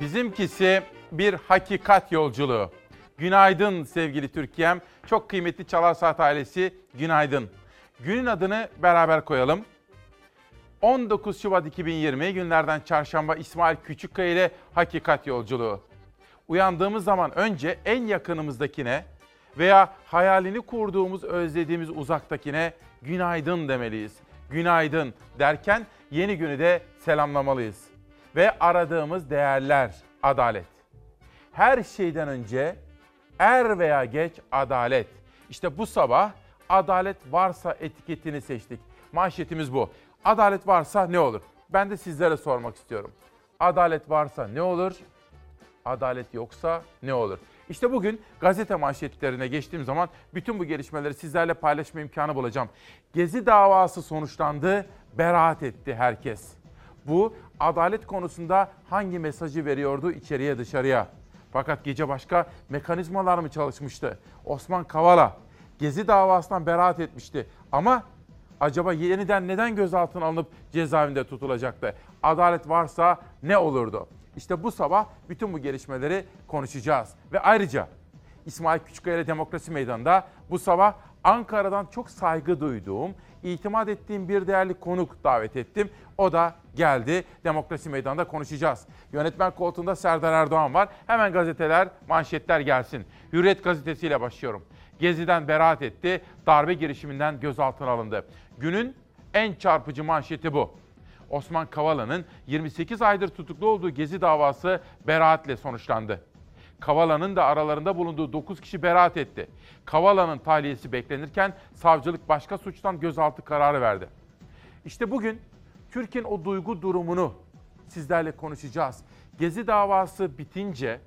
Bizimkisi bir hakikat yolculuğu. Günaydın sevgili Türkiye'm. Çok kıymetli Çalar Saat ailesi günaydın. Günün adını beraber koyalım. 19 Şubat 2020 günlerden çarşamba İsmail Küçükkaya ile Hakikat Yolculuğu. Uyandığımız zaman önce en yakınımızdakine veya hayalini kurduğumuz, özlediğimiz uzaktakine günaydın demeliyiz. Günaydın derken yeni günü de selamlamalıyız. Ve aradığımız değerler adalet. Her şeyden önce er veya geç adalet. İşte bu sabah adalet varsa etiketini seçtik. Manşetimiz bu. Adalet varsa ne olur? Ben de sizlere sormak istiyorum. Adalet varsa ne olur? Adalet yoksa ne olur? İşte bugün gazete manşetlerine geçtiğim zaman bütün bu gelişmeleri sizlerle paylaşma imkanı bulacağım. Gezi davası sonuçlandı, beraat etti herkes. Bu adalet konusunda hangi mesajı veriyordu içeriye dışarıya? Fakat gece başka mekanizmalar mı çalışmıştı? Osman Kavala Gezi davasından beraat etmişti ama acaba yeniden neden gözaltına alınıp cezaevinde tutulacaktı? Adalet varsa ne olurdu? İşte bu sabah bütün bu gelişmeleri konuşacağız. Ve ayrıca İsmail Küçükkaya Demokrasi Meydanı'nda bu sabah Ankara'dan çok saygı duyduğum, itimat ettiğim bir değerli konuk davet ettim. O da geldi. Demokrasi Meydanı'nda konuşacağız. Yönetmen koltuğunda Serdar Erdoğan var. Hemen gazeteler, manşetler gelsin. Hürriyet gazetesiyle başlıyorum. Gezi'den beraat etti, darbe girişiminden gözaltına alındı. Günün en çarpıcı manşeti bu. Osman Kavala'nın 28 aydır tutuklu olduğu Gezi davası beraatle sonuçlandı. Kavala'nın da aralarında bulunduğu 9 kişi beraat etti. Kavala'nın tahliyesi beklenirken savcılık başka suçtan gözaltı kararı verdi. İşte bugün Türkiye'nin o duygu durumunu sizlerle konuşacağız. Gezi davası bitince,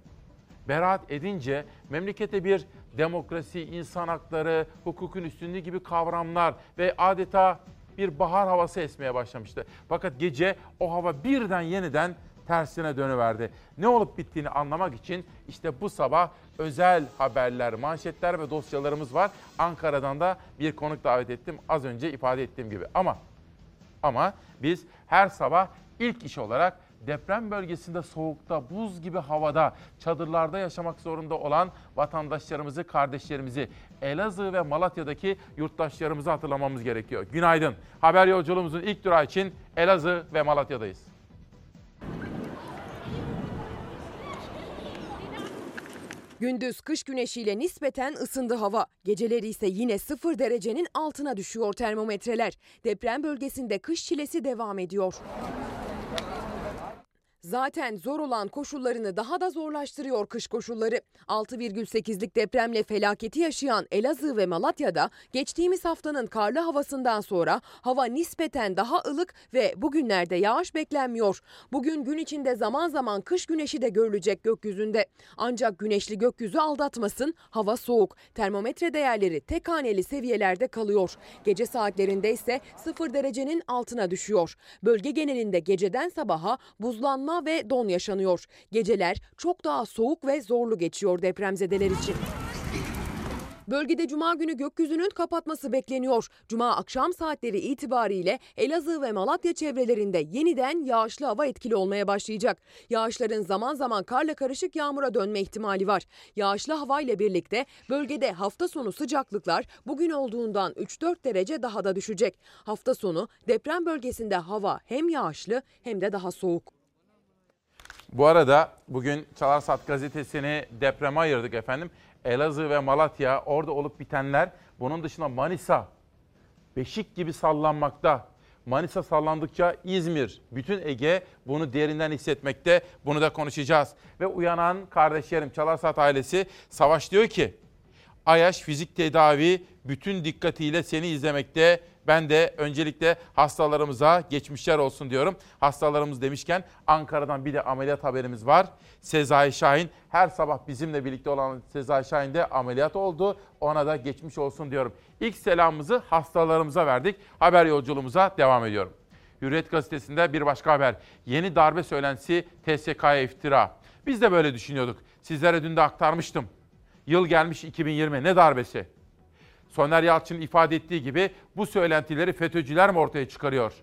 beraat edince memlekete bir demokrasi, insan hakları, hukukun üstünlüğü gibi kavramlar ve adeta bir bahar havası esmeye başlamıştı. Fakat gece o hava birden yeniden tersine dönüverdi. Ne olup bittiğini anlamak için işte bu sabah özel haberler, manşetler ve dosyalarımız var. Ankara'dan da bir konuk davet ettim az önce ifade ettiğim gibi. Ama ama biz her sabah ilk iş olarak deprem bölgesinde soğukta, buz gibi havada, çadırlarda yaşamak zorunda olan vatandaşlarımızı, kardeşlerimizi, Elazığ ve Malatya'daki yurttaşlarımızı hatırlamamız gerekiyor. Günaydın. Haber yolculuğumuzun ilk durağı için Elazığ ve Malatya'dayız. Gündüz kış güneşiyle nispeten ısındı hava. Geceleri ise yine sıfır derecenin altına düşüyor termometreler. Deprem bölgesinde kış çilesi devam ediyor. Zaten zor olan koşullarını daha da zorlaştırıyor kış koşulları. 6,8'lik depremle felaketi yaşayan Elazığ ve Malatya'da geçtiğimiz haftanın karlı havasından sonra hava nispeten daha ılık ve bugünlerde yağış beklenmiyor. Bugün gün içinde zaman zaman kış güneşi de görülecek gökyüzünde. Ancak güneşli gökyüzü aldatmasın, hava soğuk. Termometre değerleri tek haneli seviyelerde kalıyor. Gece saatlerinde ise 0 derecenin altına düşüyor. Bölge genelinde geceden sabaha buzlanma ve don yaşanıyor. Geceler çok daha soğuk ve zorlu geçiyor depremzedeler için. Bölgede cuma günü gökyüzünün kapatması bekleniyor. Cuma akşam saatleri itibariyle Elazığ ve Malatya çevrelerinde yeniden yağışlı hava etkili olmaya başlayacak. Yağışların zaman zaman karla karışık yağmura dönme ihtimali var. Yağışlı hava ile birlikte bölgede hafta sonu sıcaklıklar bugün olduğundan 3-4 derece daha da düşecek. Hafta sonu deprem bölgesinde hava hem yağışlı hem de daha soğuk. Bu arada bugün Çalar Saat gazetesini depreme ayırdık efendim. Elazığ ve Malatya orada olup bitenler bunun dışında Manisa beşik gibi sallanmakta. Manisa sallandıkça İzmir, bütün Ege bunu derinden hissetmekte. Bunu da konuşacağız. Ve uyanan kardeşlerim Çalar Saat ailesi Savaş diyor ki Ayaş fizik tedavi bütün dikkatiyle seni izlemekte ben de öncelikle hastalarımıza geçmişler olsun diyorum. Hastalarımız demişken Ankara'dan bir de ameliyat haberimiz var. Sezai Şahin her sabah bizimle birlikte olan Sezai Şahin de ameliyat oldu. Ona da geçmiş olsun diyorum. İlk selamımızı hastalarımıza verdik. Haber yolculuğumuza devam ediyorum. Hürriyet gazetesinde bir başka haber. Yeni darbe söylentisi TSK'ya iftira. Biz de böyle düşünüyorduk. Sizlere dün de aktarmıştım. Yıl gelmiş 2020 ne darbesi? Soner Yalçın ifade ettiği gibi bu söylentileri FETÖ'cüler mi ortaya çıkarıyor?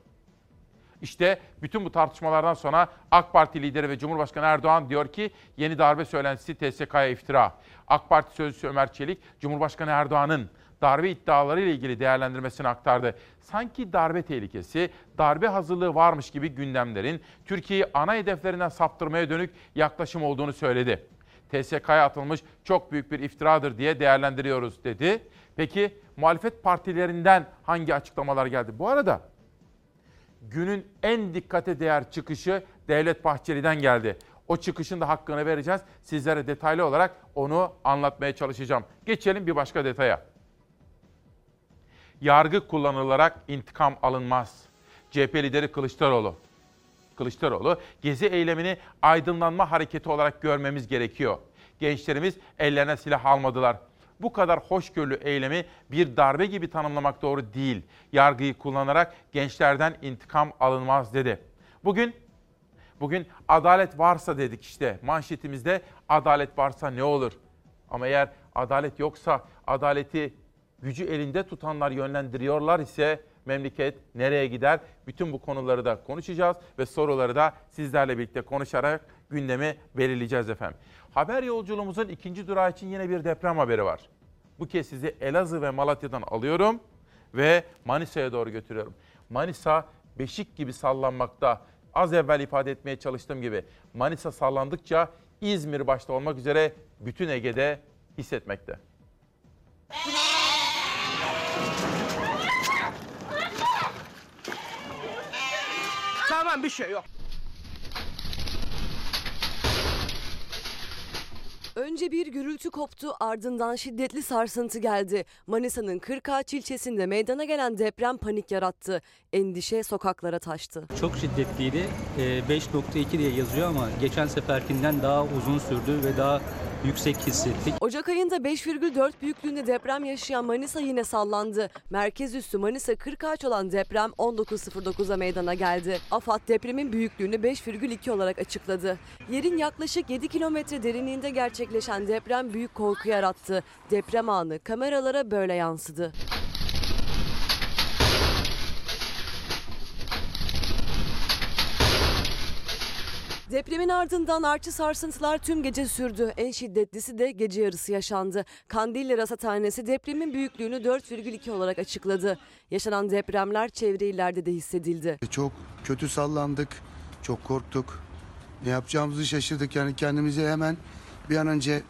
İşte bütün bu tartışmalardan sonra AK Parti lideri ve Cumhurbaşkanı Erdoğan diyor ki yeni darbe söylentisi TSK'ya iftira. AK Parti sözcüsü Ömer Çelik, Cumhurbaşkanı Erdoğan'ın darbe iddiaları ile ilgili değerlendirmesini aktardı. Sanki darbe tehlikesi, darbe hazırlığı varmış gibi gündemlerin Türkiye'yi ana hedeflerinden saptırmaya dönük yaklaşım olduğunu söyledi. TSK'ya atılmış çok büyük bir iftiradır diye değerlendiriyoruz dedi. Peki muhalefet partilerinden hangi açıklamalar geldi? Bu arada günün en dikkate değer çıkışı Devlet Bahçeli'den geldi. O çıkışın da hakkını vereceğiz. Sizlere detaylı olarak onu anlatmaya çalışacağım. Geçelim bir başka detaya. Yargı kullanılarak intikam alınmaz. CHP lideri Kılıçdaroğlu. Kılıçdaroğlu, gezi eylemini aydınlanma hareketi olarak görmemiz gerekiyor. Gençlerimiz ellerine silah almadılar. Bu kadar hoşgörülü eylemi bir darbe gibi tanımlamak doğru değil. Yargıyı kullanarak gençlerden intikam alınmaz dedi. Bugün bugün adalet varsa dedik işte. Manşetimizde adalet varsa ne olur? Ama eğer adalet yoksa adaleti gücü elinde tutanlar yönlendiriyorlar ise memleket nereye gider? Bütün bu konuları da konuşacağız ve soruları da sizlerle birlikte konuşarak gündemi belirleyeceğiz efendim. Haber yolculuğumuzun ikinci durağı için yine bir deprem haberi var. Bu kez sizi Elazığ ve Malatya'dan alıyorum ve Manisa'ya doğru götürüyorum. Manisa beşik gibi sallanmakta. Az evvel ifade etmeye çalıştığım gibi Manisa sallandıkça İzmir başta olmak üzere bütün Ege'de hissetmekte. Tamam bir şey yok. Önce bir gürültü koptu ardından şiddetli sarsıntı geldi. Manisa'nın Kırkağaç ilçesinde meydana gelen deprem panik yarattı. Endişe sokaklara taştı. Çok şiddetliydi. Ee, 5.2 diye yazıyor ama geçen seferkinden daha uzun sürdü ve daha yüksek hissettik. Ocak ayında 5,4 büyüklüğünde deprem yaşayan Manisa yine sallandı. Merkez üssü Manisa Kırkağaç olan deprem 19.09'a meydana geldi. AFAD depremin büyüklüğünü 5,2 olarak açıkladı. Yerin yaklaşık 7 kilometre derinliğinde gerçekleşen deprem büyük korku yarattı. Deprem anı kameralara böyle yansıdı. Depremin ardından artçı sarsıntılar tüm gece sürdü. En şiddetlisi de gece yarısı yaşandı. Kandilli Rasathanesi depremin büyüklüğünü 4,2 olarak açıkladı. Yaşanan depremler çevre illerde de hissedildi. Çok kötü sallandık, çok korktuk. Ne yapacağımızı şaşırdık yani kendimizi hemen bir an önce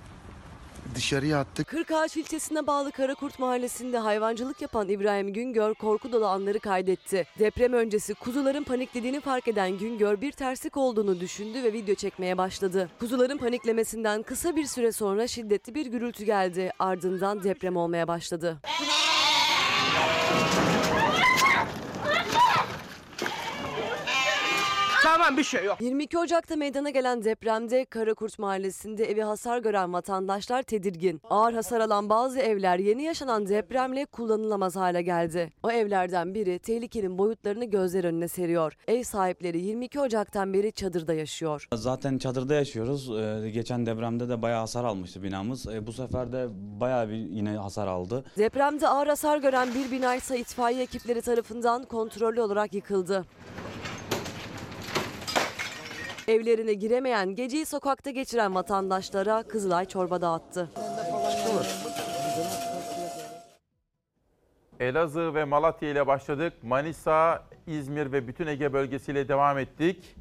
dışarıya attık. Kırkağaç ilçesine bağlı Karakurt mahallesinde hayvancılık yapan İbrahim Güngör korku dolu anları kaydetti. Deprem öncesi kuzuların paniklediğini fark eden Güngör bir terslik olduğunu düşündü ve video çekmeye başladı. Kuzuların paniklemesinden kısa bir süre sonra şiddetli bir gürültü geldi. Ardından deprem olmaya başladı. Tamam bir şey yok. 22 Ocak'ta meydana gelen depremde Karakurt Mahallesi'nde evi hasar gören vatandaşlar tedirgin. Ağır hasar alan bazı evler yeni yaşanan depremle kullanılamaz hale geldi. O evlerden biri tehlikenin boyutlarını gözler önüne seriyor. Ev sahipleri 22 Ocak'tan beri çadırda yaşıyor. Zaten çadırda yaşıyoruz. Ee, geçen depremde de bayağı hasar almıştı binamız. Ee, bu sefer de bayağı bir yine hasar aldı. Depremde ağır hasar gören bir bina ise itfaiye ekipleri tarafından kontrollü olarak yıkıldı. Evlerine giremeyen, geceyi sokakta geçiren vatandaşlara Kızılay çorba dağıttı. Elazığ ve Malatya ile başladık. Manisa, İzmir ve bütün Ege bölgesiyle devam ettik.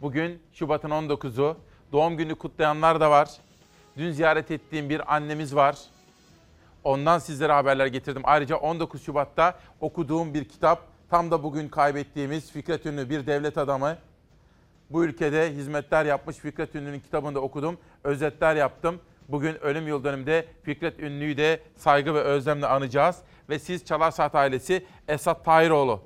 Bugün Şubat'ın 19'u. Doğum günü kutlayanlar da var. Dün ziyaret ettiğim bir annemiz var. Ondan sizlere haberler getirdim. Ayrıca 19 Şubat'ta okuduğum bir kitap, tam da bugün kaybettiğimiz Fikret Ünlü bir devlet adamı. Bu ülkede hizmetler yapmış Fikret Ünlü'nün kitabını da okudum. Özetler yaptım. Bugün ölüm yıl dönümünde Fikret Ünlü'yü de saygı ve özlemle anacağız. Ve siz Çalar Saat ailesi Esat Tahiroğlu.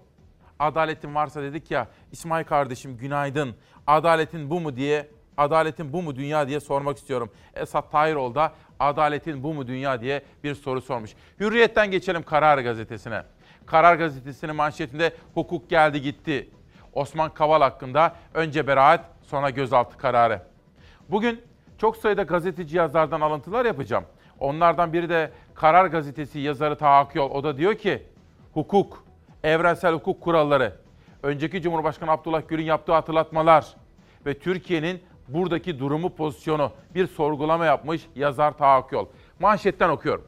Adaletin varsa dedik ya İsmail kardeşim günaydın. Adaletin bu mu diye adaletin bu mu dünya diye sormak istiyorum. Esat Tahiroğlu da adaletin bu mu dünya diye bir soru sormuş. Hürriyetten geçelim Karar Gazetesi'ne. Karar Gazetesi'nin manşetinde hukuk geldi gitti. Osman Kaval hakkında önce beraat sonra gözaltı kararı. Bugün çok sayıda gazeteci yazardan alıntılar yapacağım. Onlardan biri de Karar Gazetesi yazarı Taha Akyol. O da diyor ki hukuk, evrensel hukuk kuralları, önceki Cumhurbaşkanı Abdullah Gül'ün yaptığı hatırlatmalar ve Türkiye'nin buradaki durumu pozisyonu bir sorgulama yapmış yazar Taha Akyol. Manşetten okuyorum.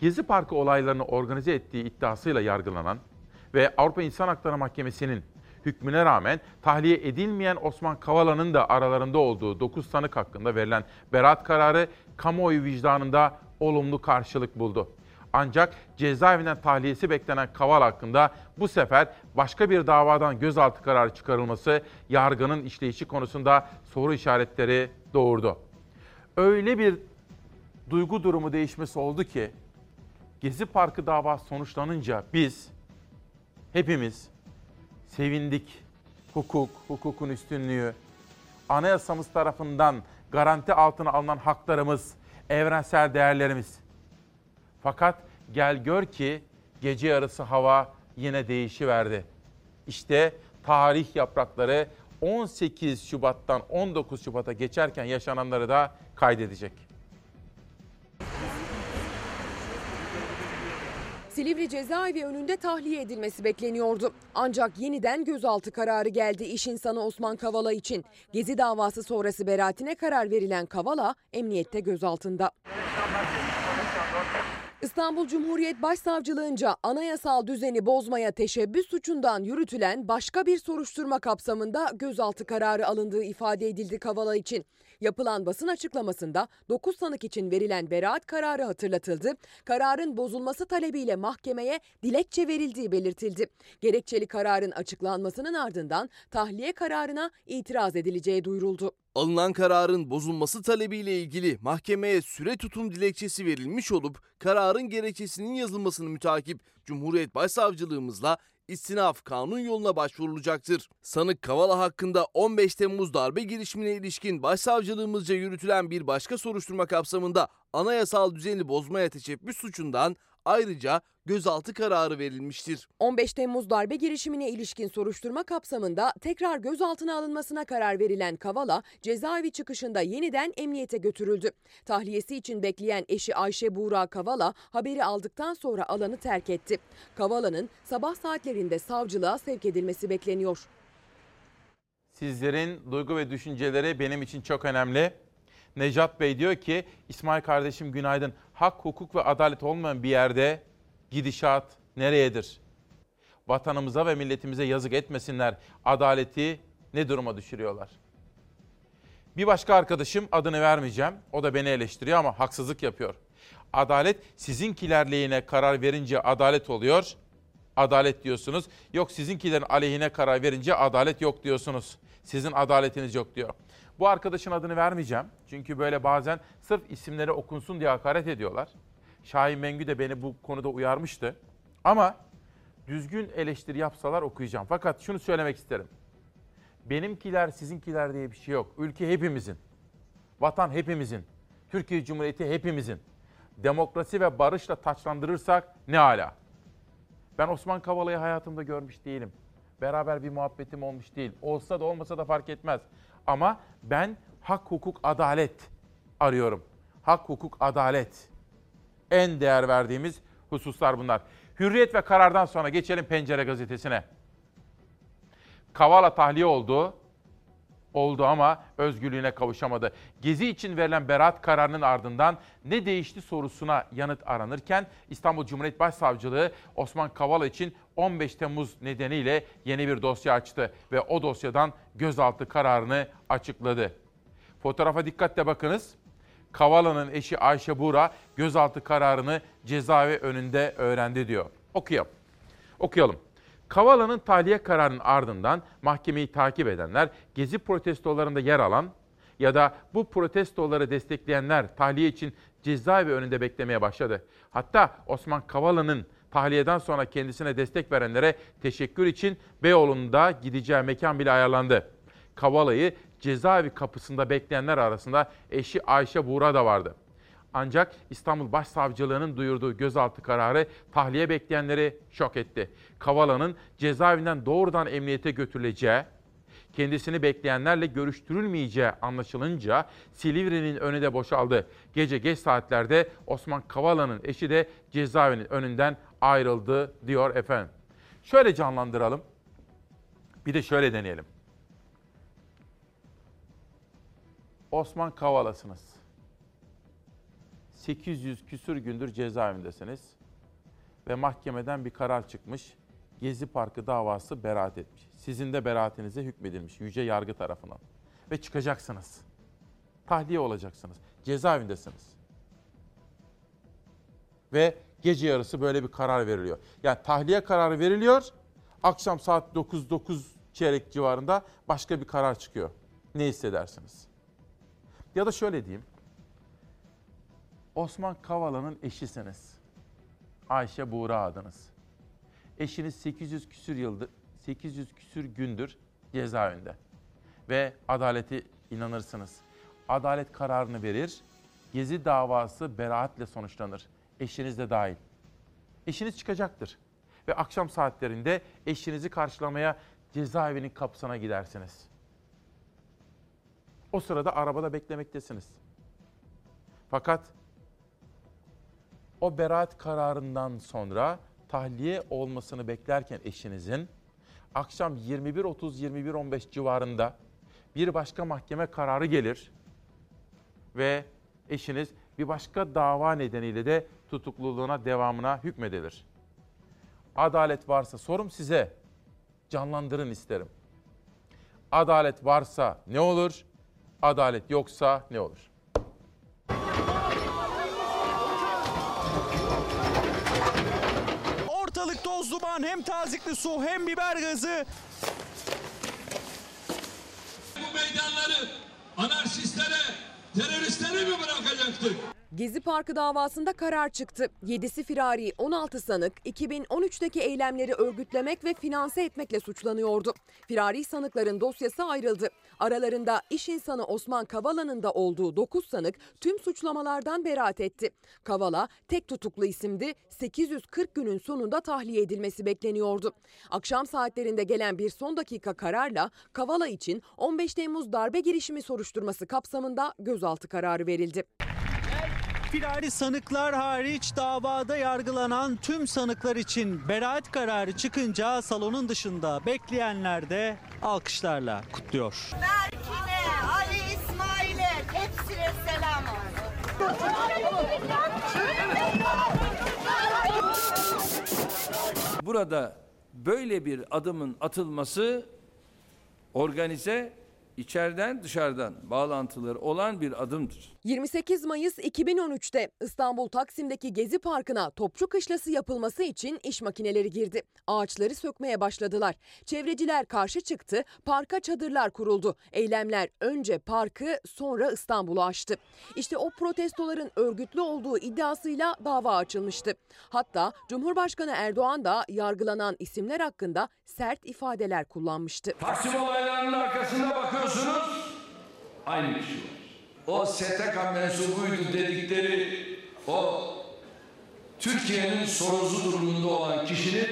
Gezi Parkı olaylarını organize ettiği iddiasıyla yargılanan ve Avrupa İnsan Hakları Mahkemesi'nin hükmüne rağmen tahliye edilmeyen Osman Kavala'nın da aralarında olduğu 9 sanık hakkında verilen beraat kararı kamuoyu vicdanında olumlu karşılık buldu. Ancak cezaevinden tahliyesi beklenen Kavala hakkında bu sefer başka bir davadan gözaltı kararı çıkarılması yargının işleyişi konusunda soru işaretleri doğurdu. Öyle bir duygu durumu değişmesi oldu ki Gezi Parkı davası sonuçlanınca biz hepimiz sevindik. Hukuk, hukukun üstünlüğü, anayasamız tarafından garanti altına alınan haklarımız, evrensel değerlerimiz. Fakat gel gör ki gece yarısı hava yine değişiverdi. İşte tarih yaprakları 18 Şubat'tan 19 Şubat'a geçerken yaşananları da kaydedecek. Silivri cezaevi önünde tahliye edilmesi bekleniyordu. Ancak yeniden gözaltı kararı geldi iş insanı Osman Kavala için. Gezi davası sonrası beraatine karar verilen Kavala emniyette gözaltında. İstanbul Cumhuriyet Başsavcılığınca anayasal düzeni bozmaya teşebbüs suçundan yürütülen başka bir soruşturma kapsamında gözaltı kararı alındığı ifade edildi Kavala için. Yapılan basın açıklamasında 9 sanık için verilen beraat kararı hatırlatıldı. Kararın bozulması talebiyle mahkemeye dilekçe verildiği belirtildi. Gerekçeli kararın açıklanmasının ardından tahliye kararına itiraz edileceği duyuruldu. Alınan kararın bozulması talebiyle ilgili mahkemeye süre tutum dilekçesi verilmiş olup kararın gerekçesinin yazılmasını mütakip Cumhuriyet Başsavcılığımızla istinaf kanun yoluna başvurulacaktır. Sanık Kavala hakkında 15 Temmuz darbe girişimine ilişkin başsavcılığımızca yürütülen bir başka soruşturma kapsamında anayasal düzeni bozmaya teşebbüs suçundan ayrıca gözaltı kararı verilmiştir. 15 Temmuz darbe girişimine ilişkin soruşturma kapsamında tekrar gözaltına alınmasına karar verilen Kavala cezaevi çıkışında yeniden emniyete götürüldü. Tahliyesi için bekleyen eşi Ayşe Buğra Kavala haberi aldıktan sonra alanı terk etti. Kavala'nın sabah saatlerinde savcılığa sevk edilmesi bekleniyor. Sizlerin duygu ve düşünceleri benim için çok önemli. Necat Bey diyor ki İsmail kardeşim günaydın. Hak, hukuk ve adalet olmayan bir yerde gidişat nereyedir? Vatanımıza ve milletimize yazık etmesinler. Adaleti ne duruma düşürüyorlar? Bir başka arkadaşım adını vermeyeceğim. O da beni eleştiriyor ama haksızlık yapıyor. Adalet sizinkiler lehine karar verince adalet oluyor. Adalet diyorsunuz. Yok sizinkilerin aleyhine karar verince adalet yok diyorsunuz. Sizin adaletiniz yok diyor. Bu arkadaşın adını vermeyeceğim. Çünkü böyle bazen sırf isimleri okunsun diye hakaret ediyorlar. Şahin Mengü de beni bu konuda uyarmıştı. Ama düzgün eleştiri yapsalar okuyacağım. Fakat şunu söylemek isterim. Benimkiler, sizinkiler diye bir şey yok. Ülke hepimizin. Vatan hepimizin. Türkiye Cumhuriyeti hepimizin. Demokrasi ve barışla taçlandırırsak ne ala. Ben Osman Kavala'yı hayatımda görmüş değilim. Beraber bir muhabbetim olmuş değil. Olsa da olmasa da fark etmez. Ama ben hak, hukuk, adalet arıyorum. Hak, hukuk, adalet. En değer verdiğimiz hususlar bunlar. Hürriyet ve karardan sonra geçelim Pencere gazetesine. Kavala tahliye oldu. Oldu ama özgürlüğüne kavuşamadı. Gezi için verilen beraat kararının ardından ne değişti sorusuna yanıt aranırken İstanbul Cumhuriyet Başsavcılığı Osman Kavala için 15 Temmuz nedeniyle yeni bir dosya açtı ve o dosyadan gözaltı kararını açıkladı. Fotoğrafa dikkatle bakınız. Kavala'nın eşi Ayşe Buğra gözaltı kararını cezaevi önünde öğrendi diyor. Okuyalım. Okuyalım. Kavala'nın tahliye kararının ardından mahkemeyi takip edenler, gezi protestolarında yer alan ya da bu protestoları destekleyenler tahliye için cezaevi önünde beklemeye başladı. Hatta Osman Kavala'nın tahliyeden sonra kendisine destek verenlere teşekkür için Beyoğlu'nda gideceği mekan bile ayarlandı. Kavala'yı cezaevi kapısında bekleyenler arasında eşi Ayşe Buğra da vardı. Ancak İstanbul Başsavcılığı'nın duyurduğu gözaltı kararı tahliye bekleyenleri şok etti. Kavala'nın cezaevinden doğrudan emniyete götürüleceği, kendisini bekleyenlerle görüştürülmeyeceği anlaşılınca Silivri'nin önü de boşaldı. Gece geç saatlerde Osman Kavala'nın eşi de cezaevinin önünden ayrıldı diyor efendim. Şöyle canlandıralım. Bir de şöyle deneyelim. Osman Kavala'sınız. 800 küsür gündür cezaevindesiniz. Ve mahkemeden bir karar çıkmış. Gezi Parkı davası beraat etmiş. Sizin de beraatinize hükmedilmiş Yüce Yargı tarafından. Ve çıkacaksınız. Tahliye olacaksınız. Cezaevindesiniz. Ve gece yarısı böyle bir karar veriliyor. Yani tahliye kararı veriliyor. Akşam saat 9-9 çeyrek civarında başka bir karar çıkıyor. Ne hissedersiniz? Ya da şöyle diyeyim. Osman Kavala'nın eşisiniz. Ayşe Buğra adınız. Eşiniz 800 küsür yıldır, 800 küsür gündür cezaevinde. Ve adaleti inanırsınız. Adalet kararını verir. Gezi davası beraatle sonuçlanır. Eşiniz de dahil. Eşiniz çıkacaktır. Ve akşam saatlerinde eşinizi karşılamaya cezaevinin kapısına gidersiniz. O sırada arabada beklemektesiniz. Fakat o beraat kararından sonra tahliye olmasını beklerken eşinizin akşam 21.30-21.15 civarında bir başka mahkeme kararı gelir ve eşiniz bir başka dava nedeniyle de tutukluluğuna devamına hükmedilir. Adalet varsa sorum size. Canlandırın isterim. Adalet varsa ne olur? Adalet yoksa ne olur? Ortalık toz duman hem tazikli su hem biber gazı. Bu meydanları anarşistlere, teröristlere mi bırakacaktık? Gezi Parkı davasında karar çıktı. 7'si firari 16 sanık 2013'teki eylemleri örgütlemek ve finanse etmekle suçlanıyordu. Firari sanıkların dosyası ayrıldı. Aralarında iş insanı Osman Kavala'nın da olduğu 9 sanık tüm suçlamalardan beraat etti. Kavala tek tutuklu isimdi. 840 günün sonunda tahliye edilmesi bekleniyordu. Akşam saatlerinde gelen bir son dakika kararla Kavala için 15 Temmuz darbe girişimi soruşturması kapsamında gözaltı kararı verildi. Firari sanıklar hariç davada yargılanan tüm sanıklar için beraat kararı çıkınca salonun dışında bekleyenler de alkışlarla kutluyor. Berkin'e, Ali İsmail'e hepsine selam. Burada böyle bir adımın atılması organize içeriden dışarıdan bağlantıları olan bir adımdır. 28 Mayıs 2013'te İstanbul Taksim'deki Gezi Parkı'na topçu kışlası yapılması için iş makineleri girdi. Ağaçları sökmeye başladılar. Çevreciler karşı çıktı, parka çadırlar kuruldu. Eylemler önce parkı sonra İstanbul'u aştı. İşte o protestoların örgütlü olduğu iddiasıyla dava açılmıştı. Hatta Cumhurbaşkanı Erdoğan da yargılanan isimler hakkında sert ifadeler kullanmıştı. Taksim olaylarının arkasında bakıyorsunuz aynı kişi var. O STK mensubuydu dedikleri o Türkiye'nin sorunlu durumunda olan kişinin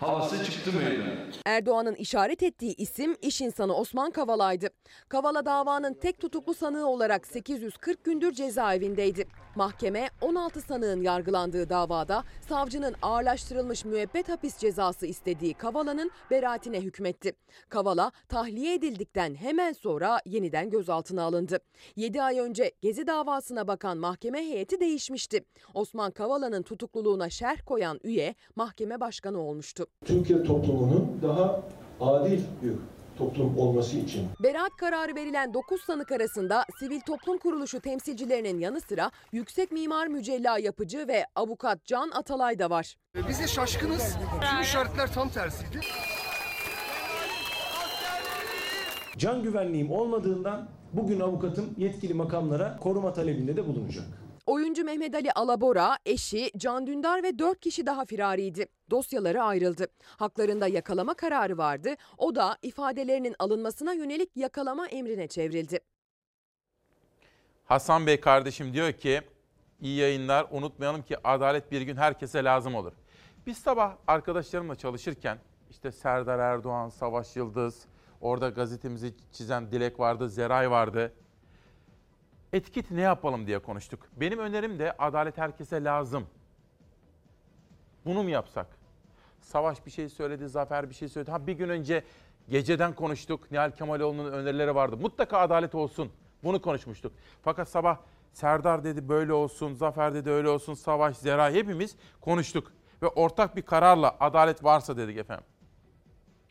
havası çıktı meydana. Erdoğan'ın işaret ettiği isim iş insanı Osman Kavala'ydı. Kavala davanın tek tutuklu sanığı olarak 840 gündür cezaevindeydi. Mahkeme 16 sanığın yargılandığı davada savcının ağırlaştırılmış müebbet hapis cezası istediği Kavala'nın beraatine hükmetti. Kavala tahliye edildikten hemen sonra yeniden gözaltına alındı. 7 ay önce Gezi davasına bakan mahkeme heyeti değişmişti. Osman Kavala'nın tutukluluğuna şerh koyan üye mahkeme başkanı olmuştu. Türkiye toplumunun daha adil bir toplum olması için Beraat kararı verilen 9 sanık arasında sivil toplum kuruluşu temsilcilerinin yanı sıra yüksek mimar mücella yapıcı ve avukat Can Atalay da var. Biz de şaşkınız. Tüm işaretler tam tersiydi. Can güvenliğim olmadığından bugün avukatım yetkili makamlara koruma talebinde de bulunacak. Oyuncu Mehmet Ali Alabora, eşi Can Dündar ve 4 kişi daha firariydi. Dosyaları ayrıldı. Haklarında yakalama kararı vardı. O da ifadelerinin alınmasına yönelik yakalama emrine çevrildi. Hasan Bey kardeşim diyor ki iyi yayınlar unutmayalım ki adalet bir gün herkese lazım olur. Biz sabah arkadaşlarımla çalışırken işte Serdar Erdoğan, Savaş Yıldız, orada gazetemizi çizen Dilek vardı, Zeray vardı. Etiket ne yapalım diye konuştuk. Benim önerim de adalet herkese lazım. Bunu mu yapsak? Savaş bir şey söyledi, Zafer bir şey söyledi. Ha bir gün önce geceden konuştuk. Nihal Kemaloğlu'nun önerileri vardı. Mutlaka adalet olsun. Bunu konuşmuştuk. Fakat sabah Serdar dedi böyle olsun, Zafer dedi öyle olsun, Savaş, Zera hepimiz konuştuk. Ve ortak bir kararla adalet varsa dedik efendim.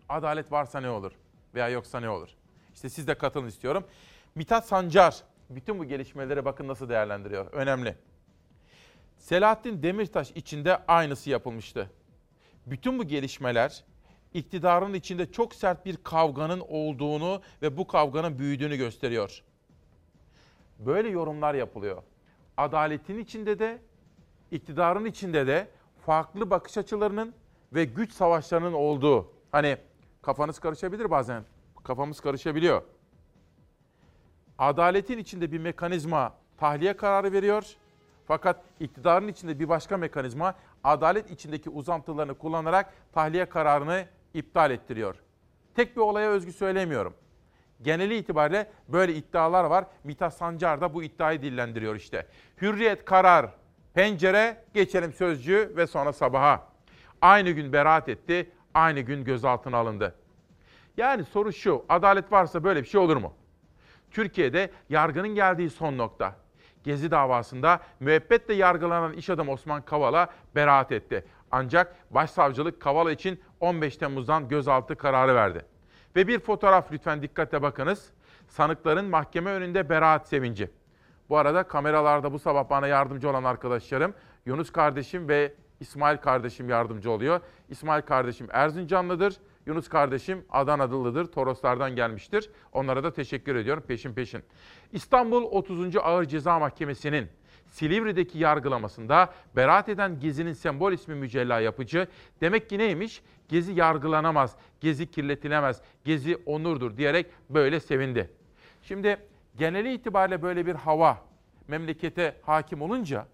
Adalet varsa ne olur veya yoksa ne olur? İşte siz de katılın istiyorum. Mithat Sancar bütün bu gelişmelere bakın nasıl değerlendiriyor. Önemli. Selahattin Demirtaş içinde aynısı yapılmıştı. Bütün bu gelişmeler iktidarın içinde çok sert bir kavganın olduğunu ve bu kavganın büyüdüğünü gösteriyor. Böyle yorumlar yapılıyor. Adaletin içinde de, iktidarın içinde de farklı bakış açılarının ve güç savaşlarının olduğu. Hani kafanız karışabilir bazen. Kafamız karışabiliyor. Adaletin içinde bir mekanizma tahliye kararı veriyor. Fakat iktidarın içinde bir başka mekanizma adalet içindeki uzantılarını kullanarak tahliye kararını iptal ettiriyor. Tek bir olaya özgü söylemiyorum. Geneli itibariyle böyle iddialar var. Mithat Sancar da bu iddiayı dillendiriyor işte. Hürriyet karar, pencere, geçelim sözcüğü ve sonra sabaha. Aynı gün beraat etti, aynı gün gözaltına alındı. Yani soru şu, adalet varsa böyle bir şey olur mu? Türkiye'de yargının geldiği son nokta. Gezi davasında müebbetle yargılanan iş adamı Osman Kavala beraat etti. Ancak başsavcılık Kavala için 15 Temmuz'dan gözaltı kararı verdi. Ve bir fotoğraf lütfen dikkatle bakınız. Sanıkların mahkeme önünde beraat sevinci. Bu arada kameralarda bu sabah bana yardımcı olan arkadaşlarım Yunus kardeşim ve İsmail kardeşim yardımcı oluyor. İsmail kardeşim Erzincanlıdır. Yunus kardeşim Adana'dılıdır. Toroslardan gelmiştir. Onlara da teşekkür ediyorum peşin peşin. İstanbul 30. Ağır Ceza Mahkemesi'nin Silivri'deki yargılamasında beraat eden Gezi'nin sembol ismi Mücella Yapıcı demek ki neymiş? Gezi yargılanamaz, Gezi kirletilemez, Gezi onurdur diyerek böyle sevindi. Şimdi geneli itibariyle böyle bir hava memlekete hakim olunca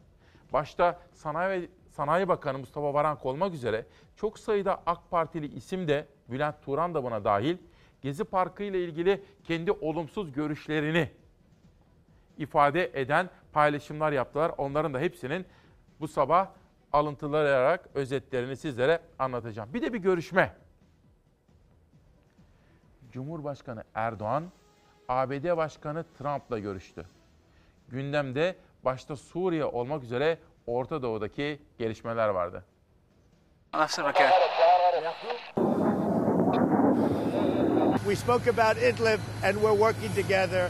başta Sanayi ve Sanayi Bakanı Mustafa Varank olmak üzere çok sayıda AK Partili isim de Bülent Turan da buna dahil Gezi Parkı ile ilgili kendi olumsuz görüşlerini ifade eden paylaşımlar yaptılar. Onların da hepsinin bu sabah alıntılayarak özetlerini sizlere anlatacağım. Bir de bir görüşme. Cumhurbaşkanı Erdoğan ABD Başkanı Trump'la görüştü. Gündemde başta Suriye olmak üzere Orta Doğu'daki gelişmeler vardı. We spoke about Idlib and we're working together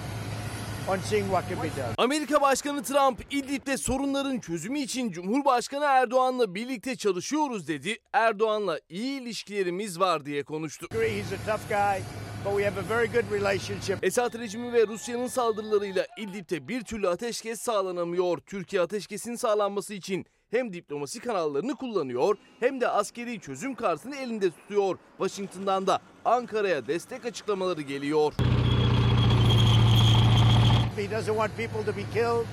on seeing what can be done. Amerika Başkanı Trump, İdlib'de sorunların çözümü için Cumhurbaşkanı Erdoğan'la birlikte çalışıyoruz dedi. Erdoğan'la iyi ilişkilerimiz var diye konuştu. He's a tough guy, but we have a very good relationship. Esad rejimi ve Rusya'nın saldırılarıyla İdlib'de bir türlü ateşkes sağlanamıyor. Türkiye ateşkesin sağlanması için hem diplomasi kanallarını kullanıyor hem de askeri çözüm kartını elinde tutuyor. Washington'dan da Ankara'ya destek açıklamaları geliyor. He doesn't want people to be killed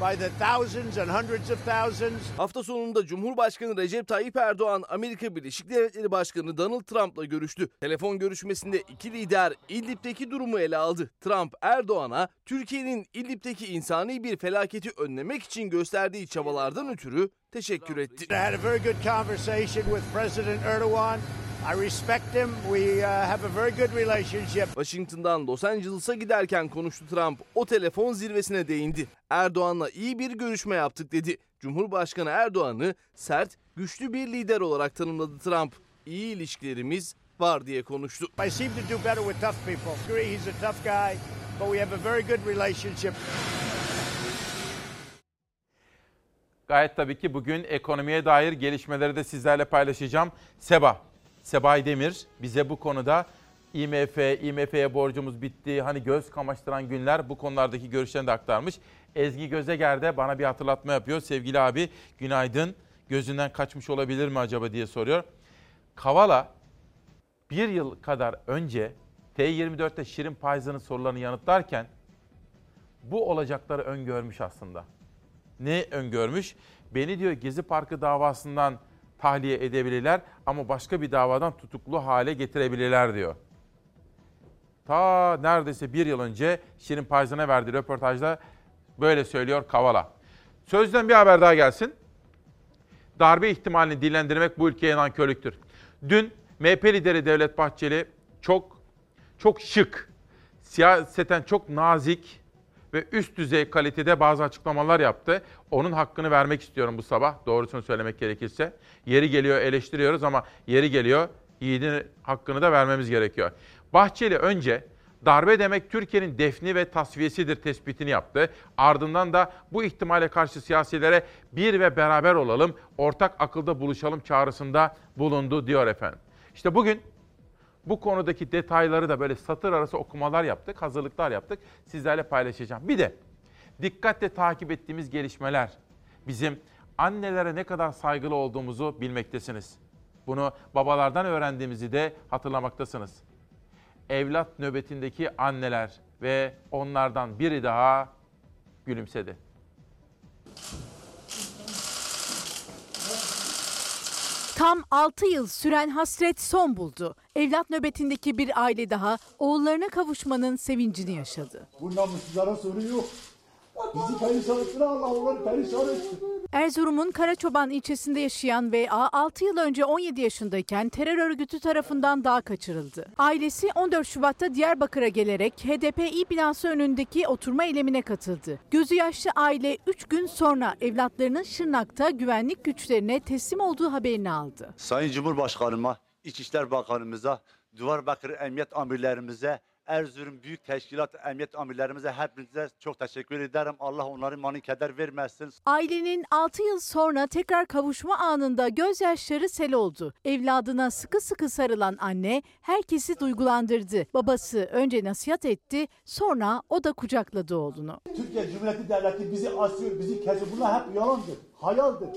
by the thousands and hundreds of thousands. Hafta sonunda Cumhurbaşkanı Recep Tayyip Erdoğan Amerika Birleşik Devletleri Başkanı Donald Trump'la görüştü. Telefon görüşmesinde iki lider İdlib'deki durumu ele aldı. Trump Erdoğan'a Türkiye'nin İdlib'deki insani bir felaketi önlemek için gösterdiği çabalardan ötürü teşekkür etti. I had a very good conversation with President Erdogan. I respect him. We uh, have a very good relationship. Washington'dan Los Angeles'a giderken konuştu Trump. O telefon zirvesine değindi. Erdoğan'la iyi bir görüşme yaptık dedi. Cumhurbaşkanı Erdoğan'ı sert, güçlü bir lider olarak tanımladı Trump. İyi ilişkilerimiz var diye konuştu. I seem to do better with tough people. He's a tough guy, but we have a very good relationship. Gayet tabii ki bugün ekonomiye dair gelişmeleri de sizlerle paylaşacağım. Seba, Sebay Demir bize bu konuda IMF, IMF'ye borcumuz bitti, hani göz kamaştıran günler bu konulardaki görüşlerini de aktarmış. Ezgi Gözeger de bana bir hatırlatma yapıyor. Sevgili abi günaydın. Gözünden kaçmış olabilir mi acaba diye soruyor. Kavala bir yıl kadar önce T24'te Şirin Payza'nın sorularını yanıtlarken bu olacakları öngörmüş aslında. Ne öngörmüş? Beni diyor Gezi Parkı davasından tahliye edebilirler ama başka bir davadan tutuklu hale getirebilirler diyor. Ta neredeyse bir yıl önce Şirin Payzan'a verdiği röportajda böyle söylüyor Kavala. Sözden bir haber daha gelsin. Darbe ihtimalini dillendirmek bu ülkeye nankörlüktür. Dün MHP lideri Devlet Bahçeli çok çok şık, siyaseten çok nazik ve üst düzey kalitede bazı açıklamalar yaptı. Onun hakkını vermek istiyorum bu sabah doğrusunu söylemek gerekirse. Yeri geliyor eleştiriyoruz ama yeri geliyor yiğidin hakkını da vermemiz gerekiyor. Bahçeli önce darbe demek Türkiye'nin defni ve tasfiyesidir tespitini yaptı. Ardından da bu ihtimale karşı siyasilere bir ve beraber olalım, ortak akılda buluşalım çağrısında bulundu diyor efendim. İşte bugün bu konudaki detayları da böyle satır arası okumalar yaptık, hazırlıklar yaptık. Sizlerle paylaşacağım. Bir de dikkatle takip ettiğimiz gelişmeler bizim annelere ne kadar saygılı olduğumuzu bilmektesiniz. Bunu babalardan öğrendiğimizi de hatırlamaktasınız. Evlat nöbetindeki anneler ve onlardan biri daha gülümsedi. Tam 6 yıl süren hasret son buldu. Evlat nöbetindeki bir aile daha oğullarına kavuşmanın sevincini yaşadı. Bu namussuzlara soru yok. Bizi perişan ettiler Allah onları perişan etti. Erzurum'un Karaçoban ilçesinde yaşayan VA 6 yıl önce 17 yaşındayken terör örgütü tarafından dağa kaçırıldı. Ailesi 14 Şubat'ta Diyarbakır'a gelerek HDP binası önündeki oturma eylemine katıldı. Gözü yaşlı aile 3 gün sonra evlatlarının Şırnak'ta güvenlik güçlerine teslim olduğu haberini aldı. Sayın Cumhurbaşkanıma, İçişler Bakanımıza, Diyarbakır Emniyet Amirlerimize, Erzurum Büyük Teşkilat Emniyet Amirlerimize hepinize çok teşekkür ederim. Allah onların mani keder vermesin. Ailenin 6 yıl sonra tekrar kavuşma anında gözyaşları sel oldu. Evladına sıkı sıkı sarılan anne herkesi duygulandırdı. Babası önce nasihat etti, sonra o da kucakladı oğlunu. Türkiye Cumhuriyeti Devleti bizi asıyor, bizi kesiyor. Bunlar hep yalandır, hayaldir.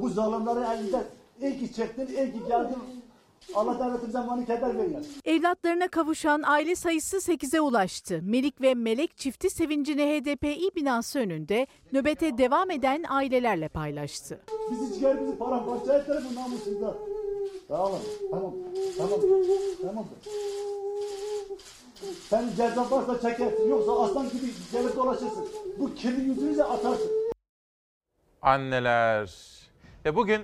Bu zalimlerin elinden iyi ki çektin, iyi ki geldin. Allah devletimize mani keder vermesin. Evlatlarına kavuşan aile sayısı 8'e ulaştı. Melik ve Melek çifti sevincini HDPİ binası önünde nöbete devam eden ailelerle paylaştı. Bizi çıkar bizi paramparça ettiler bu namussuzlar. Tamam, tamam, tamam, tamam. Sen ceza varsa çekersin, yoksa aslan gibi gelip dolaşırsın. Bu kirli yüzünüze atarsın. Anneler. Ve bugün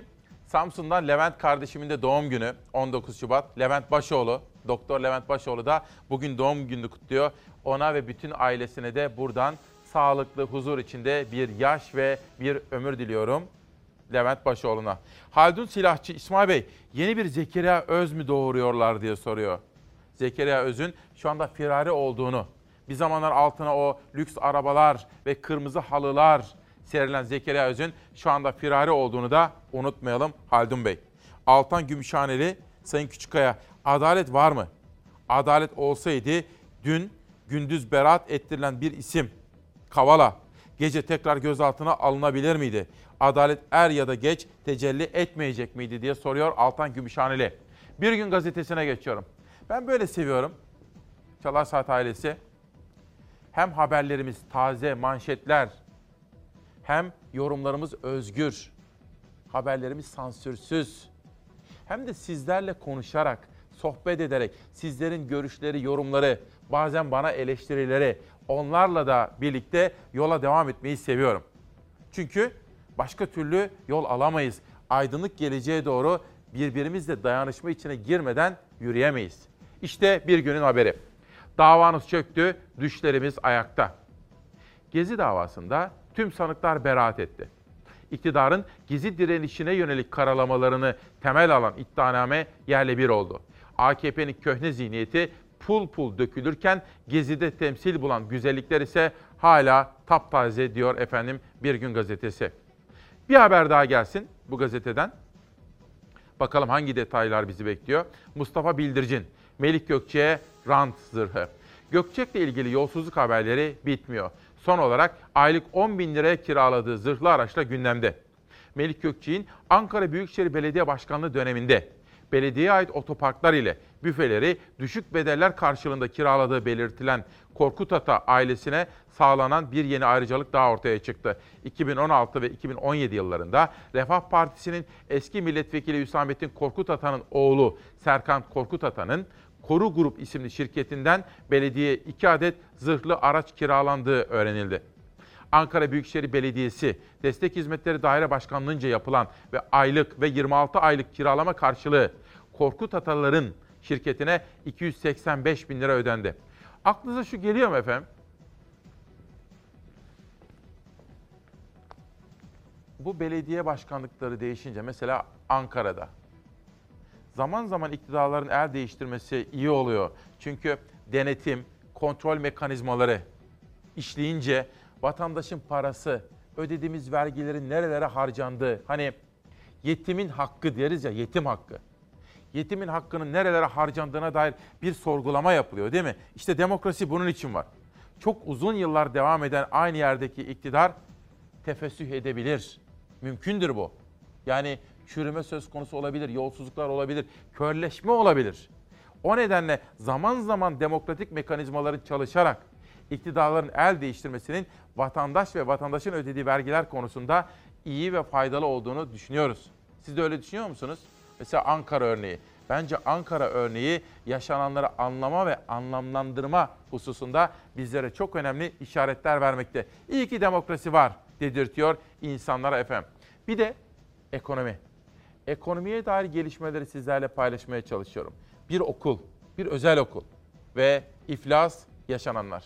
Samsun'dan Levent kardeşimin de doğum günü 19 Şubat. Levent Başoğlu, Doktor Levent Başoğlu da bugün doğum gününü kutluyor. Ona ve bütün ailesine de buradan sağlıklı, huzur içinde bir yaş ve bir ömür diliyorum. Levent Başoğlu'na. Haldun Silahçı İsmail Bey yeni bir Zekeriya Öz mü doğuruyorlar diye soruyor. Zekeriya Öz'ün şu anda firari olduğunu, bir zamanlar altına o lüks arabalar ve kırmızı halılar serilen Zekeriya Öz'ün şu anda firari olduğunu da unutmayalım Haldun Bey. Altan Gümüşhaneli, Sayın Küçükkaya, adalet var mı? Adalet olsaydı dün gündüz beraat ettirilen bir isim Kavala gece tekrar gözaltına alınabilir miydi? Adalet er ya da geç tecelli etmeyecek miydi diye soruyor Altan Gümüşhaneli. Bir gün gazetesine geçiyorum. Ben böyle seviyorum. Çalar Saat ailesi. Hem haberlerimiz taze, manşetler, hem yorumlarımız özgür, haberlerimiz sansürsüz. Hem de sizlerle konuşarak, sohbet ederek, sizlerin görüşleri, yorumları, bazen bana eleştirileri, onlarla da birlikte yola devam etmeyi seviyorum. Çünkü başka türlü yol alamayız. Aydınlık geleceğe doğru birbirimizle dayanışma içine girmeden yürüyemeyiz. İşte bir günün haberi. Davanız çöktü, düşlerimiz ayakta. Gezi davasında tüm sanıklar beraat etti. İktidarın gizli direnişine yönelik karalamalarını temel alan iddianame yerle bir oldu. AKP'nin köhne zihniyeti pul pul dökülürken gezide temsil bulan güzellikler ise hala taptaze diyor efendim Bir Gün Gazetesi. Bir haber daha gelsin bu gazeteden. Bakalım hangi detaylar bizi bekliyor. Mustafa Bildircin, Melik Gökçe'ye rant zırhı. Gökçek'le ilgili yolsuzluk haberleri bitmiyor. Son olarak aylık 10 bin liraya kiraladığı zırhlı araçla gündemde. Melik Gökçek'in Ankara Büyükşehir Belediye Başkanlığı döneminde belediyeye ait otoparklar ile büfeleri düşük bedeller karşılığında kiraladığı belirtilen Korkut Ata ailesine sağlanan bir yeni ayrıcalık daha ortaya çıktı. 2016 ve 2017 yıllarında Refah Partisi'nin eski milletvekili Hüsamettin Korkut Ata'nın oğlu Serkan Korkut Ata'nın Koru Grup isimli şirketinden belediye 2 adet zırhlı araç kiralandığı öğrenildi. Ankara Büyükşehir Belediyesi Destek Hizmetleri Daire Başkanlığı'nca yapılan ve aylık ve 26 aylık kiralama karşılığı Korkut Atalar'ın şirketine 285 bin lira ödendi. Aklınıza şu geliyor mu efendim? Bu belediye başkanlıkları değişince mesela Ankara'da zaman zaman iktidarların el değiştirmesi iyi oluyor. Çünkü denetim, kontrol mekanizmaları işleyince vatandaşın parası, ödediğimiz vergilerin nerelere harcandığı, hani yetimin hakkı deriz ya, yetim hakkı. Yetimin hakkının nerelere harcandığına dair bir sorgulama yapılıyor değil mi? İşte demokrasi bunun için var. Çok uzun yıllar devam eden aynı yerdeki iktidar tefessüh edebilir. Mümkündür bu. Yani çürüme söz konusu olabilir, yolsuzluklar olabilir, körleşme olabilir. O nedenle zaman zaman demokratik mekanizmaların çalışarak iktidarların el değiştirmesinin vatandaş ve vatandaşın ödediği vergiler konusunda iyi ve faydalı olduğunu düşünüyoruz. Siz de öyle düşünüyor musunuz? Mesela Ankara örneği. Bence Ankara örneği yaşananları anlama ve anlamlandırma hususunda bizlere çok önemli işaretler vermekte. İyi ki demokrasi var dedirtiyor insanlara efendim. Bir de ekonomi. Ekonomiye dair gelişmeleri sizlerle paylaşmaya çalışıyorum. Bir okul, bir özel okul ve iflas yaşananlar.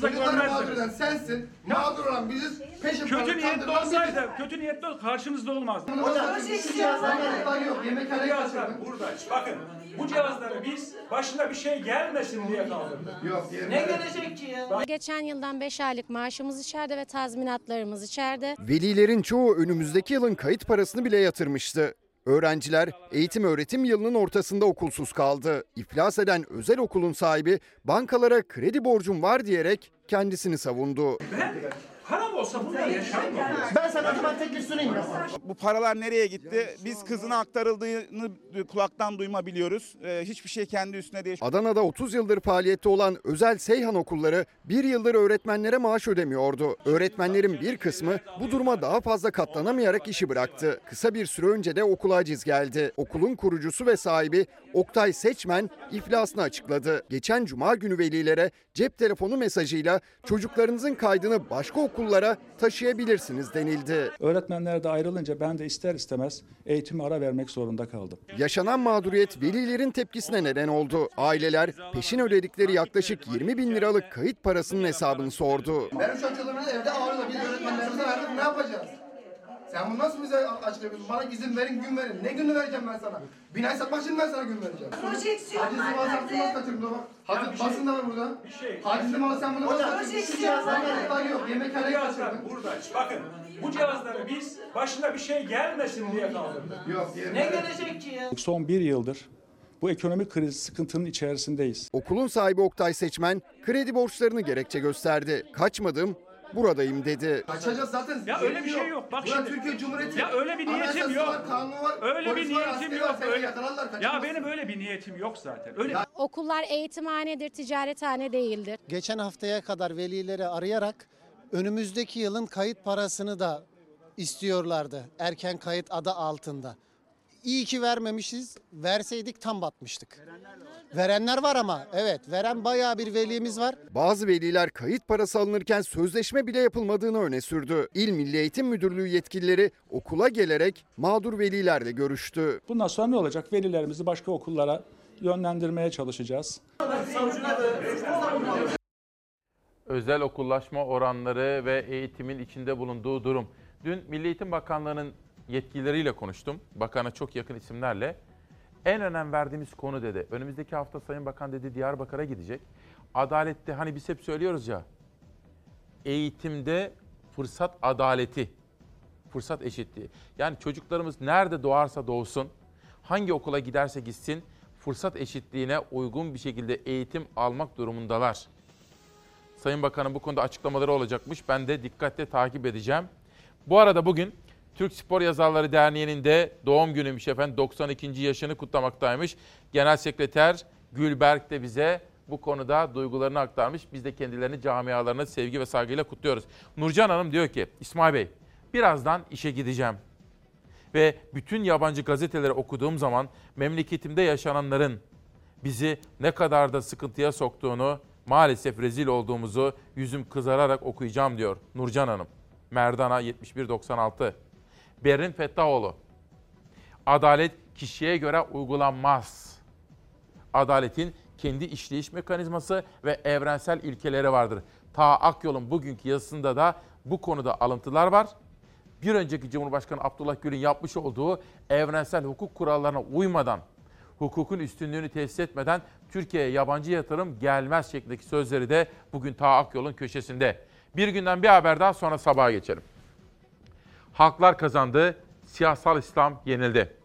Kadar mağdur eden sensin, mağdur olan biziz, peşin Kötü niyetli olsaydı, kötü niyetli ol, karşınızda olmazdı. Hocam, şu cihazlar yok, yemekhaneye Cihazlar kaçırdık. burada. Bakın, bu cihazları biz başına bir şey gelmesin diye kaldırdık. Yok, Ne gelecek ki ya? Geçen yıldan 5 aylık maaşımız içeride ve tazminatlarımız içeride. Velilerin çoğu önümüzdeki yılın kayıt parasını bile yatırmıştı. Öğrenciler eğitim öğretim yılının ortasında okulsuz kaldı. İflas eden özel okulun sahibi bankalara kredi borcum var diyerek kendisini savundu. Param olsa bunlar yaşanmaz. Ben sana o zaman teklif sunayım. Bu paralar nereye gitti? Biz kızına aktarıldığını kulaktan duyma biliyoruz. Ee, hiçbir şey kendi üstüne değil. Adana'da 30 yıldır faaliyette olan özel Seyhan okulları bir yıldır öğretmenlere maaş ödemiyordu. Öğretmenlerin bir kısmı bu duruma daha fazla katlanamayarak işi bıraktı. Kısa bir süre önce de okula aciz geldi. Okulun kurucusu ve sahibi Oktay Seçmen iflasını açıkladı. Geçen cuma günü velilere cep telefonu mesajıyla çocuklarınızın kaydını başka okullara taşıyabilirsiniz denildi. Öğretmenler de ayrılınca ben de ister istemez eğitimi ara vermek zorunda kaldım. Yaşanan mağduriyet velilerin tepkisine neden oldu. Aileler peşin ödedikleri yaklaşık 20 bin liralık kayıt parasının hesabını sordu. Benim çocuğlarımız evde ağrıyor, biz öğretmenlerimize verdik, ne yapacağız? Sen bunu nasıl bize açıklayabiliyorsun? Bana izin verin, gün verin. Ne günü vereceğim ben sana? Binayı satmak için ben sana gün vereceğim. Projeksiyon Hacizli var malı sattın, nasıl kaçırdın bak. Hacı, bir şey- basın da var burada. Bir şey- Hacizli malı sen bunu nasıl Hocam, kaçırdın? Projeksiyon var nerede? yok, yemekhaneye Cihazlar kaçırdın. burada. Bakın, bu cihazları biz başına bir şey gelmesin diye kaldırdık. Yok, Ne gelecek ki ya? Son bir yıldır bu ekonomik kriz sıkıntının içerisindeyiz. Okulun sahibi Oktay Seçmen kredi borçlarını gerekçe gösterdi. Kaçmadım, buradayım dedi. Kaçacağız zaten. Ya öyle bir şey yok. Bak Burası şimdi. Türkiye Cumhuriyeti. Ya öyle bir niyetim yok. Var, kanunu var. Öyle bir var, niyetim yok. var, seni Öyle. Ya benim öyle bir niyetim yok zaten. Öyle. Okullar eğitimhanedir, ticarethane değildir. Geçen haftaya kadar velileri arayarak önümüzdeki yılın kayıt parasını da istiyorlardı. Erken kayıt adı altında. İyi ki vermemişiz. Verseydik tam batmıştık. Verenler var ama evet veren bayağı bir velimiz var. Bazı veliler kayıt parası alınırken sözleşme bile yapılmadığını öne sürdü. İl Milli Eğitim Müdürlüğü yetkilileri okula gelerek mağdur velilerle görüştü. Bundan sonra ne olacak? Velilerimizi başka okullara yönlendirmeye çalışacağız. özel okullaşma oranları ve eğitimin içinde bulunduğu durum. Dün Milli Eğitim Bakanlığı'nın yetkilileriyle konuştum. Bakana çok yakın isimlerle. En önem verdiğimiz konu dedi. Önümüzdeki hafta Sayın Bakan dedi Diyarbakır'a gidecek. Adalette hani biz hep söylüyoruz ya. Eğitimde fırsat adaleti, fırsat eşitliği. Yani çocuklarımız nerede doğarsa doğsun, hangi okula giderse gitsin fırsat eşitliğine uygun bir şekilde eğitim almak durumundalar. Sayın Bakan'ın bu konuda açıklamaları olacakmış. Ben de dikkatle takip edeceğim. Bu arada bugün Türk Spor Yazarları Derneği'nin de doğum günüymüş efendim. 92. yaşını kutlamaktaymış. Genel Sekreter Gülberk de bize bu konuda duygularını aktarmış. Biz de kendilerini camialarına sevgi ve saygıyla kutluyoruz. Nurcan Hanım diyor ki İsmail Bey birazdan işe gideceğim. Ve bütün yabancı gazeteleri okuduğum zaman memleketimde yaşananların bizi ne kadar da sıkıntıya soktuğunu, maalesef rezil olduğumuzu yüzüm kızararak okuyacağım diyor Nurcan Hanım. Merdana 7196. Berrin Fettahoğlu. Adalet kişiye göre uygulanmaz. Adaletin kendi işleyiş mekanizması ve evrensel ilkeleri vardır. Ta Akyol'un bugünkü yazısında da bu konuda alıntılar var. Bir önceki Cumhurbaşkanı Abdullah Gül'ün yapmış olduğu evrensel hukuk kurallarına uymadan, hukukun üstünlüğünü tesis etmeden Türkiye'ye yabancı yatırım gelmez şeklindeki sözleri de bugün Ta Akyol'un köşesinde. Bir günden bir haber daha sonra sabaha geçelim. Halklar kazandı, siyasal İslam yenildi.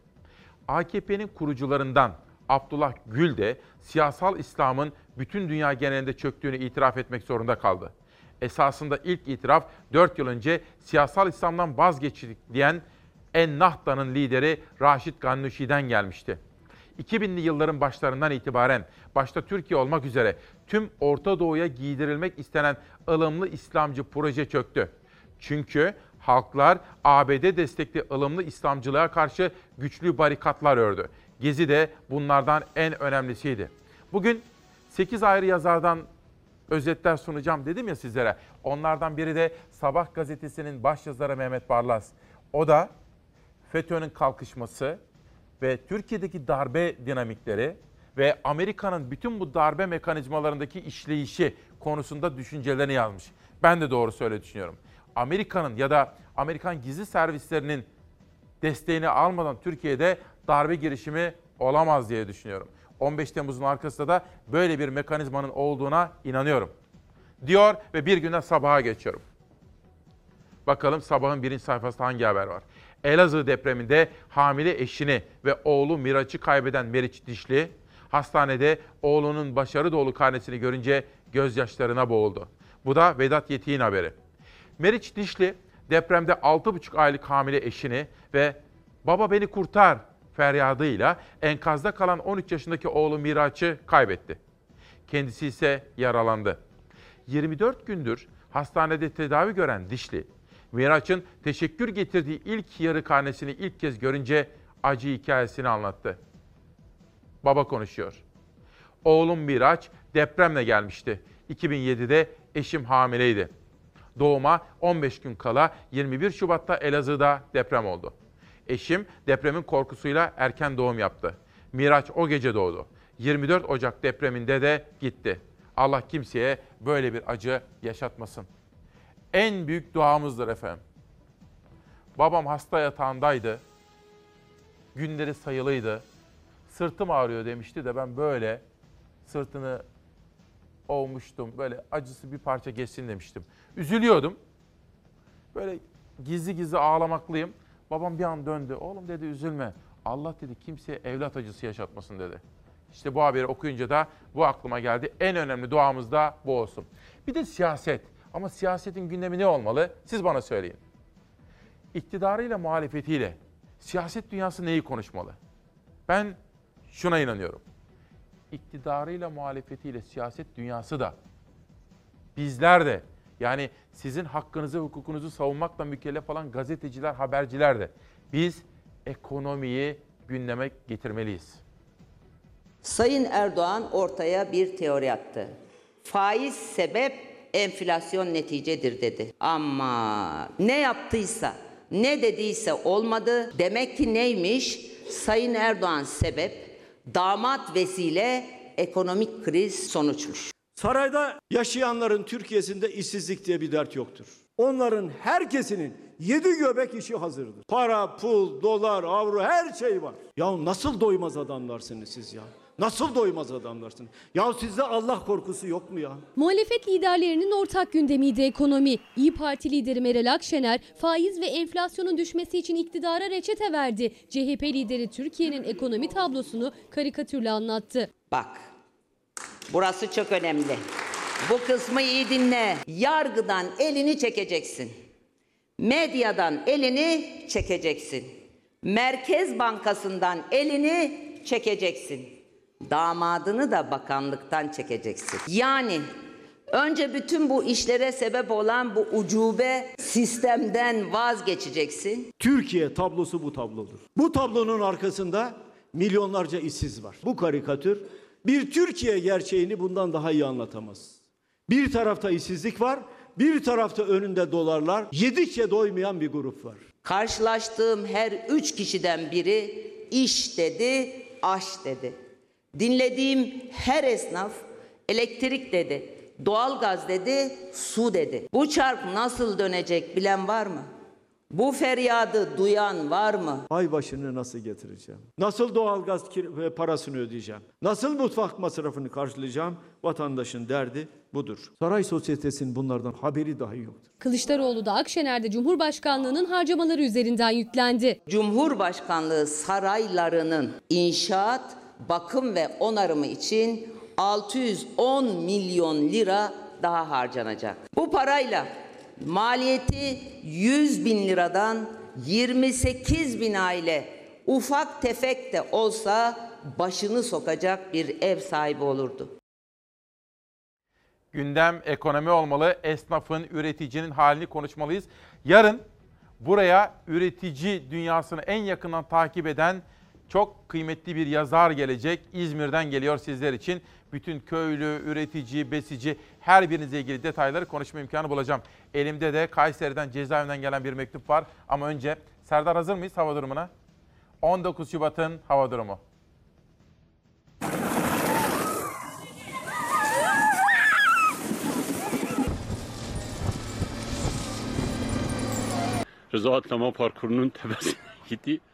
AKP'nin kurucularından Abdullah Gül de siyasal İslam'ın bütün dünya genelinde çöktüğünü itiraf etmek zorunda kaldı. Esasında ilk itiraf 4 yıl önce siyasal İslam'dan vazgeçtik diyen Ennahda'nın lideri Raşid Gannuşi'den gelmişti. 2000'li yılların başlarından itibaren başta Türkiye olmak üzere tüm Orta Doğu'ya giydirilmek istenen ılımlı İslamcı proje çöktü. Çünkü halklar ABD destekli ılımlı İslamcılığa karşı güçlü barikatlar ördü. Gezi de bunlardan en önemlisiydi. Bugün 8 ayrı yazardan özetler sunacağım dedim ya sizlere. Onlardan biri de Sabah gazetesinin başyazarı Mehmet Barlas. O da FETÖ'nün kalkışması ve Türkiye'deki darbe dinamikleri ve Amerika'nın bütün bu darbe mekanizmalarındaki işleyişi konusunda düşüncelerini yazmış. Ben de doğru söyle düşünüyorum. Amerika'nın ya da Amerikan gizli servislerinin desteğini almadan Türkiye'de darbe girişimi olamaz diye düşünüyorum. 15 Temmuz'un arkasında da böyle bir mekanizmanın olduğuna inanıyorum. Diyor ve bir günden sabaha geçiyorum. Bakalım sabahın birinci sayfasında hangi haber var? Elazığ depreminde hamile eşini ve oğlu Miraç'ı kaybeden Meriç Dişli, hastanede oğlunun başarı dolu karnesini görünce gözyaşlarına boğuldu. Bu da Vedat Yetik'in haberi. Meriç Dişli depremde 6,5 aylık hamile eşini ve baba beni kurtar feryadıyla enkazda kalan 13 yaşındaki oğlu Miraç'ı kaybetti. Kendisi ise yaralandı. 24 gündür hastanede tedavi gören Dişli, Miraç'ın teşekkür getirdiği ilk yarı karnesini ilk kez görünce acı hikayesini anlattı. Baba konuşuyor. Oğlum Miraç depremle gelmişti. 2007'de eşim hamileydi. Doğuma 15 gün kala 21 Şubat'ta Elazığ'da deprem oldu. Eşim depremin korkusuyla erken doğum yaptı. Miraç o gece doğdu. 24 Ocak depreminde de gitti. Allah kimseye böyle bir acı yaşatmasın. En büyük duamızdır efendim. Babam hasta yatağındaydı. Günleri sayılıydı. Sırtım ağrıyor demişti de ben böyle sırtını ovmuştum. Böyle acısı bir parça geçsin demiştim. Üzülüyordum. Böyle gizli gizli ağlamaklıyım. Babam bir an döndü. Oğlum dedi üzülme. Allah dedi kimseye evlat acısı yaşatmasın dedi. İşte bu haberi okuyunca da bu aklıma geldi. En önemli duamız da bu olsun. Bir de siyaset. Ama siyasetin gündemi ne olmalı? Siz bana söyleyin. İktidarıyla muhalefetiyle siyaset dünyası neyi konuşmalı? Ben şuna inanıyorum. İktidarıyla muhalefetiyle siyaset dünyası da bizler de yani sizin hakkınızı, hukukunuzu savunmakla mükellef olan gazeteciler, haberciler de biz ekonomiyi gündeme getirmeliyiz. Sayın Erdoğan ortaya bir teori attı. Faiz sebep, enflasyon neticedir dedi. Ama ne yaptıysa, ne dediyse olmadı. Demek ki neymiş? Sayın Erdoğan sebep, damat vesile ekonomik kriz sonuçmuş. Sarayda yaşayanların Türkiye'sinde işsizlik diye bir dert yoktur. Onların herkesinin yedi göbek işi hazırdır. Para, pul, dolar, avro her şey var. Ya nasıl doymaz adamlarsınız siz ya? Nasıl doymaz adamlarsınız? Ya sizde Allah korkusu yok mu ya? Muhalefet liderlerinin ortak gündemiydi ekonomi. İyi Parti lideri Meral Akşener faiz ve enflasyonun düşmesi için iktidara reçete verdi. CHP lideri Türkiye'nin ekonomi tablosunu karikatürle anlattı. Bak, burası çok önemli. Bu kısmı iyi dinle. Yargıdan elini çekeceksin. Medyadan elini çekeceksin. Merkez Bankası'ndan elini çekeceksin. Damadını da bakanlıktan çekeceksin. Yani önce bütün bu işlere sebep olan bu ucube sistemden vazgeçeceksin. Türkiye tablosu bu tablodur. Bu tablonun arkasında milyonlarca işsiz var. Bu karikatür bir Türkiye gerçeğini bundan daha iyi anlatamaz. Bir tarafta işsizlik var, bir tarafta önünde dolarlar, yedikçe doymayan bir grup var. Karşılaştığım her üç kişiden biri iş dedi, aş dedi. Dinlediğim her esnaf elektrik dedi, doğalgaz dedi, su dedi. Bu çark nasıl dönecek bilen var mı? Bu feryadı duyan var mı? Ay başını nasıl getireceğim? Nasıl doğalgaz kir- parasını ödeyeceğim? Nasıl mutfak masrafını karşılayacağım? Vatandaşın derdi budur. Saray sosyetesinin bunlardan haberi dahi yoktur. Kılıçdaroğlu da Akşener'de Cumhurbaşkanlığının harcamaları üzerinden yüklendi. Cumhurbaşkanlığı saraylarının inşaat, bakım ve onarımı için 610 milyon lira daha harcanacak. Bu parayla maliyeti 100 bin liradan 28 bin aile ufak tefek de olsa başını sokacak bir ev sahibi olurdu. Gündem ekonomi olmalı. Esnafın, üreticinin halini konuşmalıyız. Yarın buraya üretici dünyasını en yakından takip eden çok kıymetli bir yazar gelecek. İzmir'den geliyor sizler için. Bütün köylü, üretici, besici her birinizle ilgili detayları konuşma imkanı bulacağım. Elimde de Kayseri'den cezaevinden gelen bir mektup var. Ama önce Serdar hazır mıyız hava durumuna? 19 Şubat'ın hava durumu. Rıza atlama parkurunun tepesine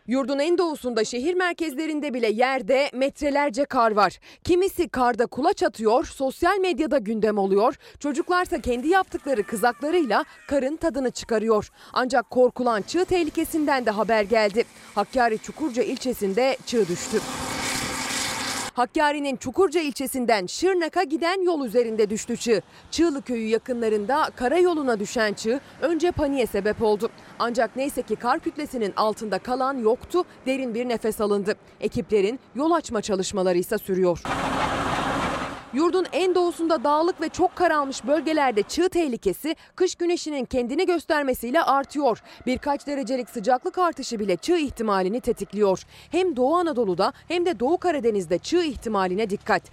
Yurdun en doğusunda şehir merkezlerinde bile yerde metrelerce kar var. Kimisi karda kulaç atıyor, sosyal medyada gündem oluyor. Çocuklarsa kendi yaptıkları kızaklarıyla karın tadını çıkarıyor. Ancak korkulan çığ tehlikesinden de haber geldi. Hakkari Çukurca ilçesinde çığ düştü. Hakkari'nin Çukurca ilçesinden Şırnak'a giden yol üzerinde düştü çığ. Çığlı köyü yakınlarında karayoluna düşen çığ önce paniğe sebep oldu. Ancak neyse ki kar kütlesinin altında kalan yoktu, derin bir nefes alındı. Ekiplerin yol açma çalışmaları ise sürüyor. Yurdun en doğusunda dağlık ve çok karalmış bölgelerde çığ tehlikesi kış güneşinin kendini göstermesiyle artıyor. Birkaç derecelik sıcaklık artışı bile çığ ihtimalini tetikliyor. Hem Doğu Anadolu'da hem de Doğu Karadeniz'de çığ ihtimaline dikkat.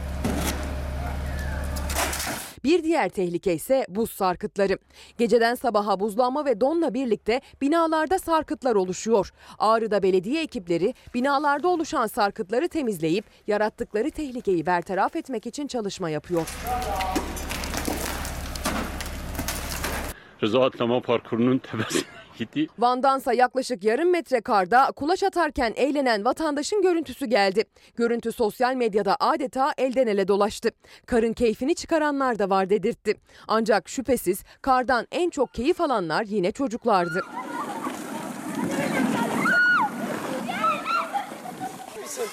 Bir diğer tehlike ise buz sarkıtları. Geceden sabaha buzlanma ve donla birlikte binalarda sarkıtlar oluşuyor. Ağrı'da belediye ekipleri binalarda oluşan sarkıtları temizleyip yarattıkları tehlikeyi bertaraf etmek için çalışma yapıyor. Rıza atlama parkurunun tepesine Van'dansa yaklaşık yarım metre karda kulaç atarken eğlenen vatandaşın görüntüsü geldi. Görüntü sosyal medyada adeta elden ele dolaştı. Karın keyfini çıkaranlar da var dedirtti. Ancak şüphesiz kardan en çok keyif alanlar yine çocuklardı.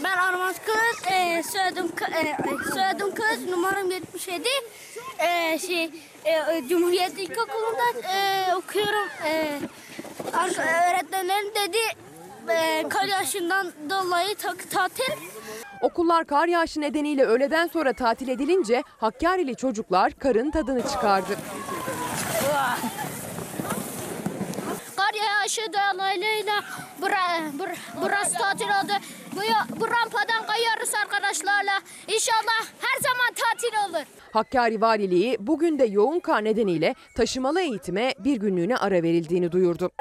Ben Armaz Kız, e, soyadım, K- e, soyadım Kız, numaram 77. E, şey, e, Cumhuriyet İlkokulu'nda e, okuyorum. E, ar- öğretmenlerim dedi, e, kar yaşından dolayı ta- tatil. Okullar kar yağışı nedeniyle öğleden sonra tatil edilince Hakkari'li çocuklar karın tadını çıkardı. Yağışı dolayısıyla bura, bur, burası tatil oldu. Bu, bu rampadan kayıyoruz arkadaşlarla. İnşallah her zaman tatil olur. Hakkari Valiliği bugün de yoğun kar nedeniyle taşımalı eğitime bir günlüğüne ara verildiğini duyurdu.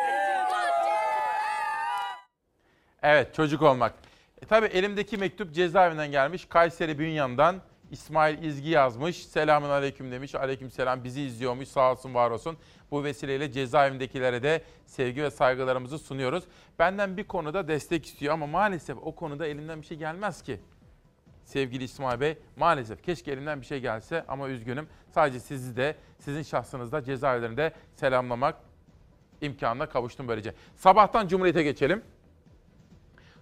Evet çocuk olmak. E, tabii elimdeki mektup cezaevinden gelmiş. Kayseri Bünyan'dan İsmail İzgi yazmış. Selamun aleyküm demiş. Aleyküm selam bizi izliyormuş. Sağ olsun var olsun. Bu vesileyle cezaevindekilere de sevgi ve saygılarımızı sunuyoruz. Benden bir konuda destek istiyor ama maalesef o konuda elimden bir şey gelmez ki. Sevgili İsmail Bey maalesef keşke elimden bir şey gelse ama üzgünüm. Sadece sizi de sizin şahsınızda cezaevlerinde selamlamak imkanına kavuştum böylece. Sabahtan Cumhuriyet'e geçelim.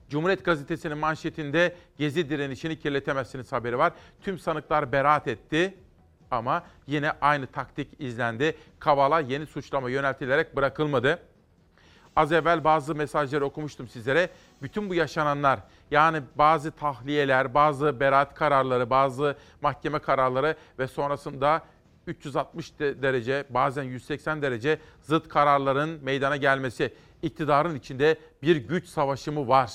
Cumhuriyet Gazetesi'nin manşetinde gezi direnişini kirletemezsiniz haberi var. Tüm sanıklar beraat etti ama yine aynı taktik izlendi. Kavala yeni suçlama yöneltilerek bırakılmadı. Az evvel bazı mesajları okumuştum sizlere. Bütün bu yaşananlar yani bazı tahliyeler, bazı beraat kararları, bazı mahkeme kararları ve sonrasında 360 de- derece bazen 180 derece zıt kararların meydana gelmesi iktidarın içinde bir güç savaşı mı var?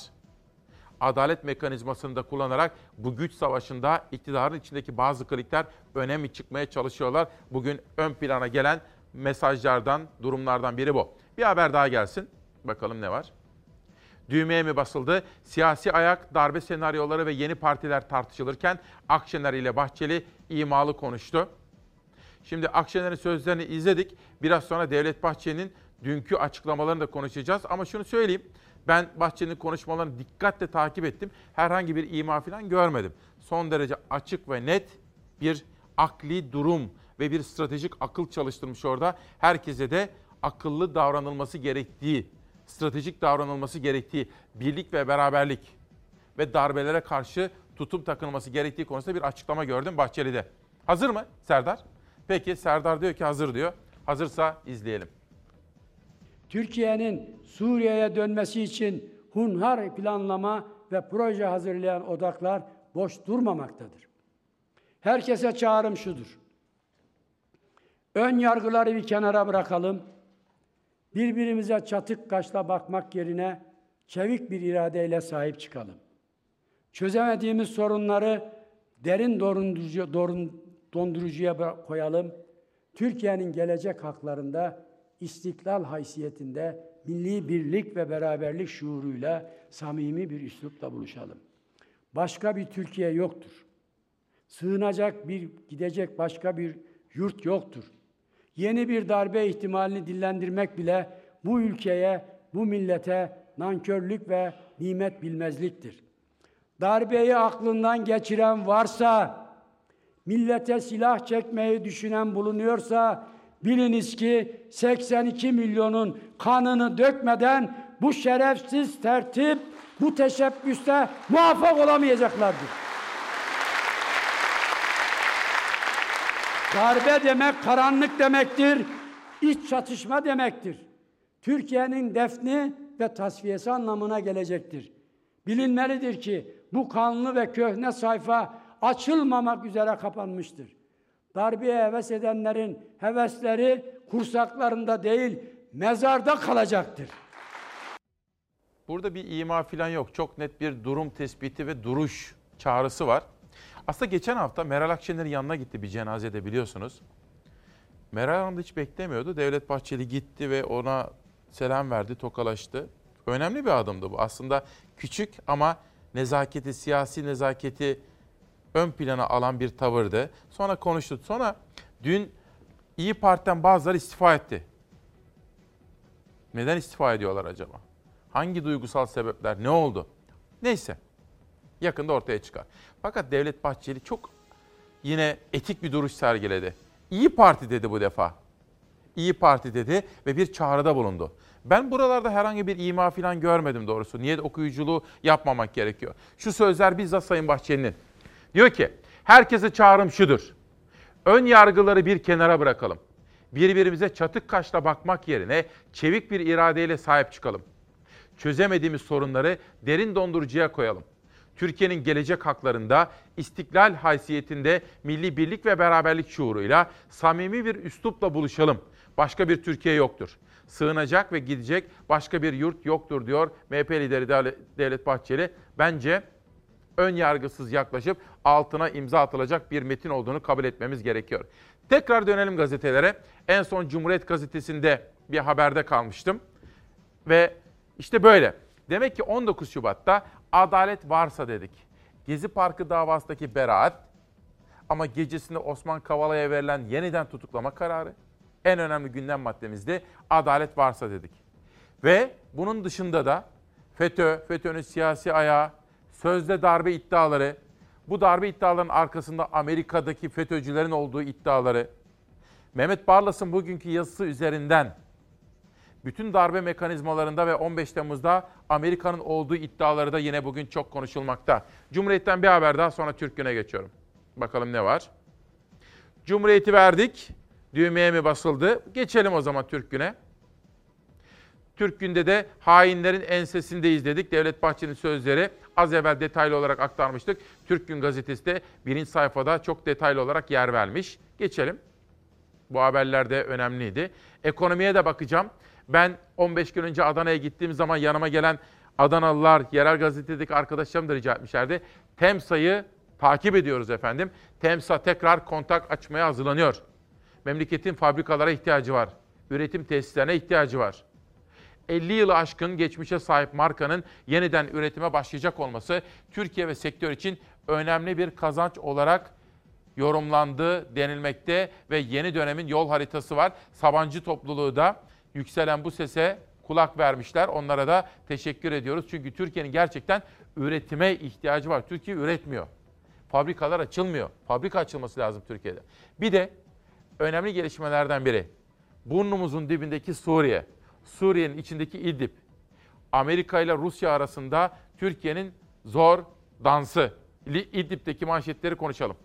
Adalet mekanizmasını da kullanarak bu güç savaşında iktidarın içindeki bazı klikler önemli çıkmaya çalışıyorlar. Bugün ön plana gelen mesajlardan, durumlardan biri bu. Bir haber daha gelsin. Bakalım ne var? Düğmeye mi basıldı? Siyasi ayak, darbe senaryoları ve yeni partiler tartışılırken Akşener ile Bahçeli imalı konuştu. Şimdi Akşener'in sözlerini izledik. Biraz sonra Devlet Bahçeli'nin dünkü açıklamalarını da konuşacağız. Ama şunu söyleyeyim. Ben Bahçeli'nin konuşmalarını dikkatle takip ettim. Herhangi bir ima falan görmedim. Son derece açık ve net bir akli durum ve bir stratejik akıl çalıştırmış orada. Herkese de akıllı davranılması gerektiği, stratejik davranılması gerektiği, birlik ve beraberlik ve darbelere karşı tutum takılması gerektiği konusunda bir açıklama gördüm Bahçeli'de. Hazır mı Serdar? Peki Serdar diyor ki hazır diyor. Hazırsa izleyelim. Türkiye'nin Suriye'ye dönmesi için hunhar planlama ve proje hazırlayan odaklar boş durmamaktadır. Herkese çağrım şudur. Ön yargıları bir kenara bırakalım. Birbirimize çatık kaşla bakmak yerine çevik bir iradeyle sahip çıkalım. Çözemediğimiz sorunları derin dondurucu, dondurucuya koyalım. Türkiye'nin gelecek haklarında istiklal haysiyetinde milli birlik ve beraberlik şuuruyla samimi bir üslupla buluşalım. Başka bir Türkiye yoktur. Sığınacak bir, gidecek başka bir yurt yoktur. Yeni bir darbe ihtimalini dillendirmek bile bu ülkeye, bu millete nankörlük ve nimet bilmezliktir. Darbeyi aklından geçiren varsa, millete silah çekmeyi düşünen bulunuyorsa biliniz ki 82 milyonun kanını dökmeden bu şerefsiz tertip bu teşebbüste muvaffak olamayacaklardır. Darbe demek karanlık demektir, iç çatışma demektir. Türkiye'nin defni ve tasfiyesi anlamına gelecektir. Bilinmelidir ki bu kanlı ve köhne sayfa açılmamak üzere kapanmıştır. Darbeye heves edenlerin hevesleri kursaklarında değil, mezarda kalacaktır. Burada bir ima falan yok. Çok net bir durum tespiti ve duruş çağrısı var. Aslında geçen hafta Meral Akşener'in yanına gitti bir cenazede biliyorsunuz. Meral Hanım hiç beklemiyordu. Devlet Bahçeli gitti ve ona selam verdi, tokalaştı. Önemli bir adımdı bu. Aslında küçük ama nezaketi, siyasi nezaketi ön plana alan bir tavırdı. Sonra konuştu. Sonra dün İyi Parti'den bazıları istifa etti. Neden istifa ediyorlar acaba? Hangi duygusal sebepler? Ne oldu? Neyse. Yakında ortaya çıkar. Fakat Devlet Bahçeli çok yine etik bir duruş sergiledi. İyi Parti dedi bu defa. İyi Parti dedi ve bir çağrıda bulundu. Ben buralarda herhangi bir ima falan görmedim doğrusu. Niye okuyuculuğu yapmamak gerekiyor. Şu sözler bizzat Sayın Bahçeli'nin. Diyor ki, herkese çağrım şudur. Ön yargıları bir kenara bırakalım. Birbirimize çatık kaşla bakmak yerine çevik bir iradeyle sahip çıkalım. Çözemediğimiz sorunları derin dondurucuya koyalım. Türkiye'nin gelecek haklarında, istiklal haysiyetinde milli birlik ve beraberlik şuuruyla samimi bir üslupla buluşalım. Başka bir Türkiye yoktur. Sığınacak ve gidecek başka bir yurt yoktur diyor MHP lideri Devlet Bahçeli. Bence ön yargısız yaklaşıp altına imza atılacak bir metin olduğunu kabul etmemiz gerekiyor. Tekrar dönelim gazetelere. En son Cumhuriyet Gazetesi'nde bir haberde kalmıştım. Ve işte böyle. Demek ki 19 Şubat'ta adalet varsa dedik. Gezi Parkı davasındaki beraat ama gecesinde Osman Kavala'ya verilen yeniden tutuklama kararı en önemli gündem maddemizde adalet varsa dedik. Ve bunun dışında da FETÖ, FETÖ'nün siyasi ayağı, sözde darbe iddiaları, bu darbe iddialarının arkasında Amerika'daki FETÖ'cülerin olduğu iddiaları, Mehmet Barlas'ın bugünkü yazısı üzerinden bütün darbe mekanizmalarında ve 15 Temmuz'da Amerika'nın olduğu iddiaları da yine bugün çok konuşulmakta. Cumhuriyet'ten bir haber daha sonra Türk Günü'ne geçiyorum. Bakalım ne var? Cumhuriyeti verdik. Düğmeye mi basıldı? Geçelim o zaman Türk Günü'ne. Türk Gün'de de hainlerin ensesindeyiz dedik. Devlet Bahçeli'nin sözleri az evvel detaylı olarak aktarmıştık. Türk Gün gazetesi de birinci sayfada çok detaylı olarak yer vermiş. Geçelim. Bu haberler de önemliydi. Ekonomiye de bakacağım. Ben 15 gün önce Adana'ya gittiğim zaman yanıma gelen Adanalılar, yerel gazetedeki arkadaşlarım da rica etmişlerdi. TEMSA'yı takip ediyoruz efendim. TEMSA tekrar kontak açmaya hazırlanıyor. Memleketin fabrikalara ihtiyacı var. Üretim tesislerine ihtiyacı var. 50 yılı aşkın geçmişe sahip markanın yeniden üretime başlayacak olması Türkiye ve sektör için önemli bir kazanç olarak yorumlandı denilmekte ve yeni dönemin yol haritası var. Sabancı topluluğu da yükselen bu sese kulak vermişler. Onlara da teşekkür ediyoruz. Çünkü Türkiye'nin gerçekten üretime ihtiyacı var. Türkiye üretmiyor. Fabrikalar açılmıyor. Fabrika açılması lazım Türkiye'de. Bir de önemli gelişmelerden biri. Burnumuzun dibindeki Suriye. Suriye'nin içindeki İdlib. Amerika ile Rusya arasında Türkiye'nin zor dansı. İdlib'deki manşetleri konuşalım.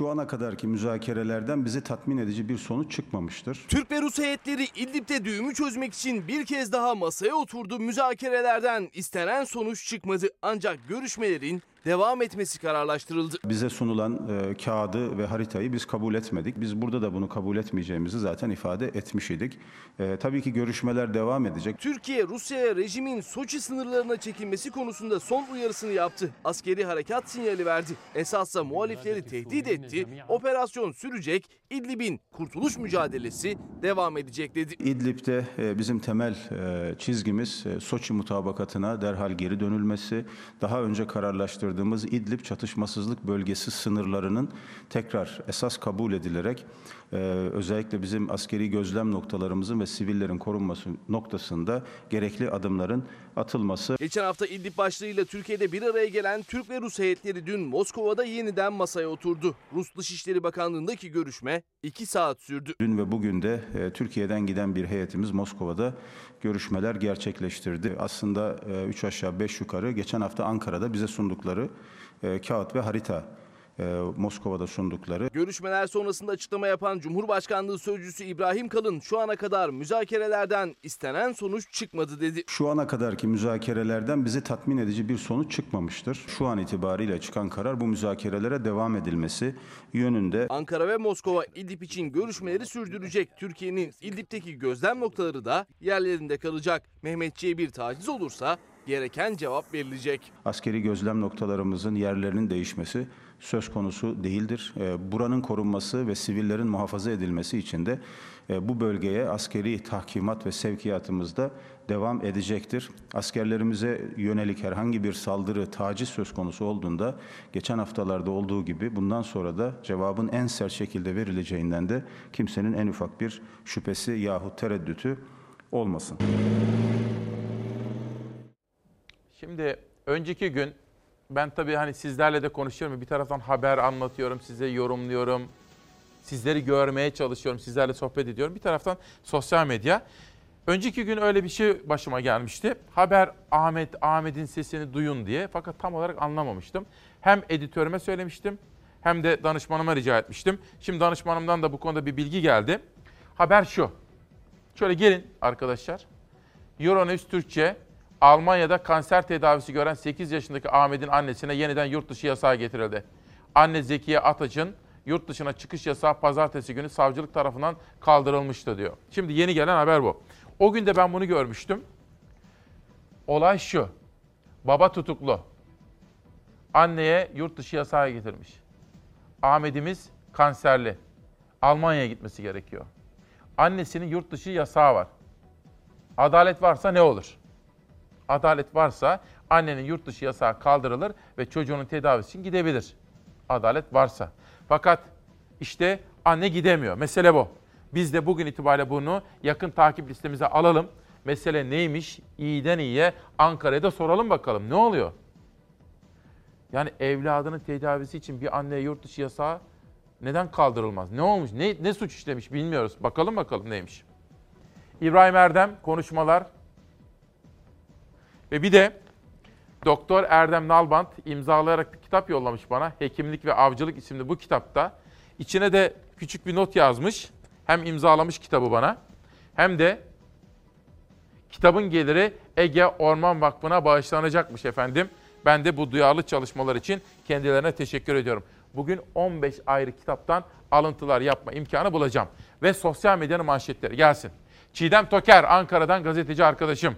Şu ana kadarki müzakerelerden bizi tatmin edici bir sonuç çıkmamıştır. Türk ve Rus heyetleri İdlib'de düğümü çözmek için bir kez daha masaya oturdu. Müzakerelerden istenen sonuç çıkmadı. Ancak görüşmelerin devam etmesi kararlaştırıldı. Bize sunulan e, kağıdı ve haritayı biz kabul etmedik. Biz burada da bunu kabul etmeyeceğimizi zaten ifade etmiş idik. E, tabii ki görüşmeler devam edecek. Türkiye, Rusya'ya rejimin Soçi sınırlarına çekilmesi konusunda son uyarısını yaptı. Askeri harekat sinyali verdi. Esasla muhalifleri tehdit etti. Operasyon sürecek. İdlib'in kurtuluş mücadelesi devam edecek dedi. İdlib'de e, bizim temel e, çizgimiz e, Soçi mutabakatına derhal geri dönülmesi, daha önce kararlaştırdığımız İdlib çatışmasızlık bölgesi sınırlarının tekrar esas kabul edilerek özellikle bizim askeri gözlem noktalarımızın ve sivillerin korunması noktasında gerekli adımların atılması. Geçen hafta İdlib başlığıyla Türkiye'de bir araya gelen Türk ve Rus heyetleri dün Moskova'da yeniden masaya oturdu. Rus Dışişleri Bakanlığı'ndaki görüşme 2 saat sürdü. Dün ve bugün de e, Türkiye'den giden bir heyetimiz Moskova'da görüşmeler gerçekleştirdi. Aslında 3 e, aşağı 5 yukarı geçen hafta Ankara'da bize sundukları e, kağıt ve harita Moskova'da sundukları. Görüşmeler sonrasında açıklama yapan Cumhurbaşkanlığı Sözcüsü İbrahim Kalın şu ana kadar müzakerelerden istenen sonuç çıkmadı dedi. Şu ana kadarki müzakerelerden bizi tatmin edici bir sonuç çıkmamıştır. Şu an itibariyle çıkan karar bu müzakerelere devam edilmesi yönünde. Ankara ve Moskova İdlib için görüşmeleri sürdürecek. Türkiye'nin İdlib'deki gözlem noktaları da yerlerinde kalacak. Mehmetçiğe bir taciz olursa gereken cevap verilecek. Askeri gözlem noktalarımızın yerlerinin değişmesi söz konusu değildir. Ee, buranın korunması ve sivillerin muhafaza edilmesi için de e, bu bölgeye askeri tahkimat ve sevkiyatımız da devam edecektir. Askerlerimize yönelik herhangi bir saldırı, taciz söz konusu olduğunda geçen haftalarda olduğu gibi bundan sonra da cevabın en sert şekilde verileceğinden de kimsenin en ufak bir şüphesi yahut tereddütü olmasın. Şimdi önceki gün ben tabii hani sizlerle de konuşuyorum. Bir taraftan haber anlatıyorum, size yorumluyorum. Sizleri görmeye çalışıyorum, sizlerle sohbet ediyorum. Bir taraftan sosyal medya. Önceki gün öyle bir şey başıma gelmişti. Haber Ahmet, Ahmet'in sesini duyun diye. Fakat tam olarak anlamamıştım. Hem editörüme söylemiştim hem de danışmanıma rica etmiştim. Şimdi danışmanımdan da bu konuda bir bilgi geldi. Haber şu. Şöyle gelin arkadaşlar. Euronews Türkçe Almanya'da kanser tedavisi gören 8 yaşındaki Ahmet'in annesine yeniden yurt dışı yasağı getirildi. Anne Zekiye Ataç'ın yurt dışına çıkış yasağı pazartesi günü savcılık tarafından kaldırılmıştı diyor. Şimdi yeni gelen haber bu. O gün de ben bunu görmüştüm. Olay şu. Baba tutuklu. Anneye yurt dışı yasağı getirmiş. Ahmet'imiz kanserli. Almanya'ya gitmesi gerekiyor. Annesinin yurt dışı yasağı var. Adalet varsa ne olur? Adalet varsa annenin yurt dışı yasağı kaldırılır ve çocuğunun tedavisi için gidebilir. Adalet varsa. Fakat işte anne gidemiyor. Mesele bu. Biz de bugün itibariyle bunu yakın takip listemize alalım. Mesele neymiş? İyiden iyiye Ankara'da soralım bakalım. Ne oluyor? Yani evladının tedavisi için bir anneye yurt dışı yasağı neden kaldırılmaz? Ne olmuş? Ne, ne suç işlemiş bilmiyoruz. Bakalım bakalım neymiş. İbrahim Erdem konuşmalar ve bir de Doktor Erdem Nalbant imzalayarak bir kitap yollamış bana. Hekimlik ve Avcılık isimli bu kitapta. İçine de küçük bir not yazmış. Hem imzalamış kitabı bana hem de kitabın geliri Ege Orman Vakfı'na bağışlanacakmış efendim. Ben de bu duyarlı çalışmalar için kendilerine teşekkür ediyorum. Bugün 15 ayrı kitaptan alıntılar yapma imkanı bulacağım. Ve sosyal medyanın manşetleri gelsin. Çiğdem Toker, Ankara'dan gazeteci arkadaşım.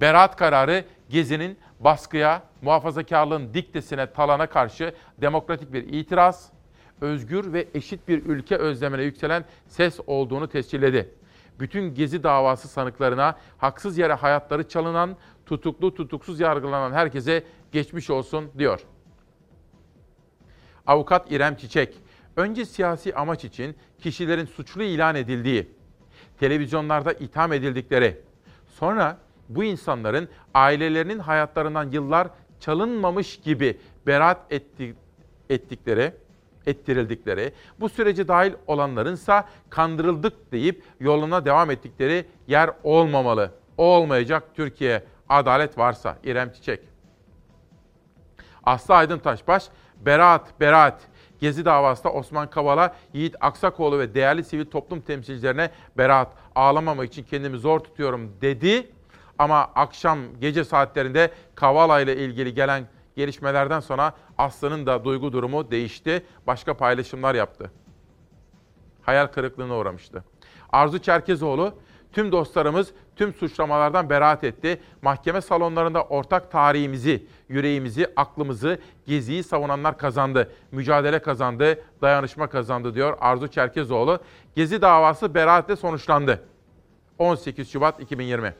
Beraat kararı Gezi'nin baskıya, muhafazakarlığın diktesine, talana karşı demokratik bir itiraz, özgür ve eşit bir ülke özlemine yükselen ses olduğunu tescilledi. Bütün Gezi davası sanıklarına haksız yere hayatları çalınan, tutuklu tutuksuz yargılanan herkese geçmiş olsun diyor. Avukat İrem Çiçek, önce siyasi amaç için kişilerin suçlu ilan edildiği, televizyonlarda itham edildikleri, sonra bu insanların ailelerinin hayatlarından yıllar çalınmamış gibi beraat etti, ettikleri, ettirildikleri, bu sürece dahil olanlarınsa kandırıldık deyip yoluna devam ettikleri yer olmamalı. Olmayacak Türkiye adalet varsa İrem Çiçek. Aslı Aydın Taşbaş, beraat, beraat. Gezi davasında Osman Kavala, Yiğit Aksakoğlu ve değerli sivil toplum temsilcilerine beraat, ağlamamak için kendimi zor tutuyorum dedi. Ama akşam gece saatlerinde Kavala ile ilgili gelen gelişmelerden sonra Aslı'nın da duygu durumu değişti. Başka paylaşımlar yaptı. Hayal kırıklığına uğramıştı. Arzu Çerkezoğlu, tüm dostlarımız tüm suçlamalardan beraat etti. Mahkeme salonlarında ortak tarihimizi, yüreğimizi, aklımızı, geziyi savunanlar kazandı. Mücadele kazandı, dayanışma kazandı diyor Arzu Çerkezoğlu. Gezi davası beraatle sonuçlandı. 18 Şubat 2020.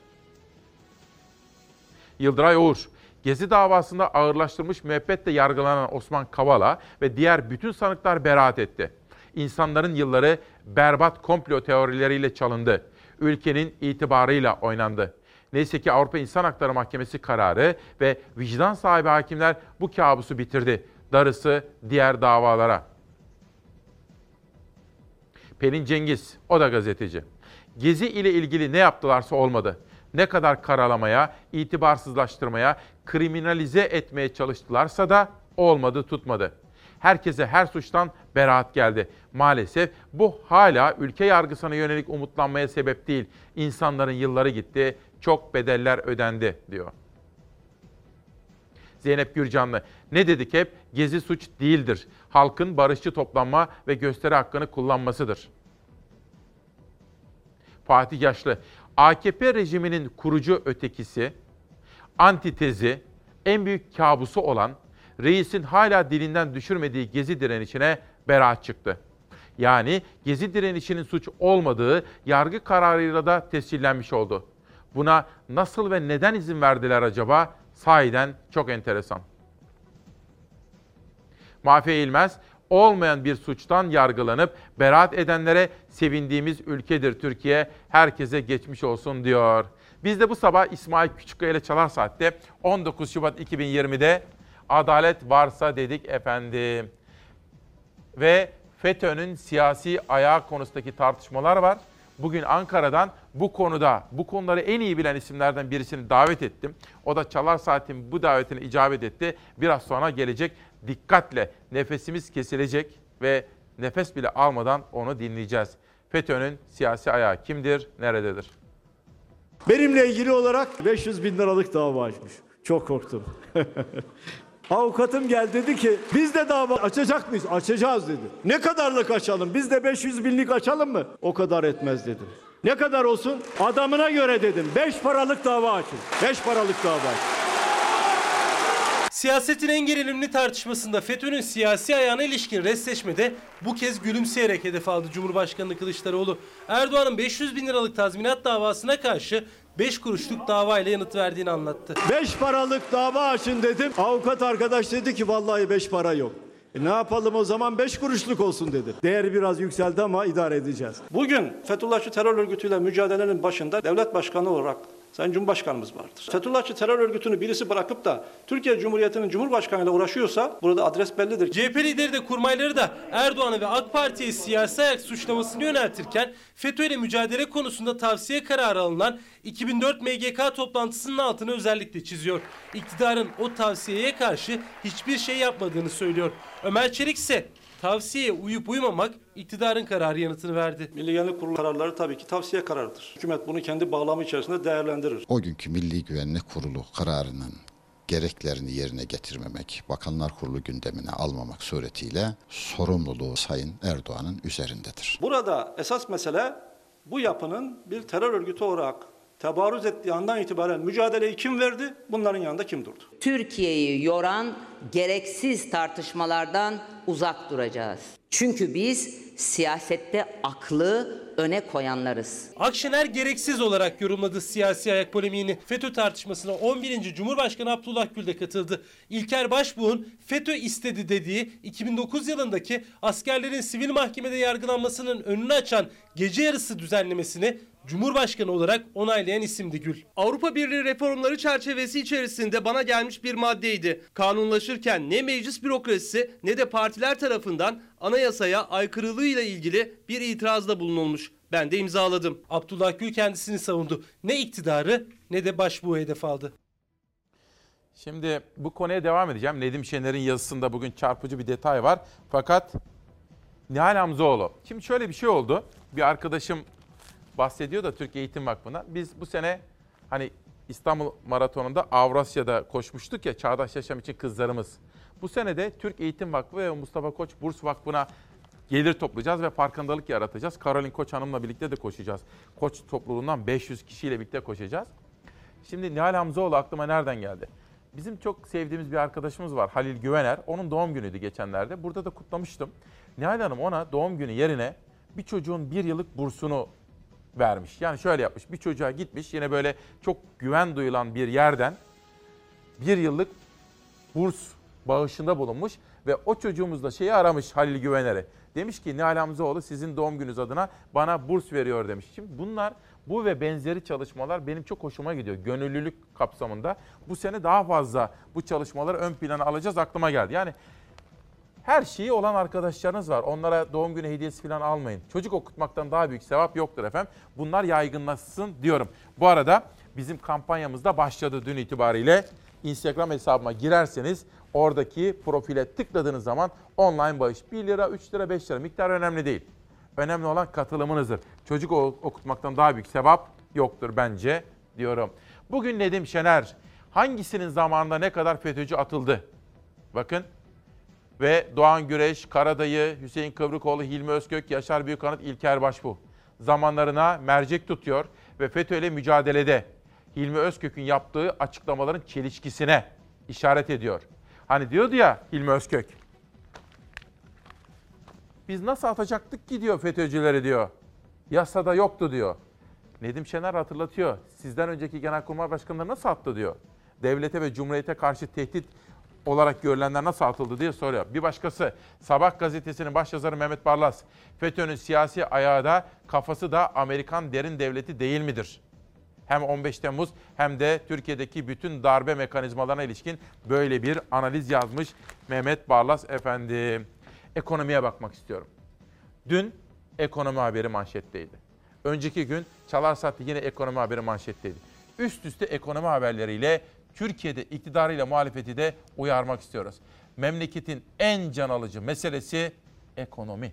Yıldıray Uğur, Gezi davasında ağırlaştırılmış müebbetle yargılanan Osman Kavala ve diğer bütün sanıklar beraat etti. İnsanların yılları berbat komplo teorileriyle çalındı. Ülkenin itibarıyla oynandı. Neyse ki Avrupa İnsan Hakları Mahkemesi kararı ve vicdan sahibi hakimler bu kabusu bitirdi. Darısı diğer davalara. Pelin Cengiz, o da gazeteci. Gezi ile ilgili ne yaptılarsa olmadı. Ne kadar karalamaya, itibarsızlaştırmaya, kriminalize etmeye çalıştılarsa da olmadı, tutmadı. Herkese her suçtan beraat geldi. Maalesef bu hala ülke yargısına yönelik umutlanmaya sebep değil. İnsanların yılları gitti, çok bedeller ödendi diyor. Zeynep Gürcanlı. Ne dedik hep? Gezi suç değildir. Halkın barışçı toplanma ve gösteri hakkını kullanmasıdır. Fatih Yaşlı. AKP rejiminin kurucu ötekisi, antitezi, en büyük kabusu olan reisin hala dilinden düşürmediği gezi direnişine beraat çıktı. Yani gezi direnişinin suç olmadığı yargı kararıyla da tescillenmiş oldu. Buna nasıl ve neden izin verdiler acaba? Sahiden çok enteresan. Mahfiye İlmez, olmayan bir suçtan yargılanıp beraat edenlere sevindiğimiz ülkedir Türkiye. Herkese geçmiş olsun diyor. Biz de bu sabah İsmail Küçükkaya ile Çalar Saat'te 19 Şubat 2020'de adalet varsa dedik efendim. Ve FETÖ'nün siyasi ayağı konusundaki tartışmalar var. Bugün Ankara'dan bu konuda, bu konuları en iyi bilen isimlerden birisini davet ettim. O da Çalar Saat'in bu davetine icabet etti. Biraz sonra gelecek. Dikkatle nefesimiz kesilecek ve nefes bile almadan onu dinleyeceğiz. FETÖ'nün siyasi ayağı kimdir, nerededir? Benimle ilgili olarak 500 bin liralık dava açmış. Çok korktum. Avukatım geldi dedi ki biz de dava açacak mıyız? Açacağız dedi. Ne kadarlık açalım? Biz de 500 binlik açalım mı? O kadar etmez dedim. Ne kadar olsun? Adamına göre dedim. 5 paralık dava açın. 5 paralık dava açın. Siyasetin en gerilimli tartışmasında FETÖ'nün siyasi ayağına ilişkin restleşmede bu kez gülümseyerek hedef aldı Cumhurbaşkanı Kılıçdaroğlu. Erdoğan'ın 500 bin liralık tazminat davasına karşı 5 kuruşluk davayla yanıt verdiğini anlattı. 5 paralık dava açın dedim. Avukat arkadaş dedi ki vallahi 5 para yok. E ne yapalım o zaman 5 kuruşluk olsun dedi. Değer biraz yükseldi ama idare edeceğiz. Bugün Fethullahçı terör örgütüyle mücadelenin başında devlet başkanı olarak Sayın Cumhurbaşkanımız vardır. Fethullahçı terör örgütünü birisi bırakıp da Türkiye Cumhuriyeti'nin Cumhurbaşkanıyla uğraşıyorsa burada adres bellidir. CHP lideri de kurmayları da Erdoğan'ı ve AK Parti'ye siyasi ayak suçlamasını yöneltirken FETÖ ile mücadele konusunda tavsiye kararı alınan 2004 MGK toplantısının altını özellikle çiziyor. İktidarın o tavsiyeye karşı hiçbir şey yapmadığını söylüyor. Ömer Çelik ise tavsiyeye uyup uymamak iktidarın kararı yanıtını verdi. Milli Güvenlik Kurulu kararları tabii ki tavsiye kararıdır. Hükümet bunu kendi bağlamı içerisinde değerlendirir. O günkü Milli Güvenlik Kurulu kararının gereklerini yerine getirmemek, Bakanlar Kurulu gündemine almamak suretiyle sorumluluğu Sayın Erdoğan'ın üzerindedir. Burada esas mesele bu yapının bir terör örgütü olarak tebarüz ettiği andan itibaren mücadeleyi kim verdi? Bunların yanında kim durdu? Türkiye'yi yoran gereksiz tartışmalardan uzak duracağız. Çünkü biz siyasette aklı öne koyanlarız. Akşener gereksiz olarak yorumladı siyasi ayak polemiğini. FETÖ tartışmasına 11. Cumhurbaşkanı Abdullah Gül de katıldı. İlker Başbuğ'un FETÖ istedi dediği 2009 yılındaki askerlerin sivil mahkemede yargılanmasının önünü açan gece yarısı düzenlemesini Cumhurbaşkanı olarak onaylayan isimdi Gül. Avrupa Birliği reformları çerçevesi içerisinde bana gelmiş bir maddeydi. Kanunlaşırken ne meclis bürokrasisi ne de partiler tarafından anayasaya aykırılığıyla ilgili bir itirazda bulunulmuş. Ben de imzaladım. Abdullah Gül kendisini savundu. Ne iktidarı ne de başbuğu hedef aldı. Şimdi bu konuya devam edeceğim. Nedim Şener'in yazısında bugün çarpıcı bir detay var. Fakat Nihal Hamzoğlu. Şimdi şöyle bir şey oldu. Bir arkadaşım bahsediyor da Türk Eğitim Vakfı'na. Biz bu sene hani İstanbul Maratonu'nda Avrasya'da koşmuştuk ya Çağdaş Yaşam için kızlarımız. Bu sene de Türk Eğitim Vakfı ve Mustafa Koç Burs Vakfı'na gelir toplayacağız ve farkındalık yaratacağız. Karolin Koç Hanım'la birlikte de koşacağız. Koç topluluğundan 500 kişiyle birlikte koşacağız. Şimdi Nihal Hamzoğlu aklıma nereden geldi? Bizim çok sevdiğimiz bir arkadaşımız var Halil Güvener. Onun doğum günüydü geçenlerde. Burada da kutlamıştım. Nihal Hanım ona doğum günü yerine bir çocuğun bir yıllık bursunu vermiş. Yani şöyle yapmış. Bir çocuğa gitmiş yine böyle çok güven duyulan bir yerden bir yıllık burs bağışında bulunmuş ve o çocuğumuz da şeyi aramış Halil Güvener'i. Demiş ki Nihal Hamzoğlu sizin doğum gününüz adına bana burs veriyor demiş. Şimdi bunlar bu ve benzeri çalışmalar benim çok hoşuma gidiyor. Gönüllülük kapsamında bu sene daha fazla bu çalışmaları ön plana alacağız aklıma geldi. Yani her şeyi olan arkadaşlarınız var. Onlara doğum günü hediyesi falan almayın. Çocuk okutmaktan daha büyük sevap yoktur efendim. Bunlar yaygınlaşsın diyorum. Bu arada bizim kampanyamız da başladı dün itibariyle. Instagram hesabıma girerseniz oradaki profile tıkladığınız zaman online bağış 1 lira, 3 lira, 5 lira miktar önemli değil. Önemli olan katılımınızdır. Çocuk okutmaktan daha büyük sevap yoktur bence diyorum. Bugün Nedim Şener hangisinin zamanında ne kadar FETÖ'cü atıldı? Bakın ve Doğan Güreş, Karadayı, Hüseyin Kıvrıkoğlu, Hilmi Özkök, Yaşar Büyükanıt, İlker Başbuğ zamanlarına mercek tutuyor ve FETÖ ile mücadelede Hilmi Özkök'ün yaptığı açıklamaların çelişkisine işaret ediyor. Hani diyordu ya Hilmi Özkök. Biz nasıl atacaktık ki diyor FETÖ'cüleri diyor. Yasada yoktu diyor. Nedim Şener hatırlatıyor. Sizden önceki genelkurmay başkanları nasıl attı diyor. Devlete ve cumhuriyete karşı tehdit olarak görülenler nasıl atıldı diye soruyor. Bir başkası Sabah gazetesinin başyazarı Mehmet Barlas. FETÖ'nün siyasi ayağı da kafası da Amerikan derin devleti değil midir? Hem 15 Temmuz hem de Türkiye'deki bütün darbe mekanizmalarına ilişkin böyle bir analiz yazmış Mehmet Barlas efendim. Ekonomiye bakmak istiyorum. Dün ekonomi haberi manşetteydi. Önceki gün Çalar Saat'te yine ekonomi haberi manşetteydi. Üst üste ekonomi haberleriyle Türkiye'de iktidarıyla muhalefeti de uyarmak istiyoruz. Memleketin en can alıcı meselesi ekonomi.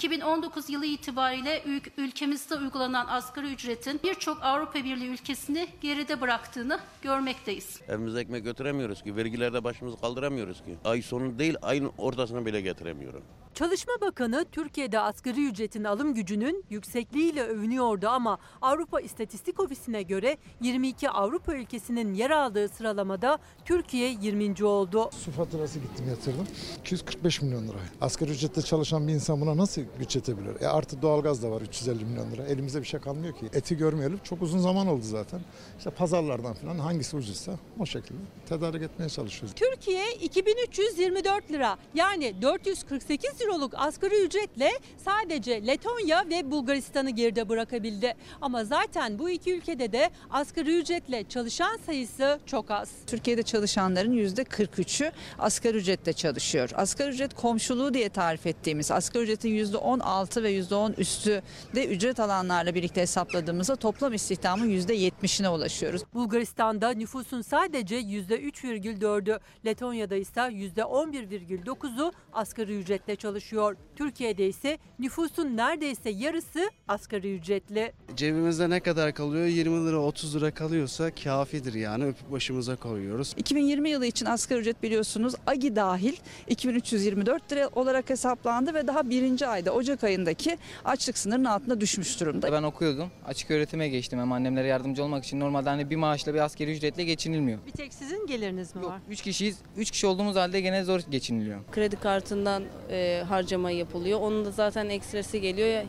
2019 yılı itibariyle ülkemizde uygulanan asgari ücretin birçok Avrupa Birliği ülkesini geride bıraktığını görmekteyiz. Evimize ekmek götüremiyoruz ki, vergilerde başımızı kaldıramıyoruz ki. Ay sonu değil, ayın ortasını bile getiremiyorum. Çalışma Bakanı Türkiye'de asgari ücretin alım gücünün yüksekliğiyle övünüyordu ama Avrupa İstatistik Ofisi'ne göre 22 Avrupa ülkesinin yer aldığı sıralamada Türkiye 20. oldu. Su faturası gittim yatırdım. 245 milyon lira. Asgari ücretle çalışan bir insan buna nasıl güç yetebilir? E artı doğalgaz da var 350 milyon lira. Elimizde bir şey kalmıyor ki. Eti görmeyelim. Çok uzun zaman oldu zaten. İşte pazarlardan falan hangisi ucuzsa o şekilde tedarik etmeye çalışıyoruz. Türkiye 2324 lira yani 448 euroluk asgari ücretle sadece Letonya ve Bulgaristan'ı geride bırakabildi. Ama zaten bu iki ülkede de asgari ücretle çalışan sayısı çok az. Türkiye'de çalışanların %43'ü asgari ücretle çalışıyor. Asgari ücret komşuluğu diye tarif ettiğimiz asgari ücretin %16 ve %10 üstü de ücret alanlarla birlikte hesapladığımızda toplam istihdamın %70'ine ulaşıyoruz. Bulgaristan'da nüfusun sadece %3,4'ü, Letonya'da ise %11,9'u asgari ücretle çalışıyor. Türkiye'de ise nüfusun neredeyse yarısı asgari ücretli. Cebimizde ne kadar kalıyor? 20 lira 30 lira kalıyorsa kafidir yani öpüp başımıza koyuyoruz. 2020 yılı için asgari ücret biliyorsunuz AGİ dahil 2324 lira olarak hesaplandı ve daha birinci ayda de Ocak ayındaki açlık sınırının altına düşmüş durumda. Ben okuyordum. Açık öğretime geçtim hem annemlere yardımcı olmak için. Normalde hani bir maaşla bir askeri ücretle geçinilmiyor. Bir tek sizin geliriniz mi var? Üç kişiyiz. Üç kişi olduğumuz halde gene zor geçiniliyor. Kredi kartından e, harcama yapılıyor. Onun da zaten ekstresi geliyor ya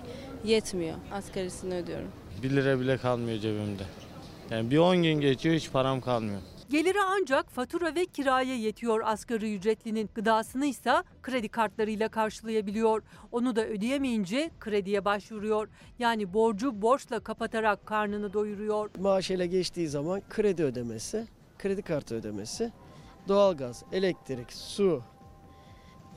yetmiyor. Asgarisini ödüyorum. 1 lira bile kalmıyor cebimde. Yani bir 10 gün geçiyor hiç param kalmıyor. Geliri ancak fatura ve kiraya yetiyor asgari ücretlinin. Gıdasını ise kredi kartlarıyla karşılayabiliyor. Onu da ödeyemeyince krediye başvuruyor. Yani borcu borçla kapatarak karnını doyuruyor. Maaşıyla geçtiği zaman kredi ödemesi, kredi kartı ödemesi, doğalgaz, elektrik, su,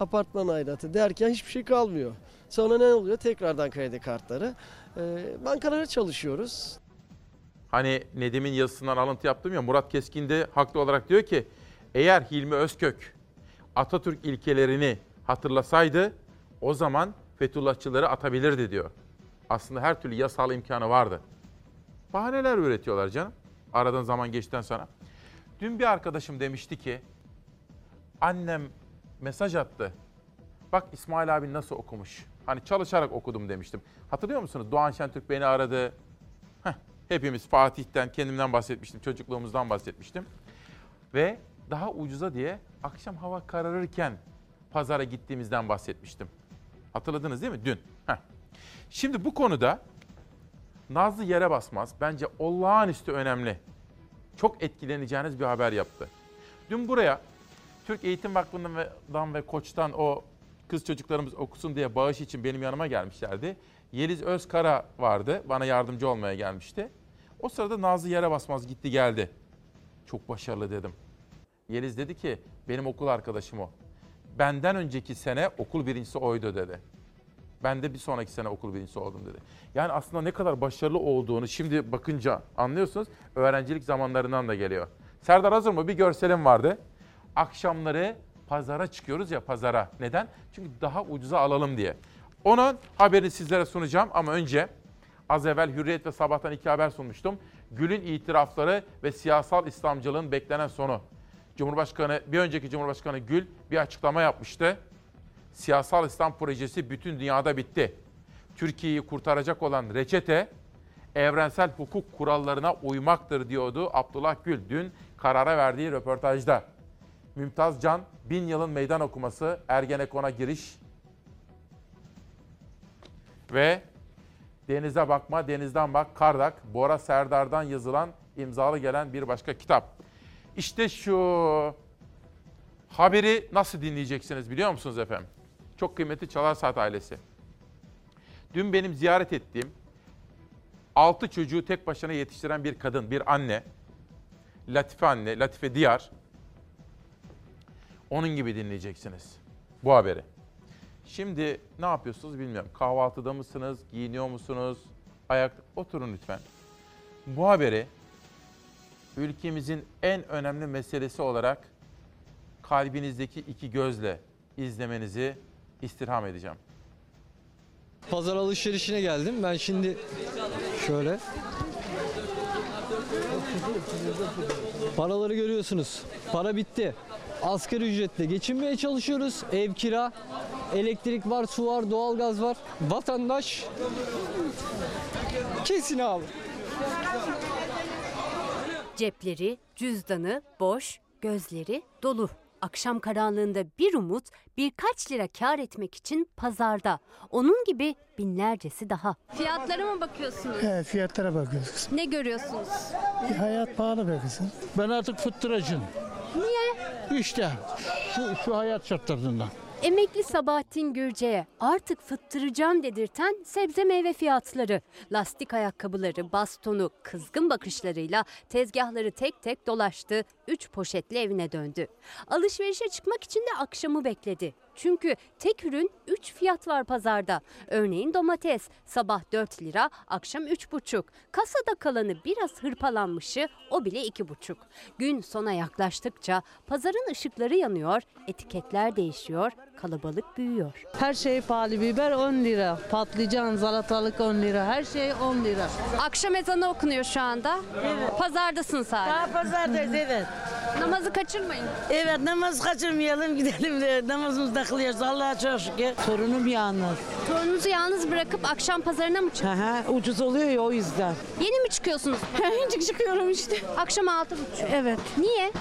apartman aidatı derken hiçbir şey kalmıyor. Sonra ne oluyor? Tekrardan kredi kartları. Ee, bankalara çalışıyoruz. Hani Nedim'in yazısından alıntı yaptım ya Murat Keskin de haklı olarak diyor ki eğer Hilmi Özkök Atatürk ilkelerini hatırlasaydı o zaman Fethullahçıları atabilirdi diyor. Aslında her türlü yasal imkanı vardı. Bahaneler üretiyorlar canım. Aradan zaman geçtikten sonra. Dün bir arkadaşım demişti ki annem mesaj attı. Bak İsmail abi nasıl okumuş. Hani çalışarak okudum demiştim. Hatırlıyor musunuz? Doğan Şentürk beni aradı. Hepimiz Fatih'ten, kendimden bahsetmiştim. Çocukluğumuzdan bahsetmiştim. Ve daha ucuza diye akşam hava kararırken pazara gittiğimizden bahsetmiştim. Hatırladınız değil mi? Dün. Heh. Şimdi bu konuda Nazlı yere basmaz. Bence olağanüstü önemli. Çok etkileneceğiniz bir haber yaptı. Dün buraya Türk Eğitim Vakfı'ndan ve Koç'tan o kız çocuklarımız okusun diye bağış için benim yanıma gelmişlerdi. Yeliz Özkara vardı. Bana yardımcı olmaya gelmişti. O sırada Nazlı yere basmaz gitti geldi. Çok başarılı dedim. Yeliz dedi ki benim okul arkadaşım o. Benden önceki sene okul birincisi oydu dedi. Ben de bir sonraki sene okul birincisi oldum dedi. Yani aslında ne kadar başarılı olduğunu şimdi bakınca anlıyorsunuz. Öğrencilik zamanlarından da geliyor. Serdar hazır mı? Bir görselim vardı. Akşamları pazara çıkıyoruz ya pazara. Neden? Çünkü daha ucuza alalım diye. Onun haberini sizlere sunacağım ama önce az evvel Hürriyet ve Sabah'tan iki haber sunmuştum. Gül'ün itirafları ve siyasal İslamcılığın beklenen sonu. Cumhurbaşkanı, bir önceki Cumhurbaşkanı Gül bir açıklama yapmıştı. Siyasal İslam projesi bütün dünyada bitti. Türkiye'yi kurtaracak olan reçete evrensel hukuk kurallarına uymaktır diyordu Abdullah Gül dün karara verdiği röportajda. Mümtaz Can, bin yılın meydan okuması, Ergenekon'a giriş ve Denize Bakma, Denizden Bak, Kardak, Bora Serdar'dan yazılan, imzalı gelen bir başka kitap. İşte şu haberi nasıl dinleyeceksiniz biliyor musunuz efendim? Çok kıymetli Çalar Saat ailesi. Dün benim ziyaret ettiğim, altı çocuğu tek başına yetiştiren bir kadın, bir anne, Latife anne, Latife Diyar, onun gibi dinleyeceksiniz bu haberi. Şimdi ne yapıyorsunuz bilmiyorum. Kahvaltıda mısınız, giyiniyor musunuz? Ayak oturun lütfen. Bu haberi ülkemizin en önemli meselesi olarak kalbinizdeki iki gözle izlemenizi istirham edeceğim. Pazar alışverişine geldim. Ben şimdi şöyle Paraları görüyorsunuz. Para bitti. Asgari ücretle geçinmeye çalışıyoruz. Ev kira, elektrik var, su var, doğalgaz var. Vatandaş kesin abi. Cepleri, cüzdanı boş, gözleri dolu. Akşam karanlığında bir umut birkaç lira kar etmek için pazarda. Onun gibi binlercesi daha. Fiyatlara mı bakıyorsunuz? He, fiyatlara bakıyoruz kızım. Ne görüyorsunuz? E, hayat pahalı be kızım. Ben artık fıttıracım. Niye? İşte şu, şu hayat şartlarından. Emekli Sabahattin Gürce'ye artık fıttıracağım dedirten sebze meyve fiyatları. Lastik ayakkabıları, bastonu, kızgın bakışlarıyla tezgahları tek tek dolaştı. Üç poşetle evine döndü. Alışverişe çıkmak için de akşamı bekledi. Çünkü tek ürün 3 fiyat var pazarda. Örneğin domates sabah 4 lira, akşam 3,5. Kasada kalanı biraz hırpalanmışı o bile 2,5. Gün sona yaklaştıkça pazarın ışıkları yanıyor, etiketler değişiyor, kalabalık büyüyor. Her şey pahalı. Biber 10 lira, patlıcan, salatalık 10 lira. Her şey 10 lira. Akşam ezanı okunuyor şu anda. Evet. Pazardasın sadece. Daha pazardayız evet. Namazı kaçırmayın. Evet namaz kaçırmayalım gidelim de namazımızda kılıyoruz Allah'a çok şükür. Torunum yalnız. Torununuzu yalnız bırakıp akşam pazarına mı çıkıyorsunuz? Aha, ucuz oluyor ya o yüzden. Yeni mi çıkıyorsunuz? Önce çıkıyorum işte. Akşam altı buçuk. Evet. Niye?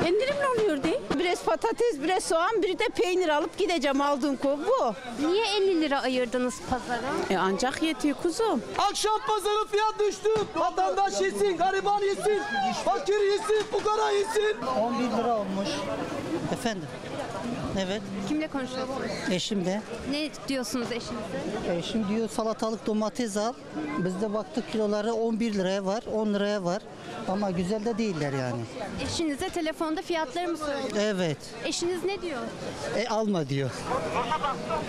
İndirimli oluyor değil. Biraz patates, biraz soğan, bir de peynir alıp gideceğim aldığım kov bu. Niye 50 lira ayırdınız pazara? E ancak yetiyor kuzum. Akşam pazarı fiyat düştü. Vatandaş yesin, gariban yesin, fakir yesin, fukara yesin. 11 lira olmuş. Efendim? Evet. Kimle konuşuyorsunuz? Eşim de. Ne diyorsunuz eşinize? Eşim diyor salatalık domates al. Biz de baktık kiloları 11 liraya var, 10 liraya var. Ama güzel de değiller yani. Eşinize telefonda fiyatları mı söylüyor? Evet. Eşiniz ne diyor? E alma diyor.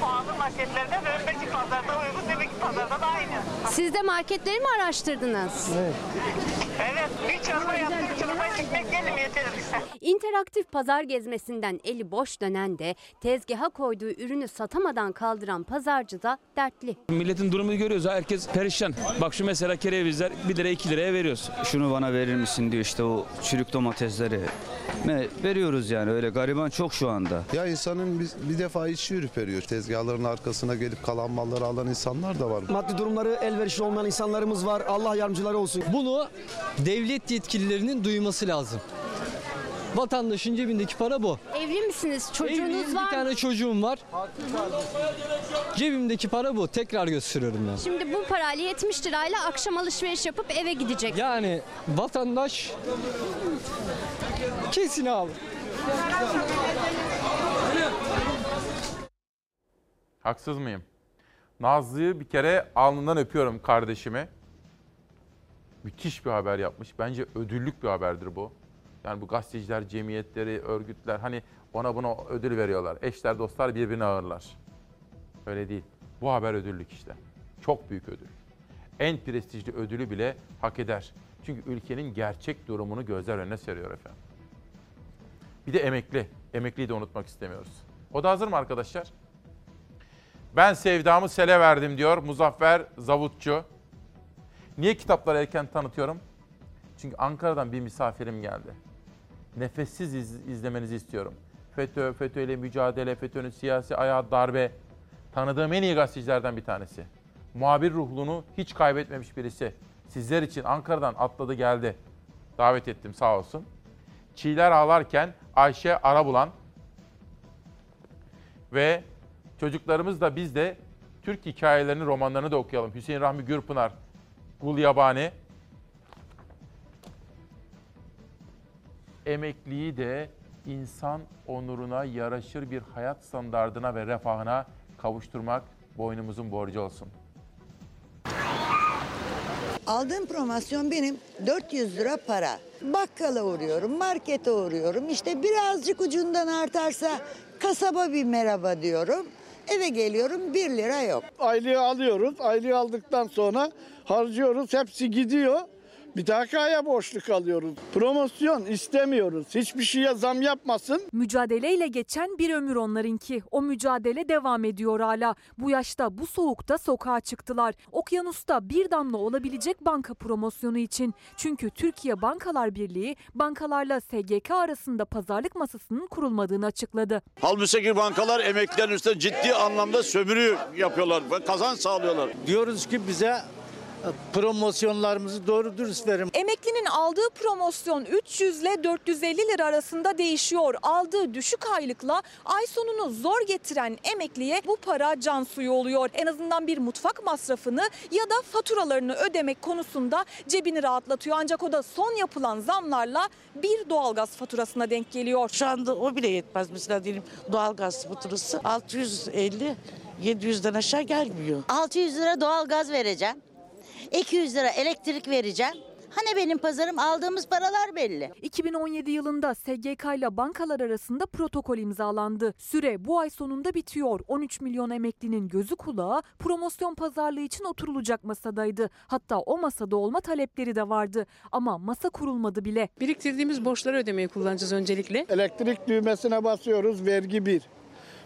pahalı marketlerde ve öndeki pazarda uygun demek ki pazarda da aynı. Siz de marketleri mi araştırdınız? Evet. Evet, bir çorba yaptık, çorba ekmek gelim yeter bize. İnteraktif pazar gezmesinden eli boş dönen de tezgaha koyduğu ürünü satamadan kaldıran pazarcı da dertli. Milletin durumunu görüyoruz. Herkes perişan. Bak şu mesela kerevizler 1 lira 2 liraya veriyoruz. Şunu bana verir misin diyor işte o çürük domatesleri. Ne veriyoruz yani öyle gariban çok şu anda. Ya insanın bir, bir defa içi ürperiyor. Tezgahların arkasına gelip kalan malları alan insanlar da var. Maddi durumları elverişli olmayan insanlarımız var. Allah yardımcıları olsun. Bunu devlet yetkililerinin duyması lazım. Vatandaşın cebindeki para bu. Evli misiniz? Çocuğunuz Evliyim, var bir mı? tane çocuğum var. Cebimdeki para bu. Tekrar gösteriyorum ben. Şimdi bu parayla 70 lirayla akşam alışveriş yapıp eve gidecek. Yani vatandaş kesin alır. Haksız mıyım? Nazlı'yı bir kere alnından öpüyorum kardeşimi. Müthiş bir haber yapmış. Bence ödüllük bir haberdir bu. Yani bu gazeteciler, cemiyetleri, örgütler hani ona buna ödül veriyorlar. Eşler, dostlar birbirini ağırlar. Öyle değil. Bu haber ödüllük işte. Çok büyük ödül. En prestijli ödülü bile hak eder. Çünkü ülkenin gerçek durumunu gözler önüne seriyor efendim. Bir de emekli. Emekliyi de unutmak istemiyoruz. O da hazır mı arkadaşlar? Ben sevdamı sele verdim diyor Muzaffer Zavutçu. Niye kitapları erken tanıtıyorum? Çünkü Ankara'dan bir misafirim geldi. Nefessiz iz- izlemenizi istiyorum. FETÖ, FETÖ ile mücadele, FETÖ'nün siyasi ayağı darbe. Tanıdığım en iyi gazetecilerden bir tanesi. Muhabir ruhunu hiç kaybetmemiş birisi. Sizler için Ankara'dan atladı geldi. Davet ettim sağ olsun. Çiğler ağlarken Ayşe Arabulan ve çocuklarımız da biz de Türk hikayelerini, romanlarını da okuyalım. Hüseyin Rahmi Gürpınar, Gul Yabani. Emekliyi de insan onuruna yaraşır bir hayat standardına ve refahına kavuşturmak boynumuzun borcu olsun. Aldığım promosyon benim 400 lira para. Bakkala uğruyorum, markete uğruyorum. İşte birazcık ucundan artarsa kasaba bir merhaba diyorum. Eve geliyorum 1 lira yok. Aylığı alıyoruz. Aylığı aldıktan sonra harcıyoruz. Hepsi gidiyor. Bir daha kaya borçlu kalıyoruz. Promosyon istemiyoruz. Hiçbir şeye zam yapmasın. Mücadeleyle geçen bir ömür onlarınki. O mücadele devam ediyor hala. Bu yaşta bu soğukta sokağa çıktılar. Okyanusta bir damla olabilecek banka promosyonu için. Çünkü Türkiye Bankalar Birliği bankalarla SGK arasında pazarlık masasının kurulmadığını açıkladı. Halbuki bankalar emeklilerin üstüne ciddi anlamda sömürü yapıyorlar ve kazanç sağlıyorlar. Diyoruz ki bize promosyonlarımızı doğru dürüst verin. Emeklinin aldığı promosyon 300 ile 450 lira arasında değişiyor. Aldığı düşük aylıkla ay sonunu zor getiren emekliye bu para can suyu oluyor. En azından bir mutfak masrafını ya da faturalarını ödemek konusunda cebini rahatlatıyor. Ancak o da son yapılan zamlarla bir doğalgaz faturasına denk geliyor. Şu anda o bile yetmez mesela diyelim doğalgaz faturası 650 700'den aşağı gelmiyor. 600 lira doğalgaz vereceğim. 200 lira elektrik vereceğim. Hani benim pazarım aldığımız paralar belli. 2017 yılında SGK ile bankalar arasında protokol imzalandı. Süre bu ay sonunda bitiyor. 13 milyon emeklinin gözü kulağı promosyon pazarlığı için oturulacak masadaydı. Hatta o masada olma talepleri de vardı. Ama masa kurulmadı bile. Biriktirdiğimiz borçları ödemeye kullanacağız öncelikle. Elektrik düğmesine basıyoruz. Vergi bir.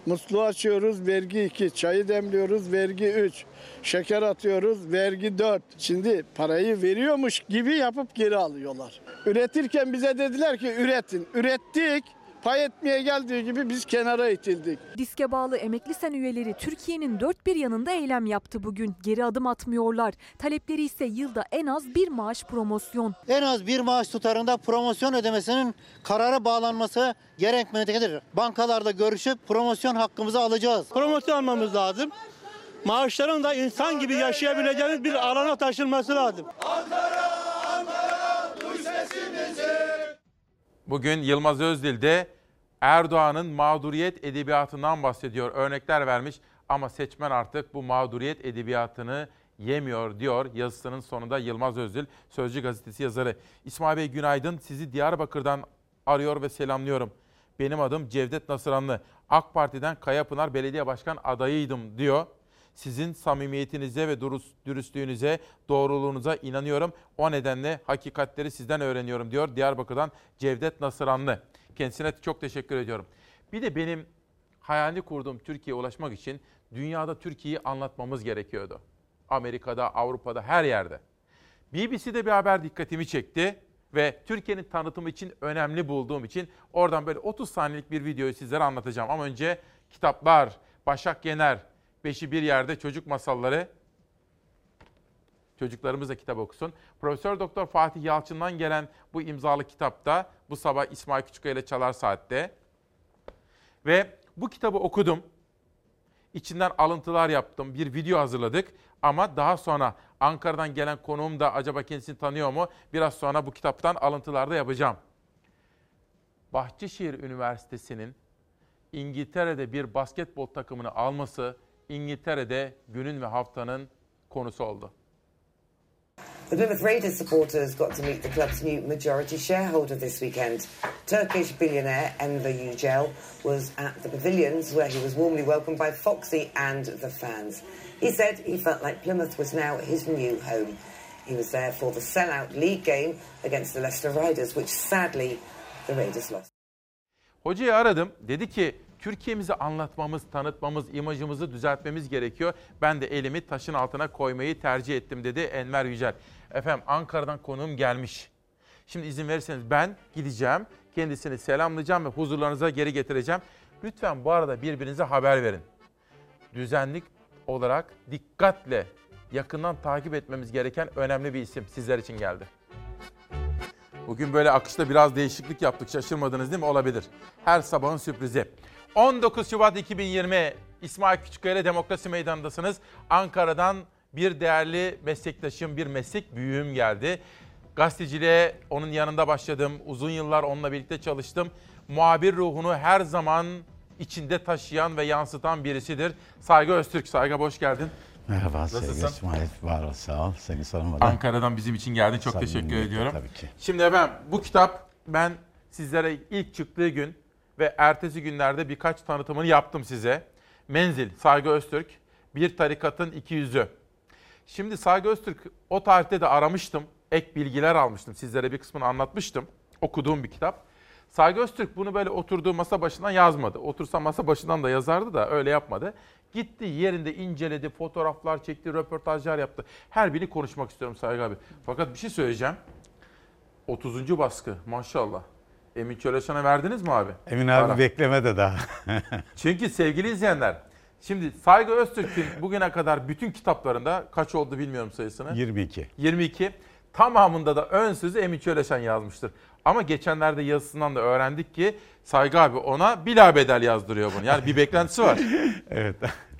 Musluğu açıyoruz, vergi 2. Çayı demliyoruz, vergi 3. Şeker atıyoruz, vergi 4. Şimdi parayı veriyormuş gibi yapıp geri alıyorlar. Üretirken bize dediler ki üretin. Ürettik. Pay etmeye geldiği gibi biz kenara itildik. Diske bağlı emekli sen üyeleri Türkiye'nin dört bir yanında eylem yaptı bugün. Geri adım atmıyorlar. Talepleri ise yılda en az bir maaş promosyon. En az bir maaş tutarında promosyon ödemesinin karara bağlanması gerekmektedir. Bankalarda görüşüp promosyon hakkımızı alacağız. Promosyon almamız lazım. Maaşların da insan gibi yaşayabileceğiniz bir alana taşınması lazım. Bugün Yılmaz Özdil de Erdoğan'ın mağduriyet edebiyatından bahsediyor. Örnekler vermiş ama seçmen artık bu mağduriyet edebiyatını yemiyor diyor yazısının sonunda Yılmaz Özdil Sözcü gazetesi yazarı. İsmail Bey günaydın sizi Diyarbakır'dan arıyor ve selamlıyorum. Benim adım Cevdet Nasıranlı. AK Parti'den Kayapınar Belediye Başkan adayıydım diyor. Sizin samimiyetinize ve dürüst- dürüstlüğünüze, doğruluğunuza inanıyorum. O nedenle hakikatleri sizden öğreniyorum diyor Diyarbakır'dan Cevdet Nasıranlı. Kendisine çok teşekkür ediyorum. Bir de benim hayalini kurduğum Türkiye'ye ulaşmak için dünyada Türkiye'yi anlatmamız gerekiyordu. Amerika'da, Avrupa'da, her yerde. BBC'de bir haber dikkatimi çekti ve Türkiye'nin tanıtımı için önemli bulduğum için oradan böyle 30 saniyelik bir videoyu sizlere anlatacağım. Ama önce kitaplar, Başak Yener, Beşi Bir Yerde Çocuk Masalları. Çocuklarımız da kitap okusun. Profesör Doktor Fatih Yalçın'dan gelen bu imzalı kitapta bu sabah İsmail Küçükkaya ile Çalar Saat'te. Ve bu kitabı okudum. İçinden alıntılar yaptım. Bir video hazırladık. Ama daha sonra Ankara'dan gelen konuğum da acaba kendisini tanıyor mu? Biraz sonra bu kitaptan alıntılar da yapacağım. Bahçeşehir Üniversitesi'nin İngiltere'de bir basketbol takımını alması İngiltere'de günün ve haftanın konusu oldu. The Plymouth Raiders supporters got to meet the club's new majority shareholder this weekend. Turkish billionaire Enver Yücel was at the pavilions where he was warmly welcomed by Foxy and the fans. He said he felt like Plymouth was now his new home. He was there for the sellout league game against the Leicester Riders, which sadly the Raiders lost. Hocayı aradım. Dedi ki Türkiye'mizi anlatmamız, tanıtmamız, imajımızı düzeltmemiz gerekiyor. Ben de elimi taşın altına koymayı tercih ettim dedi Enver Yücel. Efendim Ankara'dan konuğum gelmiş. Şimdi izin verirseniz ben gideceğim. Kendisini selamlayacağım ve huzurlarınıza geri getireceğim. Lütfen bu arada birbirinize haber verin. Düzenlik olarak dikkatle yakından takip etmemiz gereken önemli bir isim sizler için geldi. Bugün böyle akışta biraz değişiklik yaptık. Şaşırmadınız değil mi? Olabilir. Her sabahın sürprizi. 19 Şubat 2020 İsmail Küçükkaya Demokrasi Meydanı'ndasınız. Ankara'dan bir değerli meslektaşım, bir meslek büyüğüm geldi. Gazeteciliğe onun yanında başladım. Uzun yıllar onunla birlikte çalıştım. Muhabir ruhunu her zaman içinde taşıyan ve yansıtan birisidir. Saygı Öztürk. Saygı hoş geldin. Merhaba sevgili Nasılsın? İsmail. Var ol, sağ ol. Seni sormadan. Ankara'dan bizim için geldin. Çok teşekkür Samimiyetle ediyorum. Tabii ki. Şimdi efendim bu kitap ben sizlere ilk çıktığı gün ve ertesi günlerde birkaç tanıtımını yaptım size. Menzil, Saygı Öztürk, Bir Tarikatın İki Yüzü. Şimdi Saygı Öztürk o tarihte de aramıştım. Ek bilgiler almıştım. Sizlere bir kısmını anlatmıştım. Okuduğum bir kitap. Saygı Öztürk bunu böyle oturduğu masa başından yazmadı. Otursa masa başından da yazardı da öyle yapmadı. Gitti yerinde inceledi, fotoğraflar çekti, röportajlar yaptı. Her birini konuşmak istiyorum Saygı abi. Fakat bir şey söyleyeceğim. 30. baskı maşallah. Emin Çöleşan'a verdiniz mi abi? Emin abi Para. beklemede daha. Çünkü sevgili izleyenler, şimdi Saygı Öztürk'ün bugüne kadar bütün kitaplarında kaç oldu bilmiyorum sayısını. 22. 22. Tamamında da ön sözü Emin Çöleşen yazmıştır. Ama geçenlerde yazısından da öğrendik ki Saygı abi ona bila bedel yazdırıyor bunu. Yani bir beklentisi var. evet.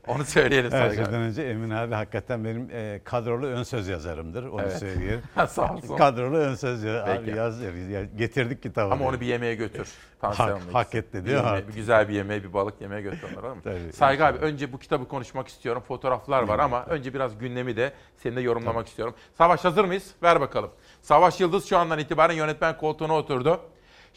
Onu söyleyelim Her Saygı önce Emin abi hakikaten benim e, kadrolu ön söz yazarımdır. Onu Evet. söyleyeyim. Sağ olsun. Kadrolu ön söz ya- Peki. abi yaz, ya- getirdik kitabı. Ama onu bir yemeğe götür. Hak, hak ikisi. etti Bir yemeğe- Bir güzel bir yemeğe, bir balık yemeğe götür onları? Tabii, Saygı abi önce bu kitabı konuşmak istiyorum. Fotoğraflar var ama önce biraz gündemi de seninle yorumlamak istiyorum. Savaş hazır mıyız? Ver bakalım. Savaş Yıldız şu andan itibaren yönetmen koltuğuna oturdu.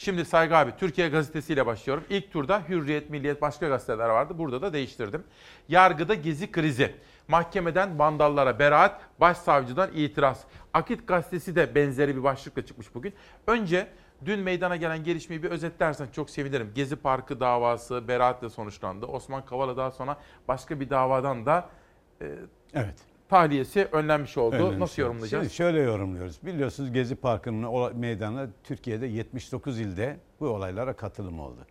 Şimdi Saygı abi Türkiye Gazetesi ile başlıyorum. İlk turda Hürriyet, Milliyet başka gazeteler vardı. Burada da değiştirdim. Yargıda gezi krizi. Mahkemeden vandallara beraat, başsavcıdan itiraz. Akit gazetesi de benzeri bir başlıkla çıkmış bugün. Önce Dün meydana gelen gelişmeyi bir özetlersen çok sevinirim. Gezi Parkı davası beraatle sonuçlandı. Osman Kavala daha sonra başka bir davadan da e, Evet. Tahliyesi önlenmiş oldu. Önlemiş Nasıl yorumlayacağız? Şimdi şöyle yorumluyoruz. Biliyorsunuz Gezi Parkı'nın ola- meydanı Türkiye'de 79 ilde bu olaylara katılım oldu.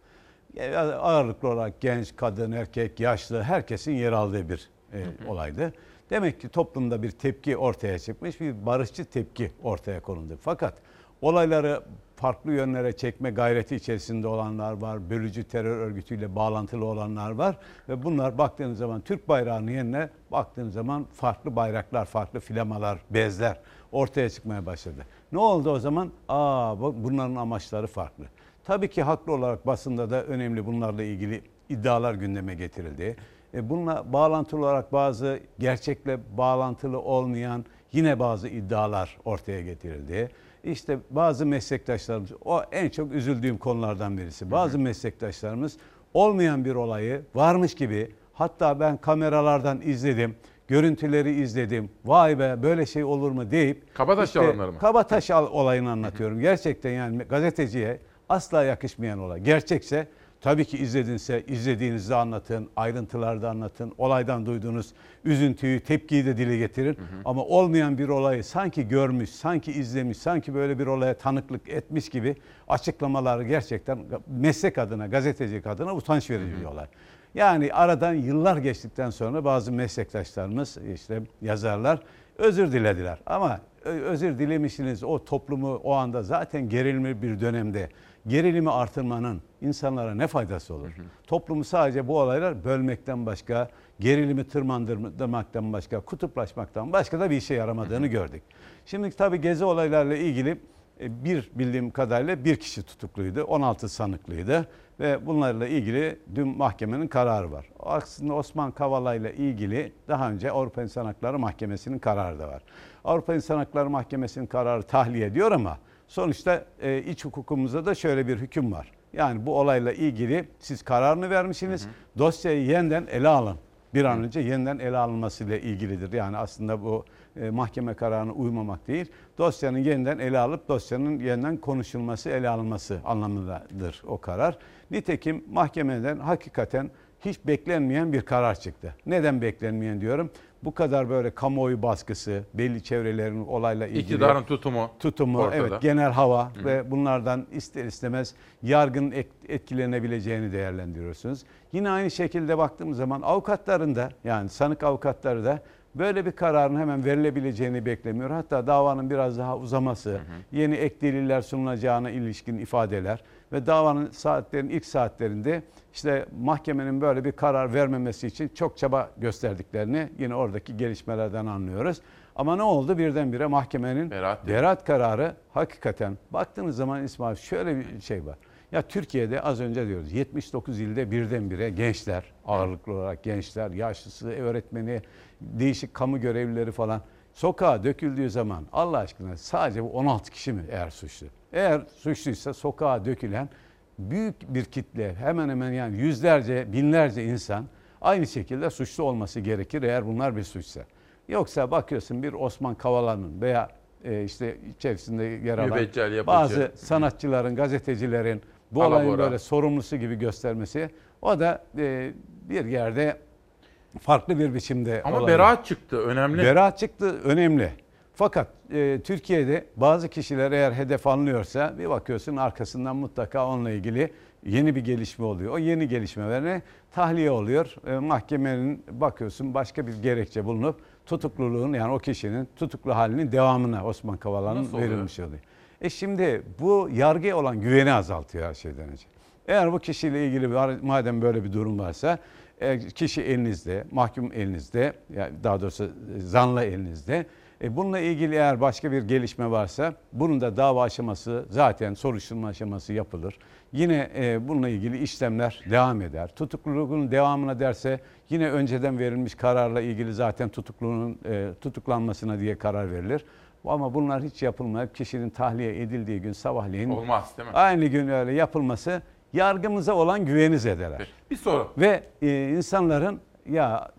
Ağırlıklı olarak genç, kadın, erkek, yaşlı herkesin yer aldığı bir e, olaydı. Demek ki toplumda bir tepki ortaya çıkmış, bir barışçı tepki ortaya konuldu. Fakat olayları farklı yönlere çekme gayreti içerisinde olanlar var, bölücü terör örgütüyle bağlantılı olanlar var ve bunlar baktığınız zaman Türk bayrağının yerine baktığınız zaman farklı bayraklar, farklı flamalar, bezler ortaya çıkmaya başladı. Ne oldu o zaman? Aa bu- bunların amaçları farklı. Tabii ki haklı olarak basında da önemli bunlarla ilgili iddialar gündeme getirildi. E bununla bağlantılı olarak bazı gerçekle bağlantılı olmayan yine bazı iddialar ortaya getirildi. İşte bazı meslektaşlarımız, o en çok üzüldüğüm konulardan birisi. Bazı meslektaşlarımız olmayan bir olayı varmış gibi, hatta ben kameralardan izledim, görüntüleri izledim. Vay be böyle şey olur mu deyip Kabataş yalanları mı? Kabataş olayını anlatıyorum. Gerçekten yani gazeteciye asla yakışmayan olay. Gerçekse tabii ki izledinse izlediğinizde anlatın, ayrıntılarda anlatın, olaydan duyduğunuz üzüntüyü, tepkiyi de dile getirin. Ama olmayan bir olayı sanki görmüş, sanki izlemiş, sanki böyle bir olaya tanıklık etmiş gibi açıklamaları gerçekten meslek adına, gazetecilik adına utanç verici bir olay. Yani aradan yıllar geçtikten sonra bazı meslektaşlarımız işte yazarlar özür dilediler. Ama özür dilemişsiniz o toplumu o anda zaten gerilimli bir dönemde gerilimi artırmanın insanlara ne faydası olur? Toplumu sadece bu olaylar bölmekten başka, gerilimi tırmandırmaktan başka, kutuplaşmaktan başka da bir işe yaramadığını gördük. Şimdi tabii gezi olaylarla ilgili e, bir bildiğim kadarıyla bir kişi tutukluydu, 16 sanıklıydı ve bunlarla ilgili dün mahkemenin kararı var. Aslında Osman Kavala ile ilgili daha önce Avrupa İnsan Hakları Mahkemesi'nin kararı da var. Avrupa İnsan Hakları Mahkemesi'nin kararı tahliye ediyor ama sonuçta e, iç hukukumuzda da şöyle bir hüküm var. Yani bu olayla ilgili siz kararını vermişsiniz, dosyayı yeniden ele alın. Bir an önce yeniden ele alınmasıyla ilgilidir. Yani aslında bu e, mahkeme kararına uymamak değil, dosyanın yeniden ele alıp dosyanın yeniden konuşulması, ele alınması anlamındadır o karar. Nitekim mahkemeden hakikaten hiç beklenmeyen bir karar çıktı. Neden beklenmeyen diyorum? Bu kadar böyle kamuoyu baskısı, belli çevrelerin olayla ilgili İktidarın tutumu tutumu, ortada. evet genel hava ve bunlardan ister istemez yargının et- etkilenebileceğini değerlendiriyorsunuz. Yine aynı şekilde baktığımız zaman avukatların da yani sanık avukatları da böyle bir kararın hemen verilebileceğini beklemiyor. Hatta davanın biraz daha uzaması, yeni ek deliller sunulacağına ilişkin ifadeler ve davanın saatlerin ilk saatlerinde işte mahkemenin böyle bir karar vermemesi için çok çaba gösterdiklerini yine oradaki gelişmelerden anlıyoruz. Ama ne oldu? Birdenbire mahkemenin Beraat beraat kararı hakikaten baktığınız zaman İsmail şöyle bir şey var. Ya Türkiye'de az önce diyoruz 79 ilde birdenbire gençler ağırlıklı olarak gençler, yaşlısı, öğretmeni, değişik kamu görevlileri falan sokağa döküldüğü zaman Allah aşkına sadece bu 16 kişi mi eğer suçlu? Eğer suçluysa sokağa dökülen büyük bir kitle hemen hemen yani yüzlerce binlerce insan aynı şekilde suçlu olması gerekir eğer bunlar bir suçsa. Yoksa bakıyorsun bir Osman Kavala'nın veya e, işte içerisinde yer alan bazı sanatçıların, gazetecilerin bu olayın Alabora. böyle sorumlusu gibi göstermesi o da e, bir yerde farklı bir biçimde Ama olabilir. beraat çıktı önemli. Beraat çıktı önemli. Fakat e, Türkiye'de bazı kişiler eğer hedef alınıyorsa bir bakıyorsun arkasından mutlaka onunla ilgili yeni bir gelişme oluyor. O yeni gelişmelerine tahliye oluyor. E, mahkemenin bakıyorsun başka bir gerekçe bulunup tutukluluğun yani o kişinin tutuklu halinin devamına Osman Kavala'nın verilmiş oluyor. E şimdi bu yargıya olan güveni azaltıyor her şeyden önce. Eğer bu kişiyle ilgili madem böyle bir durum varsa e, kişi elinizde, mahkum elinizde, yani daha doğrusu e, zanlı elinizde. E, bununla ilgili eğer başka bir gelişme varsa bunun da dava aşaması zaten soruşturma aşaması yapılır. Yine e, bununla ilgili işlemler devam eder. Tutukluluğun devamına derse yine önceden verilmiş kararla ilgili zaten tutukluluğun e, tutuklanmasına diye karar verilir. Ama bunlar hiç yapılmayıp kişinin tahliye edildiği gün sabahleyin Olmaz değil mi? aynı gün öyle yapılması yargımıza olan güveni zedeler. Bir soru. Ve e, insanların ya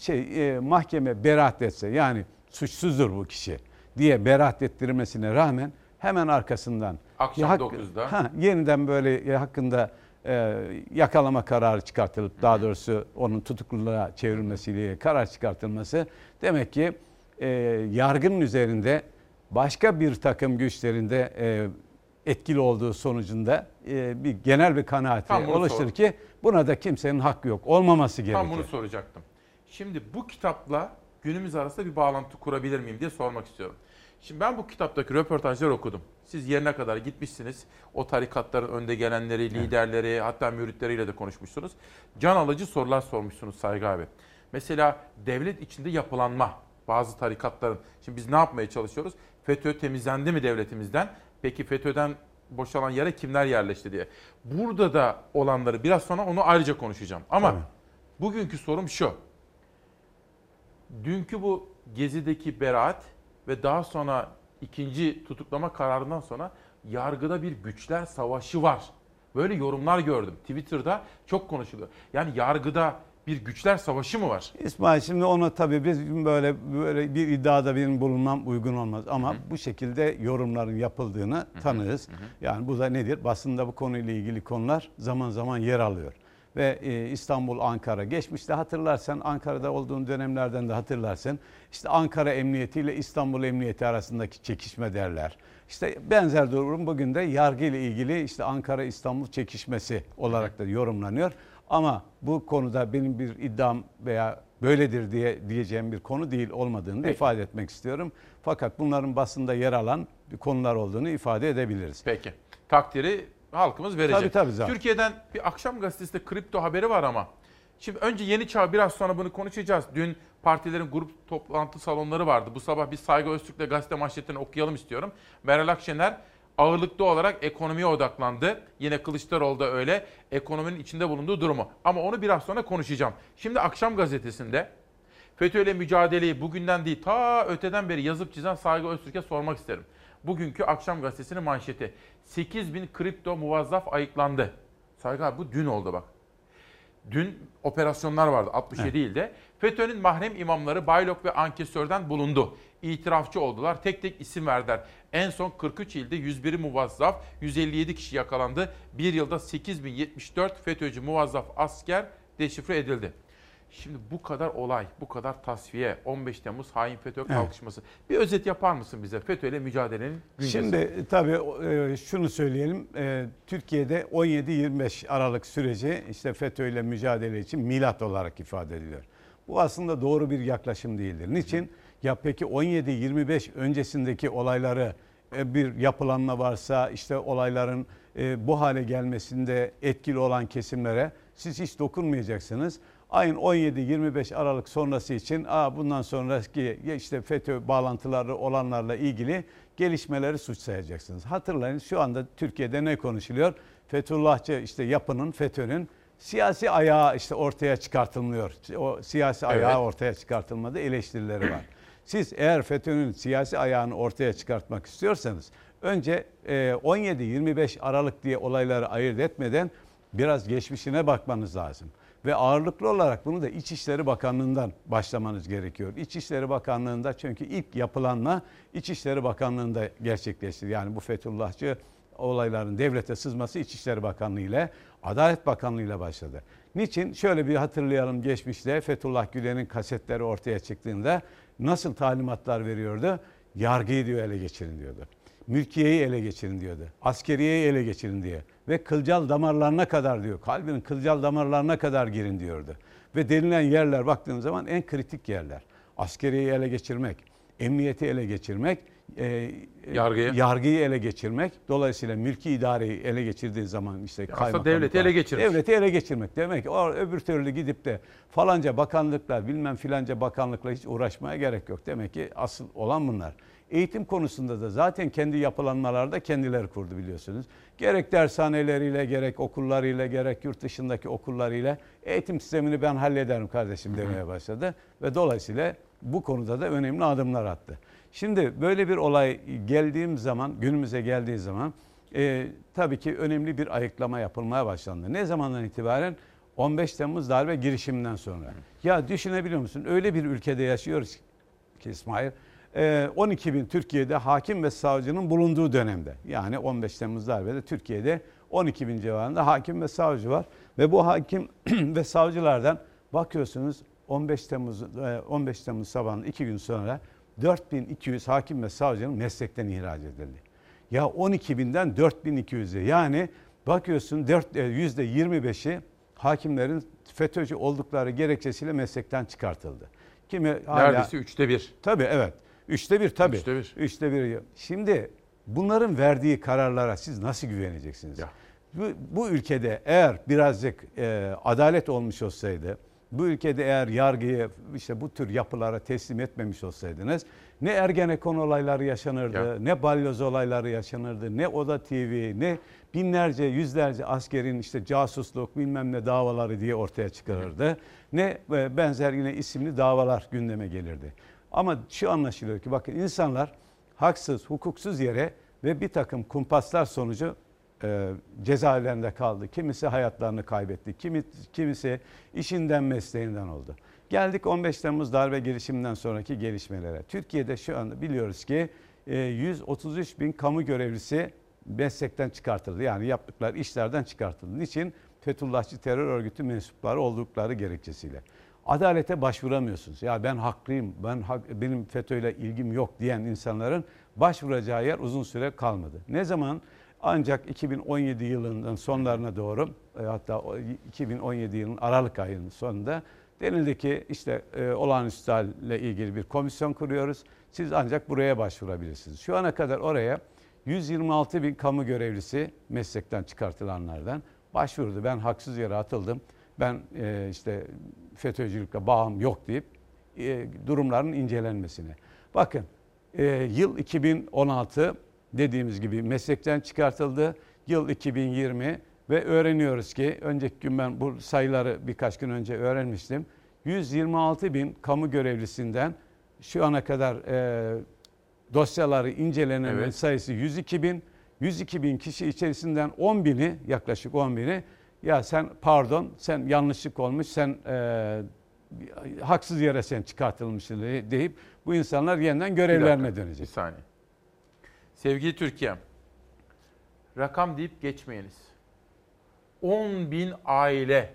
şey e, mahkeme beraat etse yani suçsuzdur bu kişi diye beraat ettirmesine rağmen hemen arkasından Akşam hak- 9'da. Ha, yeniden böyle e, hakkında e, yakalama kararı çıkartılıp daha doğrusu onun tutukluluğa çevrilmesiyle karar çıkartılması demek ki e, yargının üzerinde başka bir takım güçlerinde e, etkili olduğu sonucunda e, bir genel bir kanaati oluşturur sor. ki buna da kimsenin hakkı yok. Olmaması gerekiyor. Tam bunu soracaktım. Şimdi bu kitapla günümüz arasında bir bağlantı kurabilir miyim diye sormak istiyorum. Şimdi ben bu kitaptaki röportajları okudum. Siz yerine kadar gitmişsiniz. O tarikatların önde gelenleri, liderleri, hatta müritleriyle de konuşmuşsunuz. Can alıcı sorular sormuşsunuz Saygı abi. Mesela devlet içinde yapılanma bazı tarikatların. Şimdi biz ne yapmaya çalışıyoruz? FETÖ temizlendi mi devletimizden? Peki FETÖ'den boşalan yere kimler yerleşti diye. Burada da olanları biraz sonra onu ayrıca konuşacağım. Ama Tabii. bugünkü sorum şu. Dünkü bu Gezi'deki beraat ve daha sonra ikinci tutuklama kararından sonra yargıda bir güçler savaşı var. Böyle yorumlar gördüm. Twitter'da çok konuşuluyor. Yani yargıda bir güçler savaşı mı var? İsmail şimdi onu tabii biz böyle böyle bir iddiada benim bulunmam uygun olmaz ama bu şekilde yorumların yapıldığını tanığız. Yani bu da nedir? Basında bu konuyla ilgili konular zaman zaman yer alıyor. Ve e, İstanbul, Ankara geçmişte hatırlarsan Ankara'da olduğun dönemlerden de hatırlarsın. İşte Ankara Emniyeti ile İstanbul Emniyeti arasındaki çekişme derler. İşte benzer durum bugün de yargı ile ilgili işte Ankara İstanbul çekişmesi olarak da yorumlanıyor. Ama bu konuda benim bir iddiam veya böyledir diye diyeceğim bir konu değil olmadığını da Peki. ifade etmek istiyorum. Fakat bunların basında yer alan konular olduğunu ifade edebiliriz. Peki. Takdiri halkımız verecek. Tabii, tabii zaten. Türkiye'den bir akşam gazetesinde kripto haberi var ama. Şimdi önce Yeni Çağ biraz sonra bunu konuşacağız. Dün partilerin grup toplantı salonları vardı. Bu sabah bir Saygı Öztürk'le gazete manşetlerini okuyalım istiyorum. Meral Akşener ağırlıklı olarak ekonomiye odaklandı. Yine Kılıçdaroğlu da öyle. Ekonominin içinde bulunduğu durumu. Ama onu biraz sonra konuşacağım. Şimdi akşam gazetesinde FETÖ ile mücadeleyi bugünden değil ta öteden beri yazıp çizen Saygı Öztürk'e sormak isterim. Bugünkü akşam gazetesinin manşeti. 8 bin kripto muvazzaf ayıklandı. Saygı abi bu dün oldu bak. Dün operasyonlar vardı 67 ilde. FETÖ'nün mahrem imamları Baylok ve Ankesör'den bulundu. İtirafçı oldular. Tek tek isim verdiler. En son 43 ilde 101'i muvazzaf, 157 kişi yakalandı. Bir yılda 8074 FETÖ'cü muvazzaf asker deşifre edildi. Şimdi bu kadar olay, bu kadar tasfiye, 15 Temmuz hain FETÖ kalkışması. Bir özet yapar mısın bize FETÖ ile mücadelenin güncesi? Şimdi e, tabii e, şunu söyleyelim. E, Türkiye'de 17-25 Aralık süreci işte FETÖ ile mücadele için milat olarak ifade ediliyor. Bu aslında doğru bir yaklaşım değildir. Niçin? Ya peki 17-25 öncesindeki olayları bir yapılanma varsa işte olayların bu hale gelmesinde etkili olan kesimlere siz hiç dokunmayacaksınız. Ayın 17-25 Aralık sonrası için Aa, bundan sonraki işte FETÖ bağlantıları olanlarla ilgili gelişmeleri suç sayacaksınız. Hatırlayın şu anda Türkiye'de ne konuşuluyor? Fethullahçı işte yapının, FETÖ'nün siyasi ayağı işte ortaya çıkartılmıyor. O siyasi ayağı Evet. ortaya çıkartılmadı eleştirileri var. Siz eğer FETÖ'nün siyasi ayağını ortaya çıkartmak istiyorsanız önce e, 17-25 Aralık diye olayları ayırt etmeden biraz geçmişine bakmanız lazım. Ve ağırlıklı olarak bunu da İçişleri Bakanlığı'ndan başlamanız gerekiyor. İçişleri Bakanlığı'nda çünkü ilk yapılanma İçişleri Bakanlığı'nda gerçekleşti. Yani bu Fethullahçı olayların devlete sızması İçişleri Bakanlığı ile Adalet Bakanlığı ile başladı. Niçin? Şöyle bir hatırlayalım geçmişte Fethullah Gülen'in kasetleri ortaya çıktığında nasıl talimatlar veriyordu? Yargıyı diyor ele geçirin diyordu. Mülkiyeyi ele geçirin diyordu. Askeriyeyi ele geçirin diye. Ve kılcal damarlarına kadar diyor. Kalbinin kılcal damarlarına kadar girin diyordu. Ve denilen yerler baktığım zaman en kritik yerler. Askeriyeyi ele geçirmek, emniyeti ele geçirmek, e, Yargıyı. yargıyı ele geçirmek. Dolayısıyla mülki idareyi ele geçirdiği zaman işte aslında kaymakamlıklar- devleti ele geçirmiş. Devleti ele geçirmek demek ki o öbür türlü gidip de falanca bakanlıklar bilmem filanca bakanlıkla hiç uğraşmaya gerek yok. Demek ki asıl olan bunlar. Eğitim konusunda da zaten kendi yapılanmalarda kendileri kurdu biliyorsunuz. Gerek dershaneleriyle, gerek okullarıyla, gerek yurt dışındaki okullarıyla eğitim sistemini ben hallederim kardeşim demeye başladı. Ve dolayısıyla bu konuda da önemli adımlar attı. Şimdi böyle bir olay geldiğim zaman, günümüze geldiği zaman e, tabii ki önemli bir ayıklama yapılmaya başlandı. Ne zamandan itibaren? 15 Temmuz darbe girişiminden sonra. Ya düşünebiliyor musun? Öyle bir ülkede yaşıyoruz ki İsmail. E, 12 bin Türkiye'de hakim ve savcının bulunduğu dönemde. Yani 15 Temmuz darbede Türkiye'de 12 bin civarında hakim ve savcı var. Ve bu hakim ve savcılardan bakıyorsunuz 15 Temmuz e, 15 Temmuz sabahının 2 gün sonra 4200 hakim ve savcının meslekten ihraç edildi. Ya 12 binden 4200'e yani bakıyorsun 4, e, %25'i hakimlerin FETÖ'cü oldukları gerekçesiyle meslekten çıkartıldı. Kimi hala, Neredeyse üçte bir. Tabii evet. Üçte bir tabii. Üçte bir. Üçte bir. Şimdi bunların verdiği kararlara siz nasıl güveneceksiniz? Bu, bu ülkede eğer birazcık e, adalet olmuş olsaydı, bu ülkede eğer yargıyı işte bu tür yapılara teslim etmemiş olsaydınız ne Ergenekon olayları yaşanırdı, Ya. ne balyoz olayları yaşanırdı, ne Oda TV, ne binlerce, yüzlerce askerin işte casusluk bilmem ne davaları diye ortaya çıkarırdı. Ne e, benzer yine isimli davalar gündeme gelirdi. Ama şu anlaşılıyor ki bakın insanlar haksız, hukuksuz yere ve bir takım kumpaslar sonucu e, cezaevlerinde kaldı. Kimisi hayatlarını kaybetti. Kimi, kimisi işinden mesleğinden oldu. Geldik 15 Temmuz darbe girişiminden sonraki gelişmelere. Türkiye'de şu anda biliyoruz ki e, 133 bin kamu görevlisi meslekten çıkartıldı. Yani yaptıkları işlerden çıkartıldı. Niçin? Fethullahçı terör örgütü mensupları oldukları gerekçesiyle. Adalete başvuramıyorsunuz. Ya ben haklıyım, ben hak- benim FETÖ'yle ilgim yok diyen insanların başvuracağı yer uzun süre kalmadı. Ne zaman? Ancak 2017 yılının sonlarına doğru e, hatta o 2017 yılının Aralık ayının sonunda denildi ki işte e, olağanüstü halle ilgili bir komisyon kuruyoruz. Siz ancak buraya başvurabilirsiniz. Şu ana kadar oraya 126 bin kamu görevlisi meslekten çıkartılanlardan başvurdu. Ben haksız yere atıldım. Ben e, işte FETÖ'cülükle bağım yok deyip e, durumların incelenmesine. Bakın e, yıl 2016 dediğimiz gibi meslekten çıkartıldı. Yıl 2020 ve öğreniyoruz ki önceki gün ben bu sayıları birkaç gün önce öğrenmiştim. 126 bin kamu görevlisinden şu ana kadar e, dosyaları incelenen Evet. sayısı 102 bin. 102 bin kişi içerisinden 10 bini yaklaşık 10 bini ya sen pardon sen yanlışlık olmuş sen e, haksız yere sen çıkartılmışsın deyip bu insanlar yeniden Bir görevlerine dakika, dönecek. Bir saniye. Sevgili Türkiye'm, rakam deyip geçmeyiniz. 10 bin aile,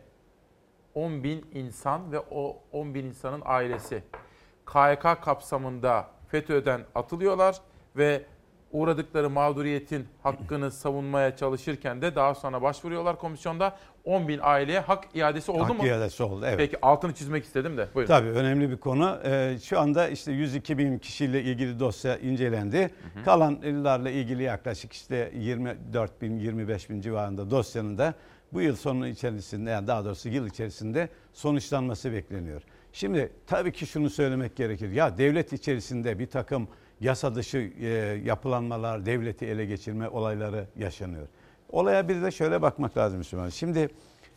10 bin insan ve o 10 bin insanın ailesi KYK kapsamında FETÖ'den atılıyorlar ve uğradıkları mağduriyetin hakkını savunmaya çalışırken de daha sonra başvuruyorlar komisyonda. 10 bin aileye hak iadesi oldu Hak mu? iadesi oldu, evet. Peki altını çizmek istedim de. Buyurun. Tabii önemli bir konu. Ee, şu anda işte 102 bin kişiyle ilgili dosya incelendi. hı. Kalan illerle ilgili yaklaşık işte 24 bin 25 bin civarında dosyanın da bu yıl sonu içerisinde yani daha doğrusu yıl içerisinde sonuçlanması bekleniyor. Şimdi tabii ki şunu söylemek gerekir. Ya devlet içerisinde bir takım yasa dışı e, yapılanmalar, devleti ele geçirme olayları yaşanıyor. Olaya bir de şöyle bakmak lazım Müslüman. Şimdi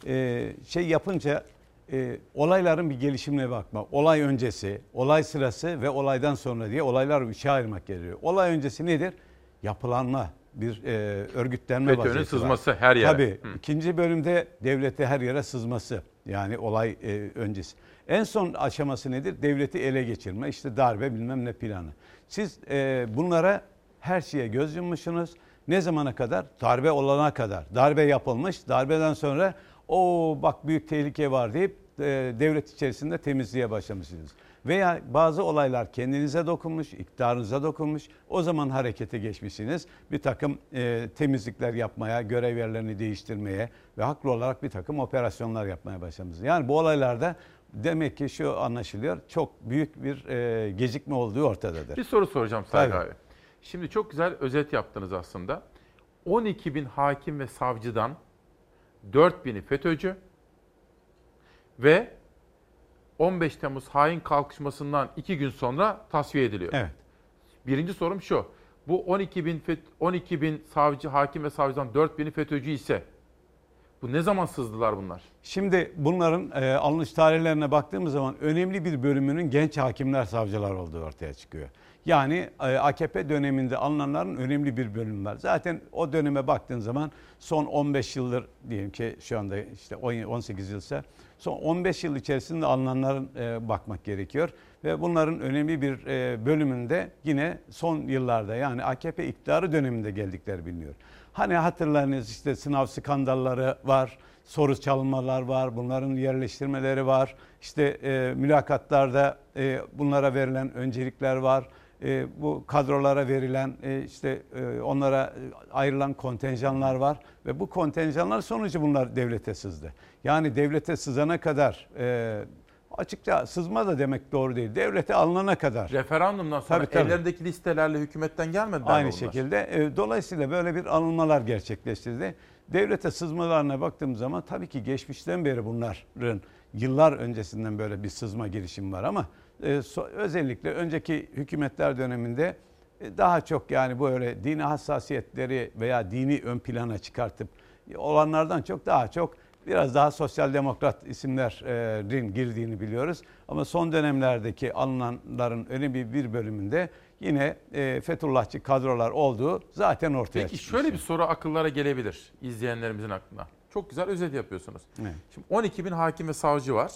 e, şey yapınca e, olayların bir gelişimine bakma. Olay öncesi, olay sırası ve olaydan sonra diye olaylar üçe ayırmak gerekiyor. Olay öncesi nedir? Yapılanma, bir e, örgütlenme FETÖ'nün vaziyeti var. sızması her yere. Tabii. Hı. İkinci bölümde devlete her yere sızması. Yani olay e, öncesi. En son aşaması nedir? Devleti ele geçirme, işte darbe bilmem ne planı. Siz e, bunlara her şeye göz yummuşsunuz. Ne zamana kadar? Darbe olana kadar. Darbe yapılmış. Darbeden sonra o bak büyük tehlike var deyip e, devlet içerisinde temizliğe başlamışsınız. Veya bazı olaylar kendinize dokunmuş, iktidarınıza dokunmuş. O zaman harekete geçmişsiniz. Bir takım e, temizlikler yapmaya, görev yerlerini değiştirmeye ve haklı olarak bir takım operasyonlar yapmaya başlamışsınız. Yani bu olaylarda demek ki şu anlaşılıyor. Çok büyük bir e, gecikme olduğu ortadadır. Bir soru soracağım Saygı abi. Şimdi çok güzel özet yaptınız aslında. 12 bin hakim ve savcıdan 4 bini FETÖ'cü ve 15 Temmuz hain kalkışmasından 2 gün sonra tasfiye ediliyor. Evet. Birinci sorum şu. Bu 12 bin, FET- 12 bin savcı, hakim ve savcıdan 4 bini FETÖ'cü ise Bu ne zaman sızdılar bunlar? Şimdi bunların e, alınış tarihlerine baktığımız zaman önemli bir bölümünün genç hakimler savcılar olduğu ortaya çıkıyor. Yani e, AKP döneminde alınanların önemli bir bölümü var. Zaten o döneme baktığın zaman son 15 yıldır diyelim ki şu anda işte 18 yılsa son 15 yıl içerisinde alınanların e, bakmak gerekiyor. Ve bunların önemli bir e, bölümünde yine son yıllarda yani AKP iktidarı döneminde geldikleri biliniyor. Hani hatırlarınız işte sınav skandalları var, soru çalmalar var, bunların yerleştirmeleri var. İşte e, mülakatlarda e, bunlara verilen öncelikler var. E, bu kadrolara verilen e, işte e, onlara ayrılan kontenjanlar var ve bu kontenjanlar sonucu bunlar devlete sızdı. Yani devlete sızana kadar e, açıkça sızma da demek doğru değil. Devlete alınana kadar. Referandumdan sonra Tabii, tabii. ellerindeki listelerle hükümetten gelmedi Aynı şekilde e, dolayısıyla böyle bir alınmalar gerçekleştirdi. Devlete sızmalarına baktığımız zaman tabii ki geçmişten beri bunların yıllar öncesinden böyle bir sızma girişim var ama e, so- özellikle önceki hükümetler döneminde e, daha çok yani böyle dini hassasiyetleri veya dini ön plana çıkartıp olanlardan çok daha çok biraz daha sosyal demokrat isimlerin girdiğini biliyoruz. Ama son dönemlerdeki alınanların önemli bir bölümünde yine e, Fethullahçı kadrolar olduğu zaten ortaya Peki çıkmış. şöyle bir soru akıllara gelebilir izleyenlerimizin aklına. Çok güzel özet yapıyorsunuz. Evet. Şimdi 12 bin hakim ve savcı var.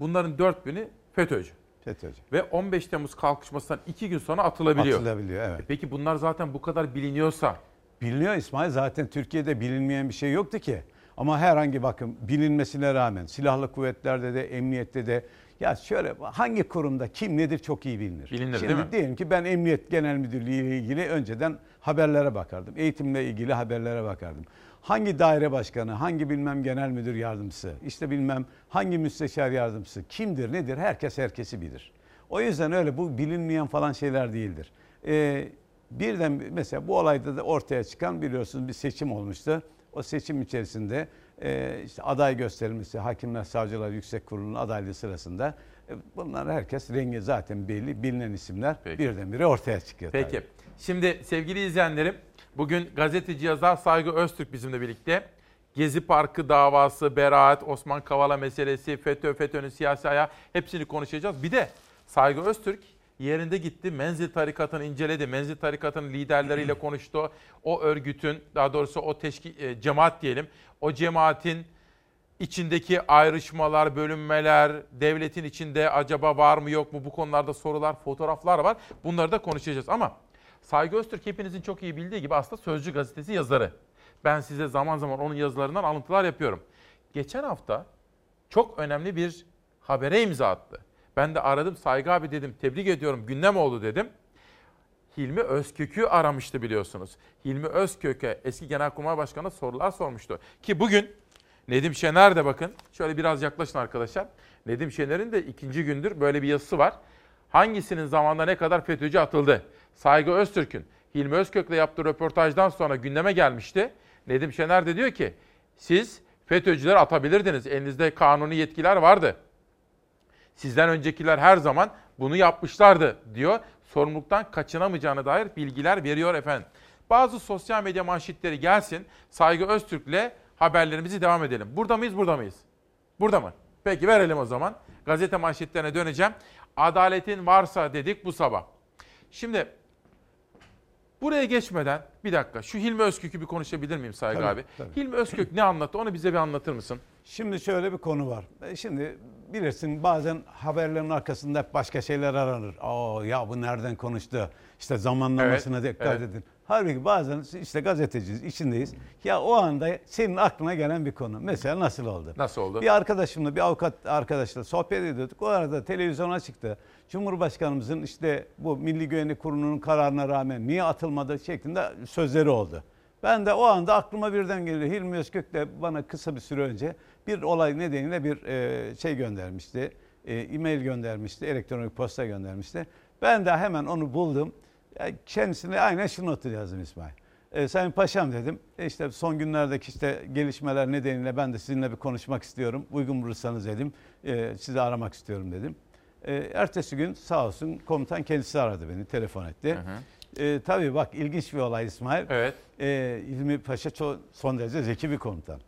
Bunların 4 bini FETÖ'cü. FETÖ'cü. Ve 15 Temmuz kalkışmasından 2 gün sonra atılabiliyor. Atılabiliyor evet. E Peki bunlar zaten bu kadar biliniyorsa Biliniyor İsmail zaten Türkiye'de bilinmeyen bir şey yoktu ki. Ama herhangi bakın bilinmesine rağmen silahlı kuvvetlerde de emniyette de ya şöyle hangi kurumda kim nedir çok iyi bilinir. Bilinir, Şimdi değil mi? diyelim ki ben Emniyet Genel Müdürlüğü ile ilgili önceden haberlere bakardım. Eğitimle ilgili haberlere bakardım. Hangi daire başkanı, hangi bilmem genel müdür yardımcısı, işte bilmem hangi müsteşar yardımcısı, kimdir nedir herkes herkesi bilir. O yüzden öyle bu bilinmeyen falan şeyler değildir. Ee, birden mesela bu olayda da ortaya çıkan biliyorsunuz bir seçim olmuştu. O seçim içerisinde e, işte aday gösterilmesi Hakimler Savcılar Yüksek Kurulu'nun adaylığı sırasında e, bunlar herkes rengi zaten belli bilinen isimler birdenbire ortaya çıkıyor. Peki. tabii. Şimdi sevgili izleyenlerim bugün gazeteci yazar Saygı Öztürk bizimle birlikte. Gezi Parkı davası, beraat, Osman Kavala meselesi, FETÖ, FETÖ'nün siyasi ayağı hepsini konuşacağız. Bir de Saygı Öztürk yerinde gitti. Menzil tarikatını inceledi. Menzil tarikatının liderleriyle konuştu. O örgütün daha doğrusu o teşki, e, cemaat diyelim. O cemaatin içindeki ayrışmalar, bölünmeler, devletin içinde acaba var mı yok mu bu konularda sorular, fotoğraflar var. Bunları da konuşacağız ama Saygı Öztürk hepinizin çok iyi bildiği gibi aslında Sözcü gazetesi yazarı. Ben size zaman zaman onun yazılarından alıntılar yapıyorum. Geçen hafta çok önemli bir habere imza attı. Ben de aradım Saygı abi dedim tebrik ediyorum gündem oldu dedim. Hilmi Özkök'ü aramıştı biliyorsunuz. Hilmi Özkök'e eski Genelkurmay Başkanı sorular sormuştu. Ki bugün Nedim Şener de bakın şöyle biraz yaklaşın arkadaşlar. Nedim Şener'in de ikinci gündür böyle bir yazısı var. Hangisinin zamanda ne kadar FETÖ'cü atıldı? Saygı Öztürk'ün Hilmi Özkök'le yaptığı röportajdan sonra gündeme gelmişti. Nedim Şener de diyor ki siz FETÖ'cüler atabilirdiniz. Elinizde kanuni yetkiler vardı. Sizden öncekiler her zaman bunu yapmışlardı diyor. Sorumluluktan kaçınamayacağına dair bilgiler veriyor efendim. Bazı sosyal medya manşetleri gelsin. Saygı Öztürk'le haberlerimizi devam edelim. Burada mıyız, burada mıyız? Burada mı? Peki verelim o zaman. Gazete manşetlerine döneceğim. Adaletin varsa dedik bu sabah. Şimdi buraya geçmeden bir dakika şu Hilmi Özkök'ü bir konuşabilir miyim Saygı Tabii, abi? tabii. Hilmi Özkök ne anlattı onu bize bir anlatır mısın? Şimdi şöyle bir konu var. E, Şimdi bilirsin bazen haberlerin arkasında hep başka şeyler aranır. Aa ya bu nereden konuştu? İşte zamanlamasına Evet, dikkat evet. edin. Halbuki bazen işte gazeteciyiz, içindeyiz. Ya o anda senin aklına gelen bir konu. Mesela nasıl oldu? Nasıl oldu? Bir arkadaşımla, bir avukat arkadaşla sohbet ediyorduk. O arada televizyona çıktı. Cumhurbaşkanımızın işte bu Milli Güvenlik Kurulu'nun kararına rağmen niye atılmadı şeklinde sözleri oldu. Ben de o anda aklıma birden geliyor. Hilmi Özkök de bana kısa bir süre önce bir olay nedeniyle bir e, şey göndermişti. E, e-mail göndermişti, elektronik posta göndermişti. Ben de hemen onu buldum. Ya Kendisine aynen şu notu yazdım İsmail. E, Sayın Paşam dedim. E, işte son günlerdeki işte gelişmeler nedeniyle ben de sizinle bir konuşmak istiyorum. Uygun bulursanız dedim. E, sizi aramak istiyorum dedim. E, ertesi gün sağ olsun komutan kendisi aradı beni, telefon etti. E, tabii bak ilginç bir olay İsmail. Evet. E, İlmi Paşa çok, son derece zeki bir komutan.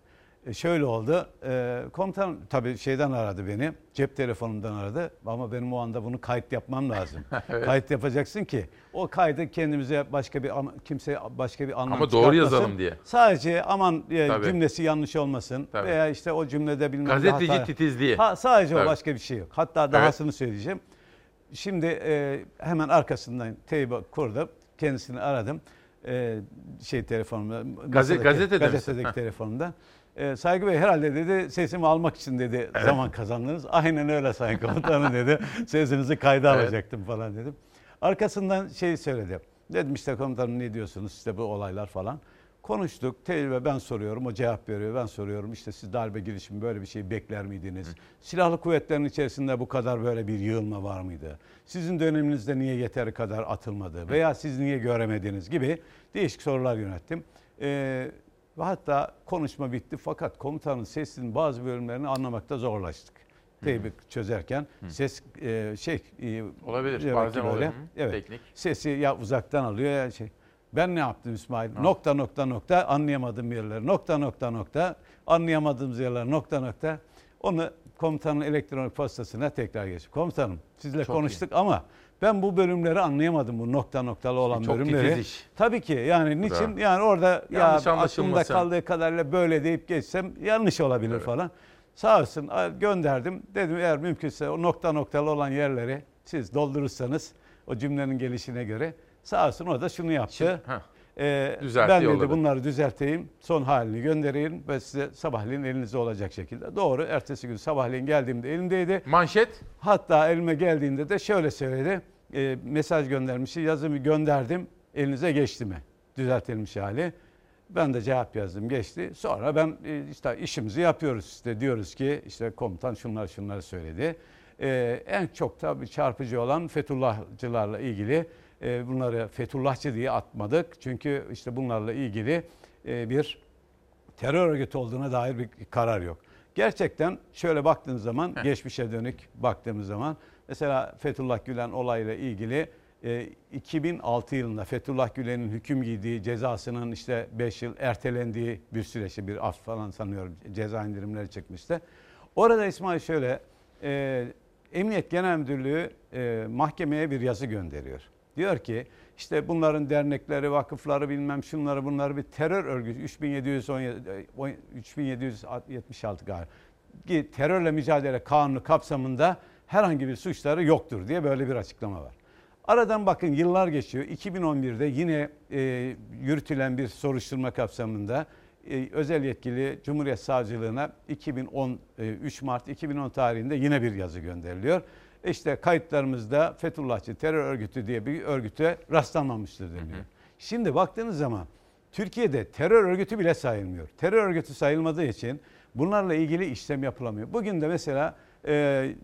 E, şöyle oldu. E, komutan tabii şeyden aradı beni. Cep telefonundan aradı. Ama benim o anda bunu kayıt yapmam lazım. Evet. Kayıt yapacaksın ki o kaydı kendimize başka bir kimseye başka bir anlam Ama doğru yazalım diye. Sadece aman e, Tabii. cümlesi yanlış olmasın Tabii. veya işte o cümlede bilmem Gazeteci hata- titizliği. Ha, sadece Tabii. o başka bir şey yok. Hatta dahasını söyleyeceğim. Şimdi e, hemen arkasından teybe kurdum. Kendisini aradım. E, şey telefonumda. masadaki- gazetede misin? Gazetedeki Heh. telefonumda. E, Saygı Bey herhalde dedi sesimi almak için dedi zaman kazandınız. Aynen öyle Sayın Komutanım dedi. Sesinizi kayda Evet. alacaktım falan dedim. Arkasından şey söyledi. Dedim işte komutanım ne diyorsunuz işte bu olaylar falan. Konuştuk. Tecrübe ben soruyorum. O cevap veriyor. Ben soruyorum. İşte siz darbe girişimi böyle bir şey bekler miydiniz? Silahlı kuvvetlerin içerisinde bu kadar böyle bir yığılma var mıydı? Sizin döneminizde niye yeteri kadar atılmadı? Veya siz niye göremediniz gibi değişik sorular yönelttim. Ee, ve hatta konuşma bitti fakat komutanın sesinin bazı bölümlerini anlamakta zorlaştık. Teybi çözerken ses e, şey e, Olabilir, bazen ki böyle. oluyor. Hı, Evet. teknik. Sesi ya uzaktan alıyor ya şey. Ben ne yaptım İsmail? Nokta nokta nokta anlayamadığım yerler. Nokta nokta nokta anlayamadığımız yerler nokta nokta. Onu komutanın elektronik postasına tekrar geçtim. Komutanım sizle Çok konuştuk ama ben bu bölümleri anlayamadım bu nokta noktalı olan Çok bölümleri. titiz iş. Tabii ki yani niçin Bravo. yani orada ya Yanlış aklımda anlaşılmasın. kaldığı kadarıyla böyle deyip geçsem yanlış olabilir Evet. falan. Sağ olsun gönderdim. Dedim eğer mümkünse o nokta noktalı olan yerleri siz doldurursanız o cümlenin gelişine göre sağ olsun o da şunu yaptı. Şimdi-. Ee, Düzeltti, ben dedi yolladı. bunları düzelteyim, son halini göndereyim ve size sabahleyin elinizde olacak şekilde. Doğru, ertesi gün sabahleyin geldiğimde elimdeydi. Manşet? Hatta elime geldiğinde de şöyle söyledi. Ee, mesaj göndermişti, yazımı gönderdim, elinize geçti mi? Düzeltilmiş hali. Ben de cevap yazdım geçti. Sonra ben e, işte işimizi yapıyoruz işte diyoruz ki işte komutan şunlar şunları söyledi. Ee, en çok tabii çarpıcı olan Fethullahçılarla ilgili e, bunları Fethullahçı diye atmadık. Çünkü işte bunlarla ilgili e, bir terör örgütü olduğuna dair bir karar yok. Gerçekten şöyle baktığınız zaman geçmişe dönük baktığımız zaman mesela Fethullah Gülen olayla ilgili e, 2006 yılında Fethullah Gülen'in hüküm giydiği cezasının işte 5 yıl ertelendiği bir süreçte bir af falan sanıyorum ceza indirimleri çıkmıştı. Orada İsmail şöyle e, Emniyet Genel Müdürlüğü e, mahkemeye bir yazı gönderiyor. Diyor ki işte bunların dernekleri, vakıfları bilmem şunları bunları bir terör örgütü 3717 e, 3776 galiba. Terörle mücadele kanunu kapsamında herhangi bir suçları yoktur diye böyle bir açıklama var. Aradan bakın yıllar geçiyor. 2011'de yine e, yürütülen bir soruşturma kapsamında e, özel yetkili Cumhuriyet Savcılığına 2010 e, 3 Mart 2010 tarihinde yine bir yazı gönderiliyor. İşte kayıtlarımızda Fethullahçı terör örgütü diye bir örgüte rastlanmamıştır deniyor. Şimdi baktığınız zaman Türkiye'de terör örgütü bile sayılmıyor. Terör örgütü sayılmadığı için bunlarla ilgili işlem yapılamıyor. Bugün de mesela e,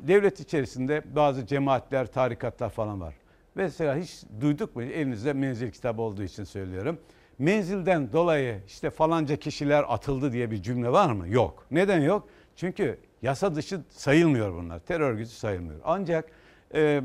devlet içerisinde bazı cemaatler, tarikatlar falan var. Mesela hiç duyduk mu? Elinizde menzil kitabı olduğu için söylüyorum. Menzilden dolayı işte falanca kişiler atıldı diye bir cümle var mı? Yok. Neden yok? Çünkü yasa dışı sayılmıyor bunlar. Terör örgütü sayılmıyor. Ancak e,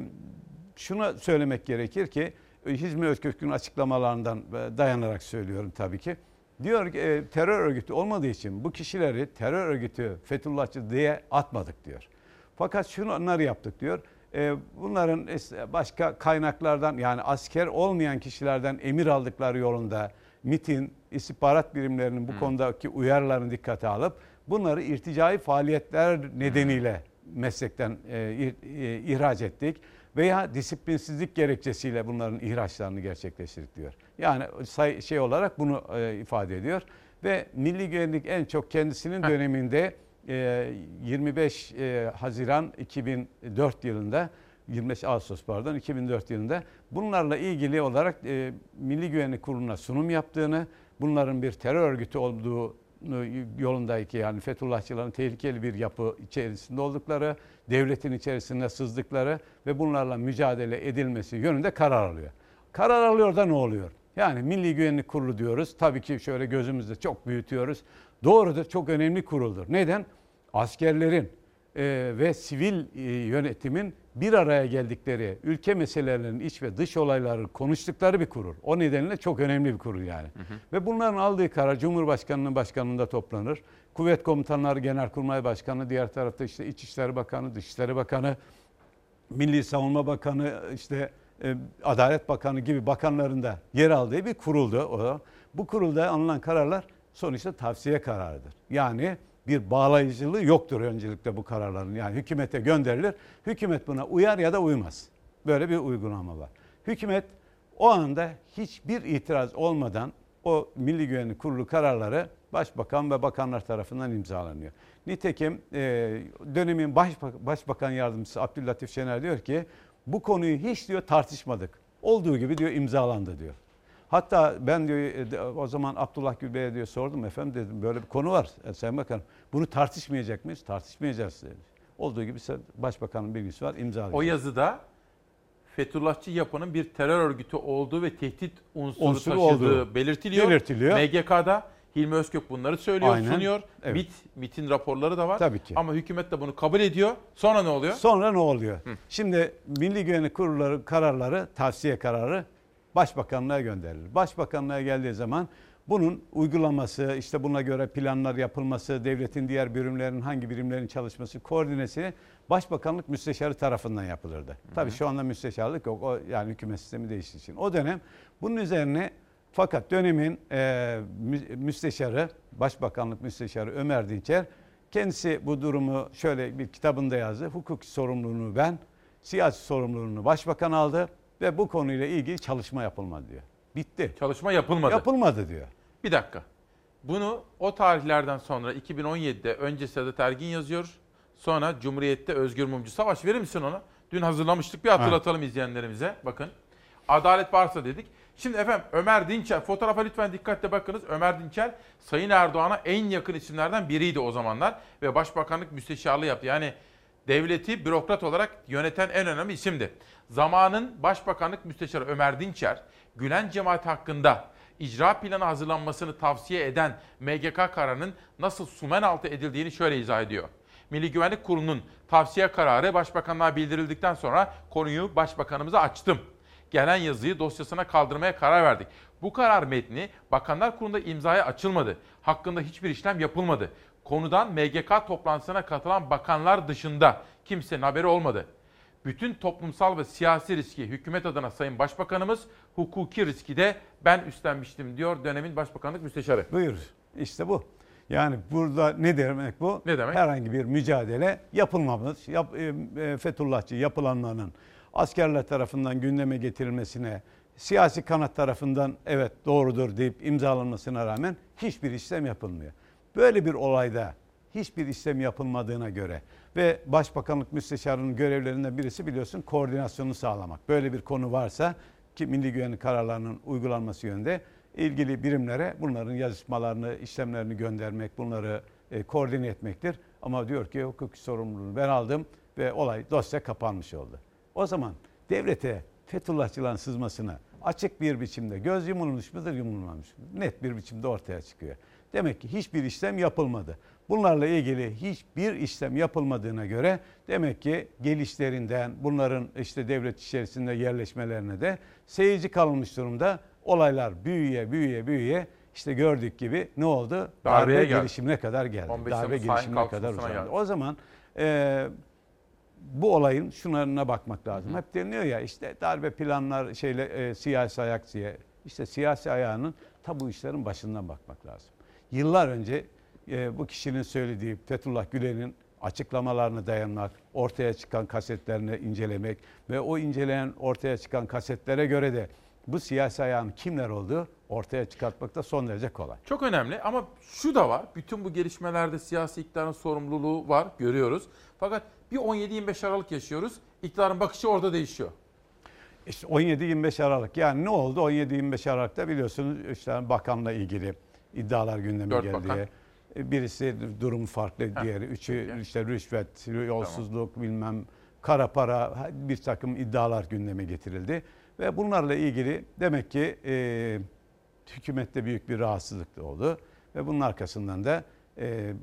şunu söylemek gerekir ki e, Hizmi Özkök'ün açıklamalarından e, dayanarak söylüyorum tabii ki. Diyor ki e, terör örgütü olmadığı için bu kişileri terör örgütü Fethullahçı diye atmadık diyor. Fakat şunları yaptık diyor. E, bunların başka kaynaklardan yani asker olmayan kişilerden emir aldıkları yolunda MIT'in istihbarat birimlerinin bu konudaki uyarılarını dikkate alıp bunları irticai faaliyetler nedeniyle meslekten e, e, ihraç ettik. Veya disiplinsizlik gerekçesiyle bunların ihraçlarını gerçekleştirdik diyor. Yani say, şey olarak bunu e, ifade ediyor. Ve Milli Güvenlik en çok kendisinin döneminde e, 25 e, Haziran 2004 yılında 25 Ağustos pardon 2004 yılında bunlarla ilgili olarak e, Milli Güvenlik Kurulu'na sunum yaptığını, bunların bir terör örgütü olduğu yolundaki yani Fethullahçıların tehlikeli bir yapı içerisinde oldukları, devletin içerisinde sızdıkları ve bunlarla mücadele edilmesi yönünde karar alıyor. Karar alıyor da ne oluyor? Yani Milli Güvenlik Kurulu diyoruz. Tabii ki şöyle gözümüzde çok büyütüyoruz. Doğrudur çok önemli kuruldur. Neden? Askerlerin e, ve sivil e, yönetimin bir araya geldikleri ülke meselelerinin iç ve dış olayları konuştukları bir kurul. O nedenle çok önemli bir kurul yani. Ve bunların aldığı karar Cumhurbaşkanı'nın başkanlığında toplanır. Kuvvet Komutanları Genelkurmay Başkanı, diğer tarafta işte İçişleri Bakanı, Dışişleri Bakanı, Milli Savunma Bakanı, işte e, Adalet Bakanı gibi bakanların da yer aldığı bir kuruldu o. Bu kurulda alınan kararlar sonuçta tavsiye kararıdır. Yani bir bağlayıcılığı yoktur öncelikle bu kararların. Yani hükümete gönderilir. Hükümet buna uyar ya da uymaz. Böyle bir uygulama var. Hükümet o anda hiçbir itiraz olmadan o Milli Güvenlik Kurulu kararları Başbakan ve bakanlar tarafından imzalanıyor. Nitekim e, dönemin Başbak- Başbakan Yardımcısı Abdüllatif Şener diyor ki bu konuyu hiç diyor tartışmadık. Olduğu gibi diyor imzalandı diyor. Hatta ben diyor e, o zaman Abdullah Gül Bey'e diyor sordum efendim dedim böyle bir konu var e, Sayın Bakan. Bunu tartışmayacak mıyız? Tartışmayacağız dedi. Olduğu gibi Başbakanın bilgisi var imzalayacak. O yazıda Fethullahçı yapının bir terör örgütü olduğu ve tehdit unsuru, Unsuru taşıdığı olduğu belirtiliyor. belirtiliyor. MGK'da Hilmi Özkök bunları söylüyor, Aynen. sunuyor. Evet. MIT, MIT'in raporları da var. Tabii ki. Ama hükümet de bunu kabul ediyor. Sonra ne oluyor? Sonra ne oluyor? Şimdi Milli Güvenlik Kurulları kararları, tavsiye kararı Başbakanlığa gönderilir. Başbakanlığa geldiği zaman bunun uygulaması, işte buna göre planlar yapılması, devletin diğer birimlerinin hangi birimlerin çalışması, koordinesi Başbakanlık Müsteşarı tarafından yapılırdı. Tabii şu anda müsteşarlık yok. O yani hükümet sistemi değiştiği için. O dönem bunun üzerine fakat dönemin e, mü- müsteşarı, Başbakanlık Müsteşarı Ömer Dinçer kendisi bu durumu şöyle bir kitabında yazdı. Hukuki sorumluluğunu ben, siyasi sorumluluğunu başbakan aldı ve bu konuyla ilgili çalışma yapılmadı diyor. Bitti. Çalışma yapılmadı. Yapılmadı diyor. Bir dakika. Bunu o tarihlerden sonra 2017'de önce Sedat Ergin yazıyor. Sonra Cumhuriyet'te Özgür Mumcu. Savaş verir misin onu? Dün hazırlamıştık bir hatırlatalım izleyenlerimize. Bakın. Adalet varsa dedik. Şimdi efendim Ömer Dinçer, fotoğrafa lütfen dikkatle bakınız. Ömer Dinçer Sayın Erdoğan'a en yakın isimlerden biriydi o zamanlar. Ve Başbakanlık Müsteşarlığı yaptı. Yani devleti bürokrat olarak yöneten en önemli isimdi. Zamanın Başbakanlık Müsteşarı Ömer Dinçer, Gülen cemaati hakkında icra planı hazırlanmasını tavsiye eden MGK kararının nasıl sumen altı edildiğini şöyle izah ediyor. Milli Güvenlik Kurulu'nun tavsiye kararı başbakanlığa bildirildikten sonra konuyu başbakanımıza açtım. Gelen yazıyı dosyasına kaldırmaya karar verdik. Bu karar metni Bakanlar Kurulu'nda imzaya açılmadı. Hakkında hiçbir işlem yapılmadı. Konudan MGK toplantısına katılan bakanlar dışında kimsenin haberi olmadı. Bütün toplumsal ve siyasi riski hükümet adına Sayın Başbakanımız, hukuki riski de ben üstlenmiştim diyor dönemin Başbakanlık Müsteşarı. Buyur. İşte bu. Yani burada ne demek bu? Ne demek? Herhangi bir mücadele yapılmamış. Yap, e, e, Fethullahçı yapılanların askerler tarafından gündeme getirilmesine, siyasi kanat tarafından evet doğrudur deyip imzalanmasına rağmen hiçbir işlem yapılmıyor. Böyle bir olayda hiçbir işlem yapılmadığına göre ve Başbakanlık Müsteşarı'nın görevlerinden birisi biliyorsun koordinasyonu sağlamak. Böyle bir konu varsa ki milli güvenlik kararlarının uygulanması yönünde ilgili birimlere bunların yazışmalarını, işlemlerini göndermek, bunları e, koordine etmektir. Ama diyor ki hukuki sorumluluğunu ben aldım ve olay dosya kapanmış oldu. O zaman devlete Fethullahçıların sızmasına açık bir biçimde göz yumulmuş mudur yumulmamış mıdır? Net bir biçimde ortaya çıkıyor. Demek ki hiçbir işlem yapılmadı. Bunlarla ilgili hiçbir işlem yapılmadığına göre demek ki gelişlerinden bunların işte devlet içerisinde yerleşmelerine de seyirci kalmış durumda. Olaylar büyüye büyüye büyüye işte gördük gibi ne oldu? Darbeye Darbe geldi. gelişimine kadar geldi. 15 Darbe gelişimine kadar uzandı. geldi. O zaman e, bu olayın şunlarına bakmak lazım. Hep deniliyor ya işte darbe planlar şeyle e, siyasi ayak diye. İşte siyasi ayağının ta bu işlerin başından bakmak lazım. Yıllar önce e, bu kişinin söylediği Fethullah Gülen'in açıklamalarına dayanmak, ortaya çıkan kasetlerini incelemek ve o inceleyen ortaya çıkan kasetlere göre de bu siyasi ayağın kimler olduğu ortaya çıkartmak da son derece kolay. Çok önemli ama şu da var. Bütün bu gelişmelerde siyasi iktidarın sorumluluğu var görüyoruz. Fakat bir 17-25 Aralık yaşıyoruz. İktidarın bakışı orada değişiyor. İşte 17-25 Aralık yani ne oldu 17-25 Aralık'ta biliyorsunuz işte bakanla ilgili iddialar gündeme Dört geldi. bakan. Birisi durum farklı, Heh, diğeri üçü peki. işte rüşvet, yolsuzluk bilmem kara para bir takım iddialar gündeme getirildi. Ve bunlarla ilgili demek ki e, hükümette büyük bir rahatsızlık da oldu. Ve bunun arkasından da e,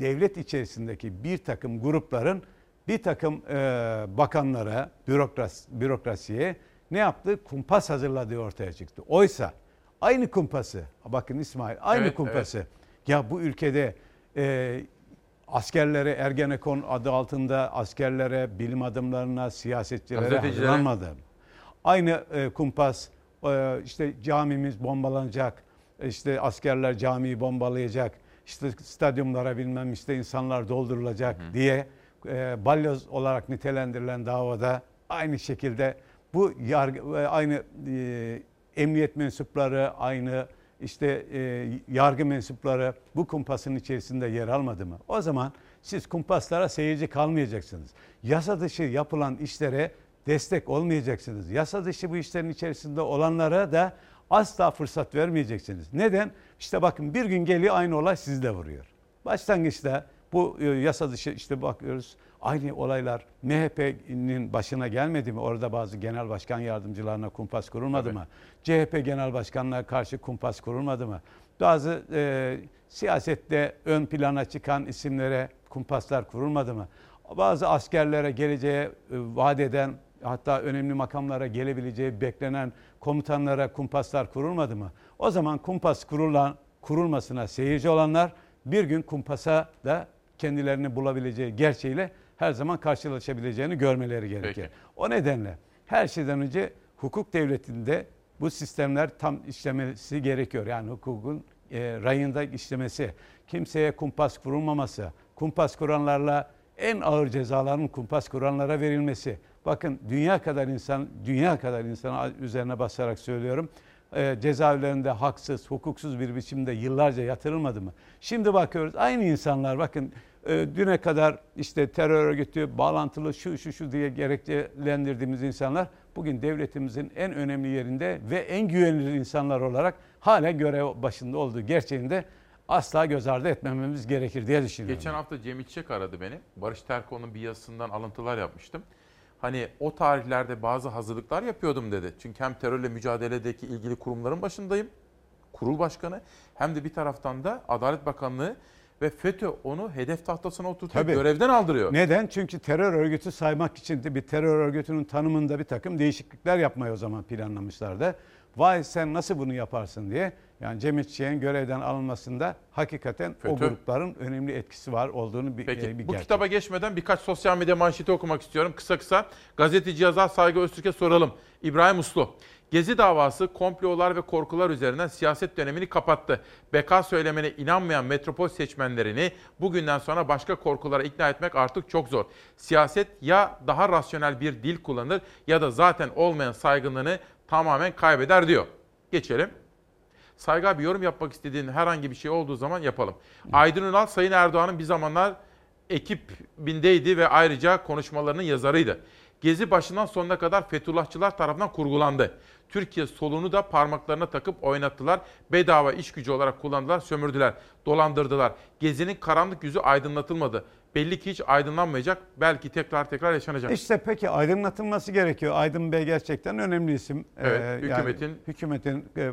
devlet içerisindeki bir takım grupların bir takım e, bakanlara, bürokras, bürokrasiye ne yaptı? Kumpas hazırladığı ortaya çıktı. Oysa aynı kumpası, bakın İsmail, aynı Evet, kumpası. Ya bu ülkede e, askerlere Ergenekon adı altında askerlere, bilim adamlarına, siyasetçilere hazırlanmadı. Aynı e, kumpas e, işte camimiz bombalanacak, işte askerler camiyi bombalayacak, işte stadyumlara bilmem işte insanlar doldurulacak diye e, balyoz olarak nitelendirilen davada aynı şekilde bu yargı e, aynı e, emniyet mensupları aynı işte e, yargı mensupları bu kumpasın içerisinde yer almadı mı? O zaman siz kumpaslara seyirci kalmayacaksınız. Yasa dışı yapılan işlere destek olmayacaksınız. Yasa dışı bu işlerin içerisinde olanlara da asla fırsat vermeyeceksiniz. Neden? İşte bakın bir gün geliyor aynı olay sizi de vuruyor. Başlangıçta bu e, yasa dışı işte bakıyoruz aynı olaylar MHP'nin başına gelmedi mi? Orada bazı genel başkan yardımcılarına kumpas kurulmadı mı? CHP genel başkanına karşı kumpas kurulmadı mı? Bazı e, siyasette ön plana çıkan isimlere kumpaslar kurulmadı mı? Bazı askerlere geleceğe e, vaat eden hatta önemli makamlara gelebileceği beklenen komutanlara kumpaslar kurulmadı mı? O zaman kumpas kurulan kurulmasına seyirci olanlar bir gün kumpasa da kendilerini bulabileceği gerçeğiyle her zaman karşılaşabileceğini görmeleri gerekir. Peki. O nedenle her şeyden önce hukuk devletinde bu sistemler tam işlemesi gerekiyor. Yani hukukun e, rayında işlemesi, kimseye kumpas kurulmaması, kumpas kuranlarla en ağır cezaların kumpas kuranlara verilmesi. Bakın dünya kadar insan, dünya kadar insan üzerine basarak söylüyorum. E, cezaevlerinde haksız, hukuksuz bir biçimde yıllarca yatırılmadı mı? Şimdi bakıyoruz aynı insanlar bakın e, düne kadar işte terör örgütü bağlantılı şu şu şu diye gerekçelendirdiğimiz insanlar bugün devletimizin en önemli yerinde ve en güvenilir insanlar olarak hala görev başında olduğu gerçeğinde asla göz ardı etmememiz gerekir diye düşünüyorum. Geçen hafta Cem İçek aradı beni. Barış Terkoğlu'nun bir yazısından alıntılar yapmıştım. Hani o tarihlerde bazı hazırlıklar yapıyordum dedi. Çünkü hem terörle mücadeledeki ilgili kurumların başındayım. Kurul başkanı. Hem de bir taraftan da Adalet Bakanlığı ve FETÖ onu hedef tahtasına oturtuyor. Tabii. Görevden aldırıyor. Neden? Çünkü terör örgütü saymak için de bir terör örgütünün tanımında bir takım değişiklikler yapmayı o zaman planlamışlardı. Vay sen nasıl bunu yaparsın diye. Yani Cem İşçi'nin görevden alınmasında hakikaten o FETÖ. grupların önemli etkisi var olduğunu bir, Peki e, bir bu gerçek. kitaba geçmeden birkaç sosyal medya manşeti okumak istiyorum. Kısa kısa gazeteci yazar Saygı Öztürk'e soralım. İbrahim Uslu. Gezi davası komplolar ve korkular üzerinden siyaset dönemini kapattı. Beka söylemene inanmayan metropol seçmenlerini bugünden sonra başka korkulara ikna etmek artık çok zor. Siyaset ya daha rasyonel bir dil kullanır ya da zaten olmayan saygınlığını tamamen kaybeder diyor. Geçelim. Saygı abi yorum yapmak istediğin herhangi bir şey olduğu zaman yapalım. Aydın Ünal Sayın Erdoğan'ın bir zamanlar ekibindeydi ve ayrıca konuşmalarının yazarıydı. Gezi başından sonuna kadar Fethullahçılar tarafından kurgulandı. Türkiye solunu da parmaklarına takıp oynattılar. Bedava iş gücü olarak kullandılar, sömürdüler, dolandırdılar. Gezi'nin karanlık yüzü aydınlatılmadı. Belli ki hiç aydınlanmayacak. Belki tekrar tekrar yaşanacak. İşte peki aydınlatılması gerekiyor. Aydın Bey gerçekten önemli isim. Evet, Ee, hükümetin- hükümetin e,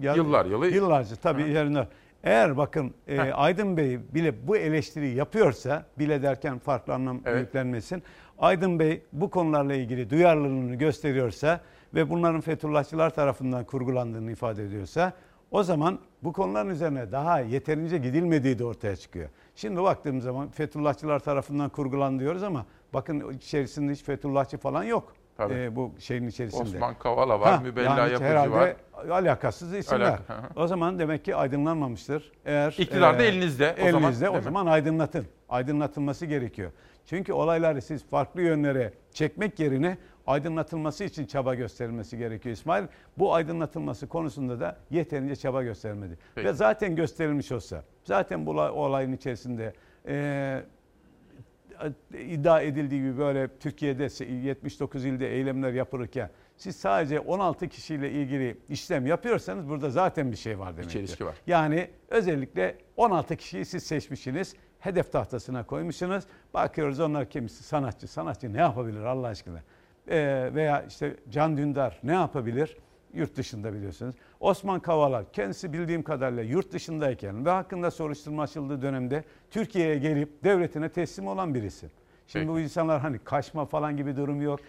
ya- Yıllar yılı- yıllarca tabii yerine. Eğer bakın e, Aydın Bey bile bu eleştiriyi yapıyorsa, bile derken farklı anlam Evet. yüklenmesin. Aydın Bey bu konularla ilgili duyarlılığını gösteriyorsa ve bunların Fethullahçılar tarafından kurgulandığını ifade ediyorsa o zaman bu konuların üzerine daha yeterince gidilmediği de ortaya çıkıyor. Şimdi baktığım zaman Fethullahçılar tarafından kurgulandı diyoruz ama bakın içerisinde hiç Fethullahçı falan yok. Tabii. Ee, bu şeyin içerisinde. Osman Kavala var, Mübella Yapıcı herhalde var. alakasız isimler. Hı. o zaman demek ki aydınlanmamıştır. Eğer İktidar da elinizde o zaman, elinizde değil o mi? zaman aydınlatın. Aydınlatılması gerekiyor. Çünkü olayları siz farklı yönlere çekmek yerine aydınlatılması için çaba gösterilmesi gerekiyor İsmail. Bu aydınlatılması konusunda da yeterince çaba göstermedi. Peki. Ve zaten gösterilmiş olsa, zaten bu olay- olayın içerisinde e, iddia edildiği gibi böyle Türkiye'de 79 ilde eylemler yapılırken siz sadece 16 kişiyle ilgili işlem yapıyorsanız burada zaten bir şey var demektir. çelişki var. Yani özellikle 16 kişiyi siz seçmişsiniz. Hedef tahtasına koymuşsunuz. Bakıyoruz onlar kimisi sanatçı. Sanatçı ne yapabilir Allah aşkına? Ee, veya işte Can Dündar ne yapabilir? Yurt dışında biliyorsunuz. Osman Kavala kendisi bildiğim kadarıyla yurt dışındayken ve hakkında soruşturma açıldığı dönemde Türkiye'ye gelip devletine teslim olan birisi. Şimdi Peki. bu insanlar hani kaçma falan gibi durum yok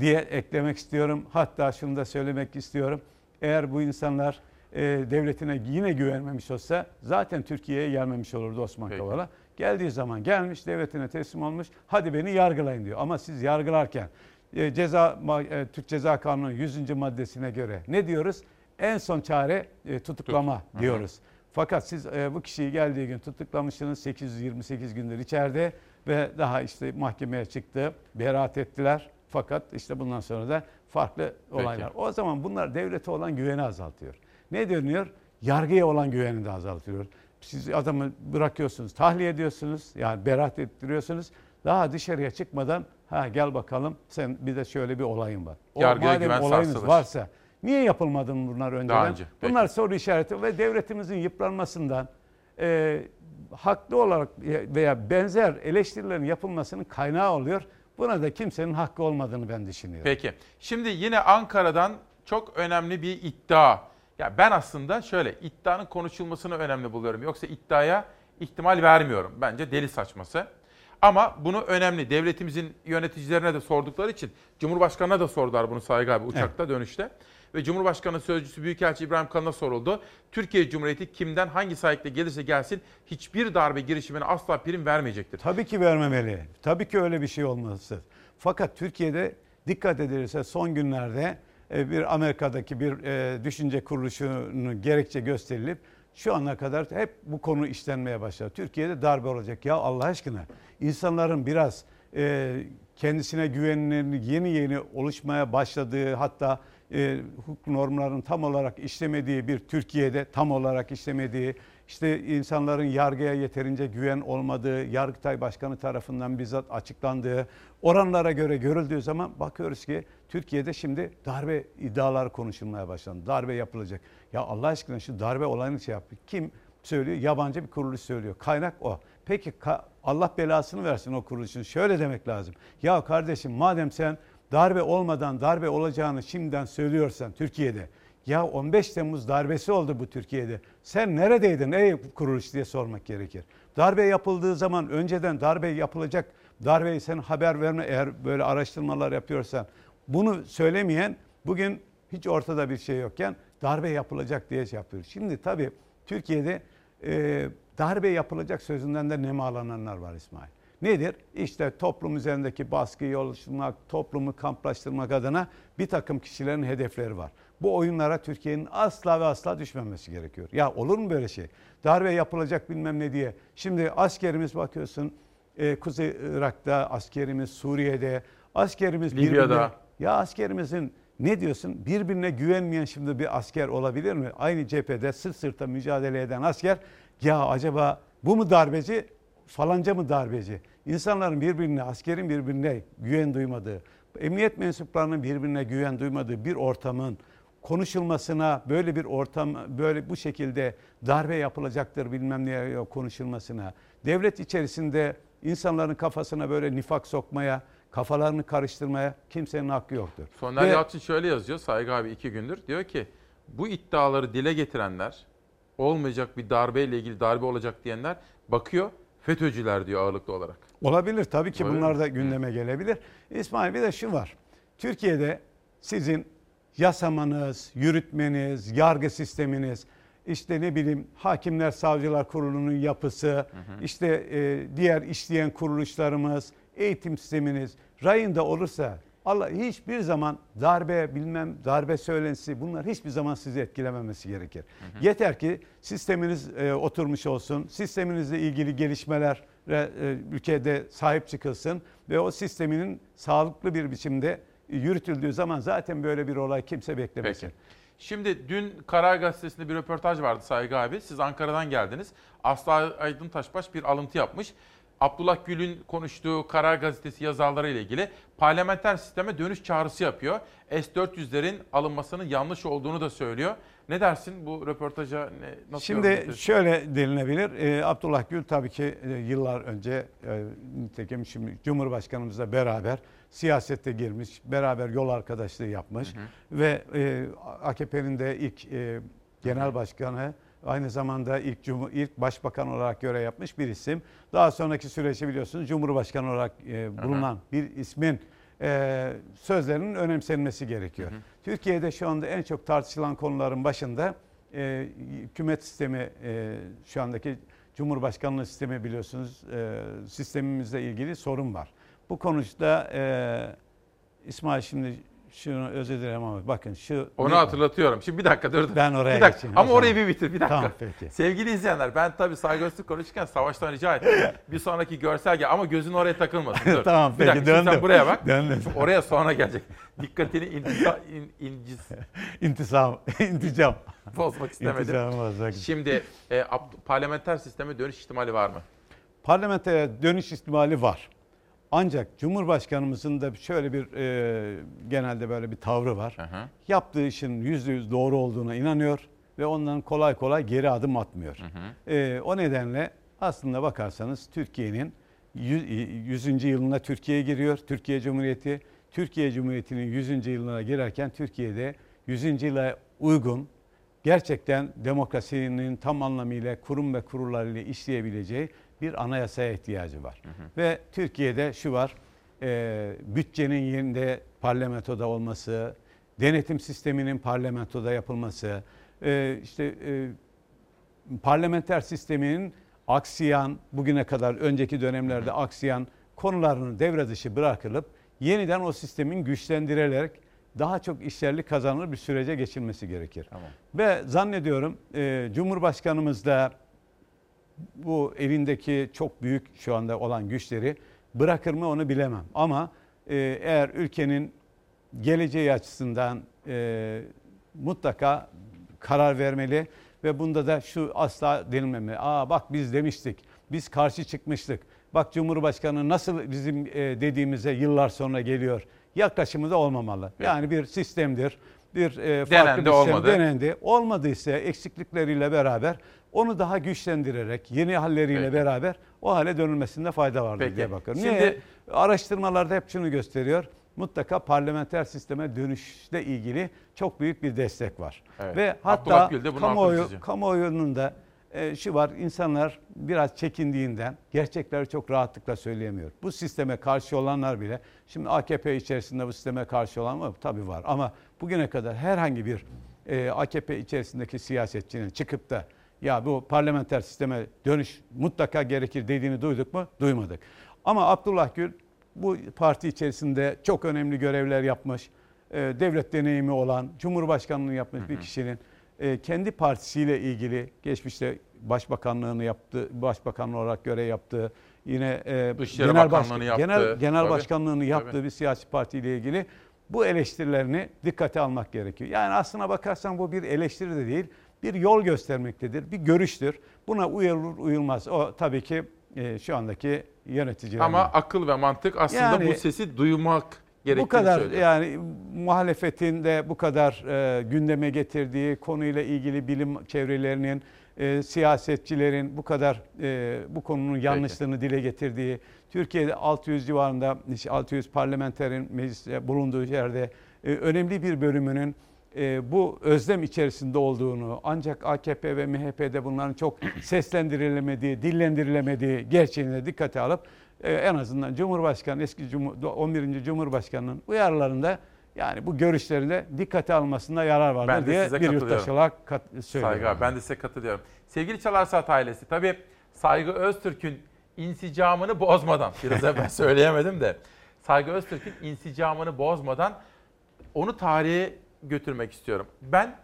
diye eklemek istiyorum. Hatta şunu da söylemek istiyorum. Eğer bu insanlar e, devletine yine güvenmemiş olsa zaten Türkiye'ye gelmemiş olurdu Osman Peki. Kavala. Geldiği zaman gelmiş devletine teslim olmuş. Hadi beni yargılayın diyor. Ama siz yargılarken ceza ma- e, Türk Ceza Kanunu 100. maddesine göre ne diyoruz? En son çare e, tutuklama Tut. diyoruz. Fakat siz e, bu kişiyi geldiği gün tutuklamışsınız 828 gündür içeride ve daha işte mahkemeye çıktı, beraat ettiler. Fakat işte bundan sonra da farklı Peki. olaylar. O zaman bunlar devlete olan güveni azaltıyor. Ne dönüyor? Yargıya olan güveni de azaltıyor. Siz adamı bırakıyorsunuz, tahliye ediyorsunuz, yani beraat ettiriyorsunuz. Daha dışarıya çıkmadan ha gel bakalım sen bir de şöyle bir olayın var. O Yargıya madem olayınız sarsılır. varsa niye yapılmadı bunlar önceden? önce, peki. Bunlar soru işareti ve devletimizin yıpranmasından e, haklı olarak veya benzer eleştirilerin yapılmasının kaynağı oluyor. Buna da kimsenin hakkı olmadığını ben düşünüyorum. Peki. Şimdi yine Ankara'dan çok önemli bir iddia. Ya ben aslında şöyle iddianın konuşulmasını önemli buluyorum. Yoksa iddiaya ihtimal vermiyorum. Bence deli saçması. Ama bunu önemli. Devletimizin yöneticilerine de sordukları için Cumhurbaşkanı'na da sordular bunu Saygı abi uçakta dönüşte. Ve Cumhurbaşkanı Sözcüsü Büyükelçi İbrahim Kalın'a soruldu. Türkiye Cumhuriyeti kimden hangi sahipte gelirse gelsin hiçbir darbe girişimine asla prim vermeyecektir. Tabii ki vermemeli. Tabii ki öyle bir şey olması. Fakat Türkiye'de dikkat edilirse son günlerde e, bir Amerika'daki bir e, düşünce kuruluşunu gerekçe gösterilip şu ana kadar hep bu konu işlenmeye başladı. Türkiye'de darbe olacak. Ya Allah aşkına insanların biraz e, kendisine güveninin yeni yeni oluşmaya başladığı hatta e, hukuk normlarının tam olarak işlemediği bir Türkiye'de tam olarak işlemediği işte insanların yargıya yeterince güven olmadığı, Yargıtay Başkanı tarafından bizzat açıklandığı oranlara göre görüldüğü zaman bakıyoruz ki Türkiye'de şimdi darbe iddiaları konuşulmaya başlandı. Darbe yapılacak. Ya Allah aşkına şu darbe olayını şey yapıyor. Kim söylüyor? Yabancı bir kuruluş söylüyor. Kaynak o. Peki Allah belasını versin o kuruluşun. Şöyle demek lazım. Ya kardeşim madem sen darbe olmadan darbe olacağını şimdiden söylüyorsan Türkiye'de ya 15 Temmuz darbesi oldu bu Türkiye'de. Sen neredeydin ey kuruluş diye sormak gerekir. Darbe yapıldığı zaman önceden darbe yapılacak darbeyi sen haber verme eğer böyle araştırmalar yapıyorsan. Bunu söylemeyen bugün hiç ortada bir şey yokken darbe yapılacak diye şey yapıyor. Şimdi tabii Türkiye'de e, darbe yapılacak sözünden de nemalananlar var İsmail. Nedir? İşte toplum üzerindeki baskıyı oluşturmak, toplumu kamplaştırmak adına bir takım kişilerin hedefleri var. Bu oyunlara Türkiye'nin asla ve asla düşmemesi gerekiyor. Ya olur mu böyle şey? Darbe yapılacak bilmem ne diye. Şimdi askerimiz bakıyorsun e, Kuzey Irak'ta, askerimiz Suriye'de, askerimiz Libya'da. birbirine- Ya askerimizin ne diyorsun? Birbirine güvenmeyen şimdi bir asker olabilir mi? Aynı cephede sırt sırta mücadele eden asker ya acaba bu mu darbeci falanca mı darbeci? İnsanların birbirine, askerin birbirine güven duymadığı, emniyet mensuplarının birbirine güven duymadığı bir ortamın konuşulmasına, böyle bir ortam, böyle bu şekilde darbe yapılacaktır bilmem ne konuşulmasına, devlet içerisinde insanların kafasına böyle nifak sokmaya, kafalarını karıştırmaya kimsenin hakkı yoktur. Soner Ve- Yalçın şöyle yazıyor Saygı abi iki gündür. Diyor ki bu iddiaları dile getirenler olmayacak bir darbeyle ilgili darbe olacak diyenler bakıyor FETÖ'cüler diyor ağırlıklı olarak. Olabilir tabii ki Olabilir bunlar mi? da gündeme gelebilir. İsmail bir de şu var. Türkiye'de sizin yasamanız, yürütmeniz, yargı sisteminiz, işte ne bileyim hakimler savcılar kurulunun yapısı, işte e, diğer işleyen kuruluşlarımız, eğitim sisteminiz rayında olursa Allah hiçbir zaman darbe bilmem darbe söylentisi bunlar hiçbir zaman sizi etkilememesi gerekir. Yeter ki sisteminiz e, oturmuş olsun, sisteminizle ilgili gelişmeler e, ülkede sahip çıkılsın ve o sisteminin sağlıklı bir biçimde yürütüldüğü zaman zaten böyle bir olay kimse beklemesin. Peki. Şimdi dün Karar Gazetesi'nde bir röportaj vardı Saygı abi. Siz Ankara'dan geldiniz. Aslı Aydın Taşbaş bir alıntı yapmış. Abdullah Gül'ün konuştuğu Karar Gazetesi yazarları ile ilgili parlamenter sisteme dönüş çağrısı yapıyor. S-400'lerin alınmasının yanlış olduğunu da söylüyor. Ne dersin bu röportaja ne, nasıl Şimdi şöyle denilebilir. Ee, Abdullah Gül tabii ki e, yıllar önce e, nitekim şimdi Cumhurbaşkanımızla beraber siyasette girmiş, beraber yol arkadaşlığı yapmış ve e, AKP'nin de ilk e, genel başkanı aynı zamanda ilk Cumhur, ilk başbakan olarak görev yapmış bir isim. Daha sonraki süreçte biliyorsunuz Cumhurbaşkanı olarak e, bulunan bir ismin e, sözlerinin önemsenmesi gerekiyor. Türkiye'de şu anda en çok tartışılan konuların başında e, hükümet sistemi e, şu andaki Cumhurbaşkanlığı sistemi biliyorsunuz e, sistemimizle ilgili sorun var. Bu konuda e, İsmail şimdi şunu özür dilerim ama bakın şu Onu hatırlatıyorum. Şimdi bir dakika dur. Ben oraya bir dakika. geçeyim Ama orayı bir bitir. Bir dakika. Tamam, peki. Sevgili izleyenler ben tabii saygı Öztürk konuşurken Savaş'tan rica ettim. bir sonraki görsel gel ama gözün oraya takılmasın. Dur. Tamam, bir peki, dakika. Şimdi sen döndüm. buraya bak. Döndüm. Şimdi oraya sonra gelecek. Dikkatini intisa, in, incis, İntisam, inticam. bozmak istemedim. İnticamı bozmak. Şimdi e, parlamenter sisteme dönüş ihtimali var mı? Parlamentoya dönüş ihtimali var. Ancak Cumhurbaşkanımızın da şöyle bir e, genelde böyle bir tavrı var. Yaptığı işin yüzde yüz doğru olduğuna inanıyor ve ondan kolay kolay geri adım atmıyor. E, o nedenle aslında bakarsanız Türkiye'nin 100. yılına Türkiye giriyor. Türkiye Cumhuriyeti. Türkiye Cumhuriyeti'nin 100. yılına girerken Türkiye'de 100. yıla uygun gerçekten demokrasinin tam anlamıyla kurum ve kurullarıyla işleyebileceği bir anayasaya ihtiyacı var. Ve Türkiye'de şu var, e, bütçenin yerinde parlamentoda olması, denetim sisteminin parlamentoda yapılması, e, işte e, parlamenter sisteminin aksayan, bugüne kadar önceki dönemlerde aksayan konularının devre dışı bırakılıp yeniden o sistemin güçlendirilerek daha çok işlerlik kazanılır bir sürece geçilmesi gerekir. Ve zannediyorum e, Cumhurbaşkanımız da bu elindeki çok büyük şu anda olan güçleri bırakır mı onu bilemem. Ama e, eğer ülkenin geleceği açısından e, mutlaka karar vermeli ve bunda da şu asla denilmemeli. Aa bak biz demiştik, biz karşı çıkmıştık. Bak Cumhurbaşkanı nasıl bizim e, dediğimize yıllar sonra geliyor. Yaklaşımı da olmamalı. Yani bir sistemdir. Bir e, farklı Denendi, bir sistem olmadı. denendi. Olmadıysa eksiklikleriyle beraber onu daha güçlendirerek, yeni halleriyle Peki. beraber o hale dönülmesinde fayda var Peki. diye bakıyorum. Şimdi- Niye? Araştırmalarda hep şunu gösteriyor. Mutlaka parlamenter sisteme dönüşle ilgili çok büyük bir destek var. Evet. Ve hatta kamuoyu, kamuoyunun da e, şu var insanlar biraz çekindiğinden gerçekleri çok rahatlıkla söyleyemiyor. Bu sisteme karşı olanlar bile şimdi AKP içerisinde bu sisteme karşı olan mı? Tabii var ama bugüne kadar herhangi bir e, AKP içerisindeki siyasetçinin çıkıp da ya bu parlamenter sisteme dönüş mutlaka gerekir dediğini duyduk mu? Duymadık. Ama Abdullah Gül bu parti içerisinde çok önemli görevler yapmış, e, devlet deneyimi olan, cumhurbaşkanlığı yapmış bir kişinin e, kendi partisiyle ilgili geçmişte başbakanlığını yaptı, başbakan olarak görev yaptığı, yine e, Dışişleri genel, Bakanlığını yaptı. genel, genel Tabii, başkanlığını yaptığı tabii. bir siyasi partiyle ilgili bu eleştirilerini dikkate almak gerekiyor. Yani aslına bakarsan bu bir eleştiri de değil, bir yol göstermektedir, bir görüştür. Buna uyulur uyulmaz. O tabii ki e, şu andaki yöneticiler. Ama akıl ve mantık aslında Yani- bu sesi duymak gerektiğini bu kadar söylüyor. yani muhalefetin de bu kadar e, gündeme getirdiği konuyla ilgili bilim çevrelerinin, e, siyasetçilerin bu kadar e, bu konunun yanlışlığını dile getirdiği, Türkiye'de 600 civarında işte 600 parlamenterin mecliste bulunduğu yerde e, önemli bir bölümünün e, bu özlem içerisinde olduğunu ancak AKP ve MHP'de bunların çok seslendirilemediği, dillendirilemediği gerçeğini de dikkate alıp e, en azından Cumhurbaşkanı eski Cumhur, 11. Cumhurbaşkanı'nın uyarılarında yani bu görüşlerinde dikkate almasında yarar vardır diye size bir yurttaş olarak kat, söylüyorum. Saygı abi, ben de size katılıyorum. Sevgili Çalar Saat ailesi, tabii Saygı Öztürk'ün insicamını bozmadan, biraz evvel söyleyemedim de, Saygı Öztürk'ün insicamını bozmadan onu tarihe götürmek istiyorum. Ben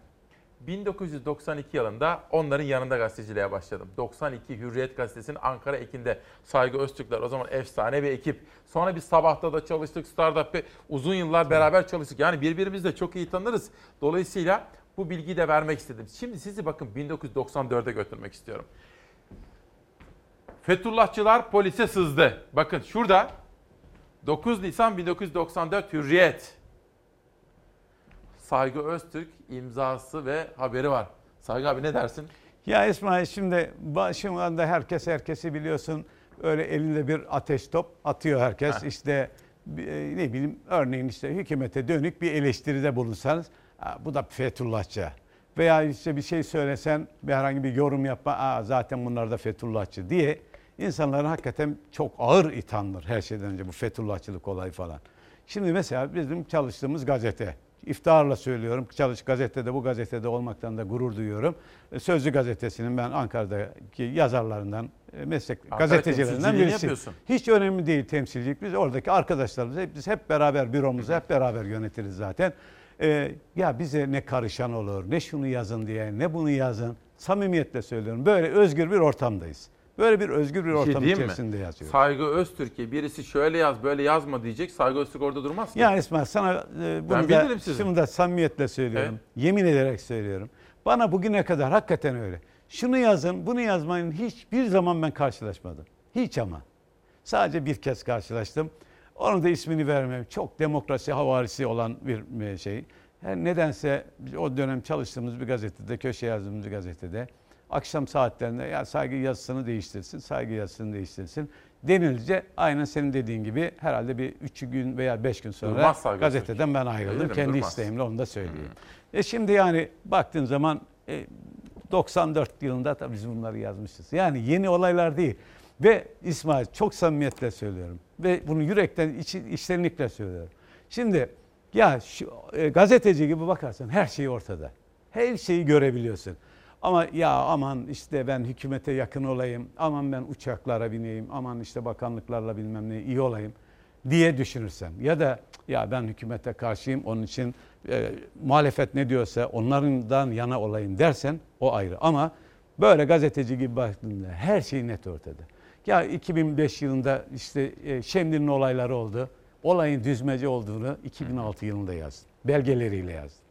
1992 yılında onların yanında gazeteciliğe başladım. 92 Hürriyet Gazetesi'nin Ankara ekinde Saygı Öztürkler o zaman efsane bir ekip. Sonra biz sabahta da çalıştık, Startup'ta uzun yıllar beraber çalıştık. Yani birbirimizi de çok iyi tanırız. Dolayısıyla bu bilgiyi de vermek istedim. Şimdi sizi bakın 1994'e götürmek istiyorum. Fethullahçılar polise sızdı. Bakın şurada 9 Nisan 1994 Hürriyet. Saygı Öztürk imzası ve haberi var. Saygı abi ne dersin? Ya İsmail şimdi anda herkes herkesi biliyorsun öyle elinde bir ateş top atıyor herkes. Heh. İşte e, ne bileyim örneğin işte hükümete dönük bir eleştiride bulunsanız "Aa, bu da Fethullahçı. Veya işte bir şey söylesen bir herhangi bir yorum yapma Aa, zaten bunlar da Fethullahçı diye insanların hakikaten çok ağır ithamdır her şeyden önce bu Fethullahçılık olayı falan. Şimdi mesela bizim çalıştığımız gazete iftiharla söylüyorum. Çalış gazetede bu gazetede olmaktan da gurur duyuyorum. E, Sözcü gazetesinin ben Ankara'daki yazarlarından, e, meslek Ankara gazetecilerinden yapıyorsun. Hiç önemli değil temsilcilik. Biz oradaki arkadaşlarımız hep, biz hep beraber büromuzu hep beraber yönetiriz zaten. Ee, ya bize ne karışan olur, ne şunu yazın diye, ne bunu yazın. Samimiyetle söylüyorum. Böyle özgür bir ortamdayız. Böyle bir özgür bir şey ortam mi? içerisinde yazıyoruz. Saygı Öztürk'e birisi şöyle yaz böyle yazma diyecek. Saygı Öztürk orada durmaz ki. Ya İsmail sana e, bunu Ben da, bilirim sizi. şunu da samimiyetle söylüyorum. Yemin ederek söylüyorum. Bana bugüne kadar hakikaten öyle. Şunu yazın, bunu yazmayın hiçbir zaman ben karşılaşmadım. Hiç ama. Sadece bir kez karşılaştım. Onun da ismini vermem. Çok demokrasi havarisi olan bir e, şey. Her nedense o dönem çalıştığımız bir gazetede, köşe yazdığımız bir gazetede akşam saatlerinde ya saygı yazısını değiştirsin, saygı yazısını değiştirsin denilince aynen senin dediğin gibi herhalde bir üç gün veya beş gün sonra gazeteden ben ayrıldım. Mi? Kendi Durmaz. isteğimle onu da söyleyeyim. E şimdi yani baktığın zaman e, 94 yılında tabii biz bunları yazmışız. Yani yeni olaylar değil. Ve İsmail çok samimiyetle söylüyorum. Ve bunu yürekten, içi, içtenlikle söylüyorum. Şimdi ya şu, e, gazeteci gibi bakarsan her şey ortada. Her şeyi görebiliyorsun. Ama ya aman işte ben hükümete yakın olayım, aman ben uçaklara bineyim, aman işte bakanlıklarla bilmem ne iyi olayım diye düşünürsen ya da "Cık, ya ben hükümete karşıyım onun için e, muhalefet ne diyorsa onlardan yana olayım dersen o ayrı. Ama böyle gazeteci gibi baktığında her şey net ortada. Ya 2005 yılında işte e, Şemdin'in olayları oldu. Olayın düzmece olduğunu 2006 yılında yazdım. Belgeleriyle yazdım.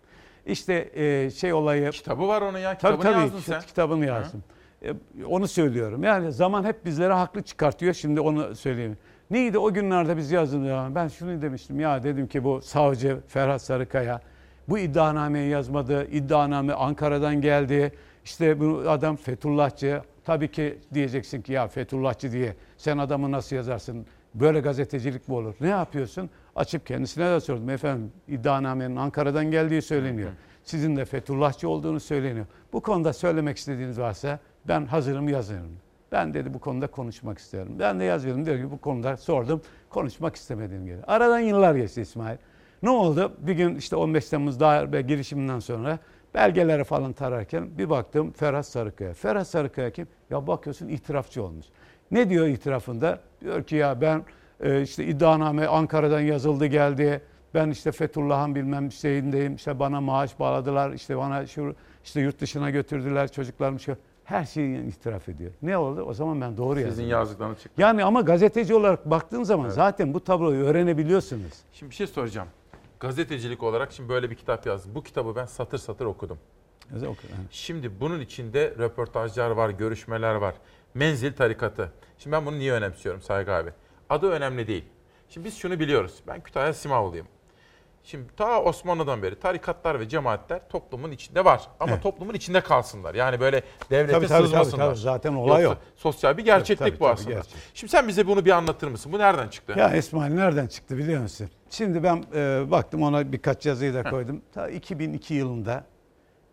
İşte e, şey olayı... Kitabı var onun ya. Tabii Kitabını tabii yazdın sen. kitabını yazdım. E, Onu söylüyorum. Yani zaman hep bizlere haklı çıkartıyor. Şimdi onu söyleyeyim. Neydi o günlerde biz yazdım ya. Ben şunu demiştim ya dedim ki bu savcı Ferhat Sarıkaya bu iddianameyi yazmadı. İddianame Ankara'dan geldi. İşte bu adam Fethullahçı. Tabii ki diyeceksin ki ya Fethullahçı diye sen adamı nasıl yazarsın? Böyle gazetecilik mi olur? Ne yapıyorsun? Açıp kendisine de sordum. Efendim iddianamenin Ankara'dan geldiği söyleniyor. Sizin de Fethullahçı olduğunu söyleniyor. Bu konuda söylemek istediğiniz varsa ben hazırım yazıyorum. Ben dedi bu konuda konuşmak istiyorum. Ben de yazıyorum. Diyor ki bu konuda sordum. Konuşmak istemediğim gibi. Aradan yıllar geçti İsmail. Ne oldu? Bir gün işte 15 Temmuz darbe girişiminden sonra belgeleri falan tararken bir baktım Ferhat Sarıkaya. Ferhat Sarıkaya kim? Ya bakıyorsun itirafçı olmuş. Ne diyor itirafında? Diyor ki ya ben e, işte iddianame Ankara'dan yazıldı geldi. Ben işte Fethullah'ın bilmem şeyindeyim. İşte bana maaş bağladılar. İşte bana şu işte yurt dışına götürdüler çocuklarım şu. Her şeyi itiraf ediyor. Ne oldu? O zaman ben doğru yazdım. Sizin yazdıklarınız çıktı. Yani ama gazeteci olarak baktığın zaman zaten bu tabloyu öğrenebiliyorsunuz. Şimdi bir şey soracağım. Gazetecilik olarak şimdi böyle bir kitap yazdım. Bu kitabı ben satır satır okudum. Şimdi bunun içinde röportajlar var, görüşmeler var. Menzil tarikatı. Şimdi ben bunu niye önemsiyorum Saygı abi? Adı önemli değil. Şimdi biz şunu biliyoruz. Ben Kütahya Simavlıyım. Şimdi ta Osmanlı'dan beri tarikatlar ve cemaatler toplumun içinde var. Ama Evet. toplumun içinde kalsınlar. Yani böyle devlete Tabii, tabii, sızmasınlar. tabii, tabii. Zaten olay Yoksa o. Sosyal bir gerçeklik Tabii, tabii, bu tabii, aslında. gerçek. Şimdi sen bize bunu bir anlatır mısın? Bu nereden çıktı? Ya İsmail nereden çıktı biliyor musun? Şimdi ben e, baktım ona birkaç yazıyı da koydum. Ta 2002 yılında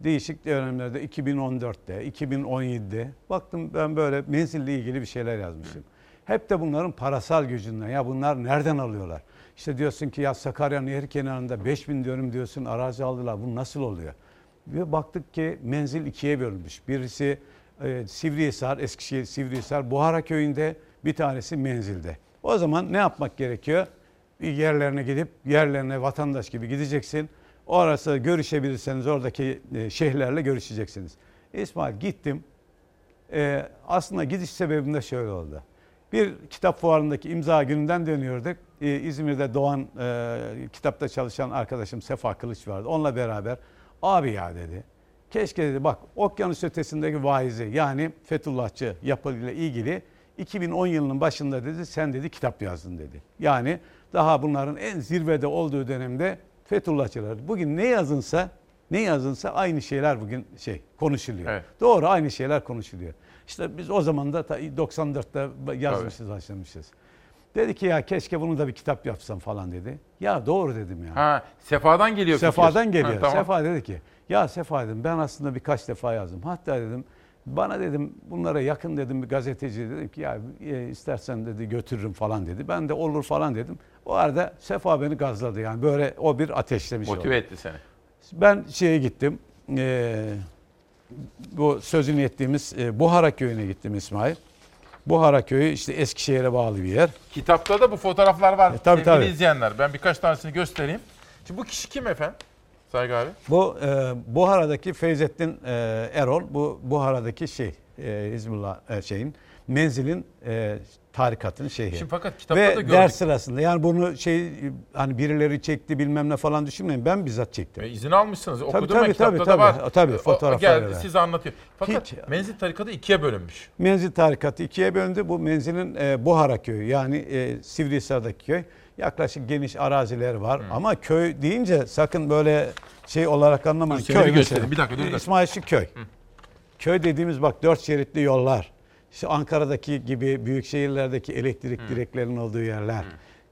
değişik dönemlerde 2014'te, 2017'de baktım ben böyle menzille ilgili bir şeyler yazmışım. Hep de bunların parasal gücünden. Ya bunlar nereden alıyorlar? İşte diyorsun ki ya Sakarya Nehri kenarında 5000 dönüm diyorsun arazi aldılar. Bu nasıl oluyor? Ve baktık ki menzil ikiye bölünmüş. Birisi e, Sivrihisar, Eskişehir Sivrihisar, Buhara köyünde bir tanesi menzilde. O zaman ne yapmak gerekiyor? Bir yerlerine gidip yerlerine vatandaş gibi gideceksin. Orası görüşebilirseniz oradaki e, şeyhlerle görüşeceksiniz. İsmail gittim. E, aslında gidiş sebebim de şöyle oldu. Bir kitap fuarındaki imza gününden dönüyorduk. E, İzmir'de Doğan e, kitapta çalışan arkadaşım Sefa Kılıç vardı. Onunla beraber abi ya dedi. Keşke dedi bak okyanus ötesindeki vaizi yani Fethullahçı yapıyla ilgili 2010 yılının başında dedi sen dedi kitap yazdın dedi. Yani daha bunların en zirvede olduğu dönemde Fethullahçılar bugün ne yazınsa ne yazınsa aynı şeyler bugün şey konuşuluyor. Doğru aynı şeyler konuşuluyor. İşte biz o zaman da ta 94'te yazmışız başlamışız. Dedi ki ya keşke bunu da bir kitap yapsam falan dedi. Ya doğru dedim ya. Ha, Sefa'dan geliyor fikir. Sefa'dan geliyor. Ha, tamam. Sefa dedi ki ya Sefa dedim ben aslında birkaç defa yazdım. Hatta dedim bana dedim bunlara yakın dedim bir gazeteci dedim ki ya e, istersen dedi götürürüm falan dedi. Ben de olur falan dedim. O arada Sefa beni gazladı yani böyle o bir ateşlemiş oldu. Motive etti seni. Ben şeye gittim. e, bu sözünü ettiğimiz e, Buhara köyüne gittim İsmail. Buhara köyü işte Eskişehir'e bağlı bir yer. Kitapta da bu fotoğraflar var E, tabii, sevgili tabii. izleyenler. Ben birkaç tanesini göstereyim. Şimdi bu kişi kim efendim? Saygı abi. Bu e, Buhara'daki Feyzettin e, Erol, bu Buhara'daki şey e, Hizbullah e, şeyin menzilin e, tarikatın şeyhi. Şimdi fakat kitapta Ve da gördük. ders sırasında yani bunu şey hani birileri çekti bilmem ne falan düşünmeyin ben bizzat çektim. E, izin almışsınız. Tabii, Okudum tabii, kitapta tabii, da var. tabii. Tabii, O- fotoğraflar Geldi size anlatıyor. Fakat Hiç- menzil tarikatı ikiye bölünmüş. Menzil tarikatı ikiye bölündü. Bu menzilin e, Buhara köyü yani e, Sivrihisar'daki köy. Yaklaşık geniş araziler var ama köy deyince sakın böyle şey olarak anlamayın. Köy mesela. Bir dakika, dur. İsmail şu köy. Köy dediğimiz bak dört şeritli yollar. İşte Ankara'daki gibi büyük şehirlerdeki elektrik direklerinin olduğu yerler.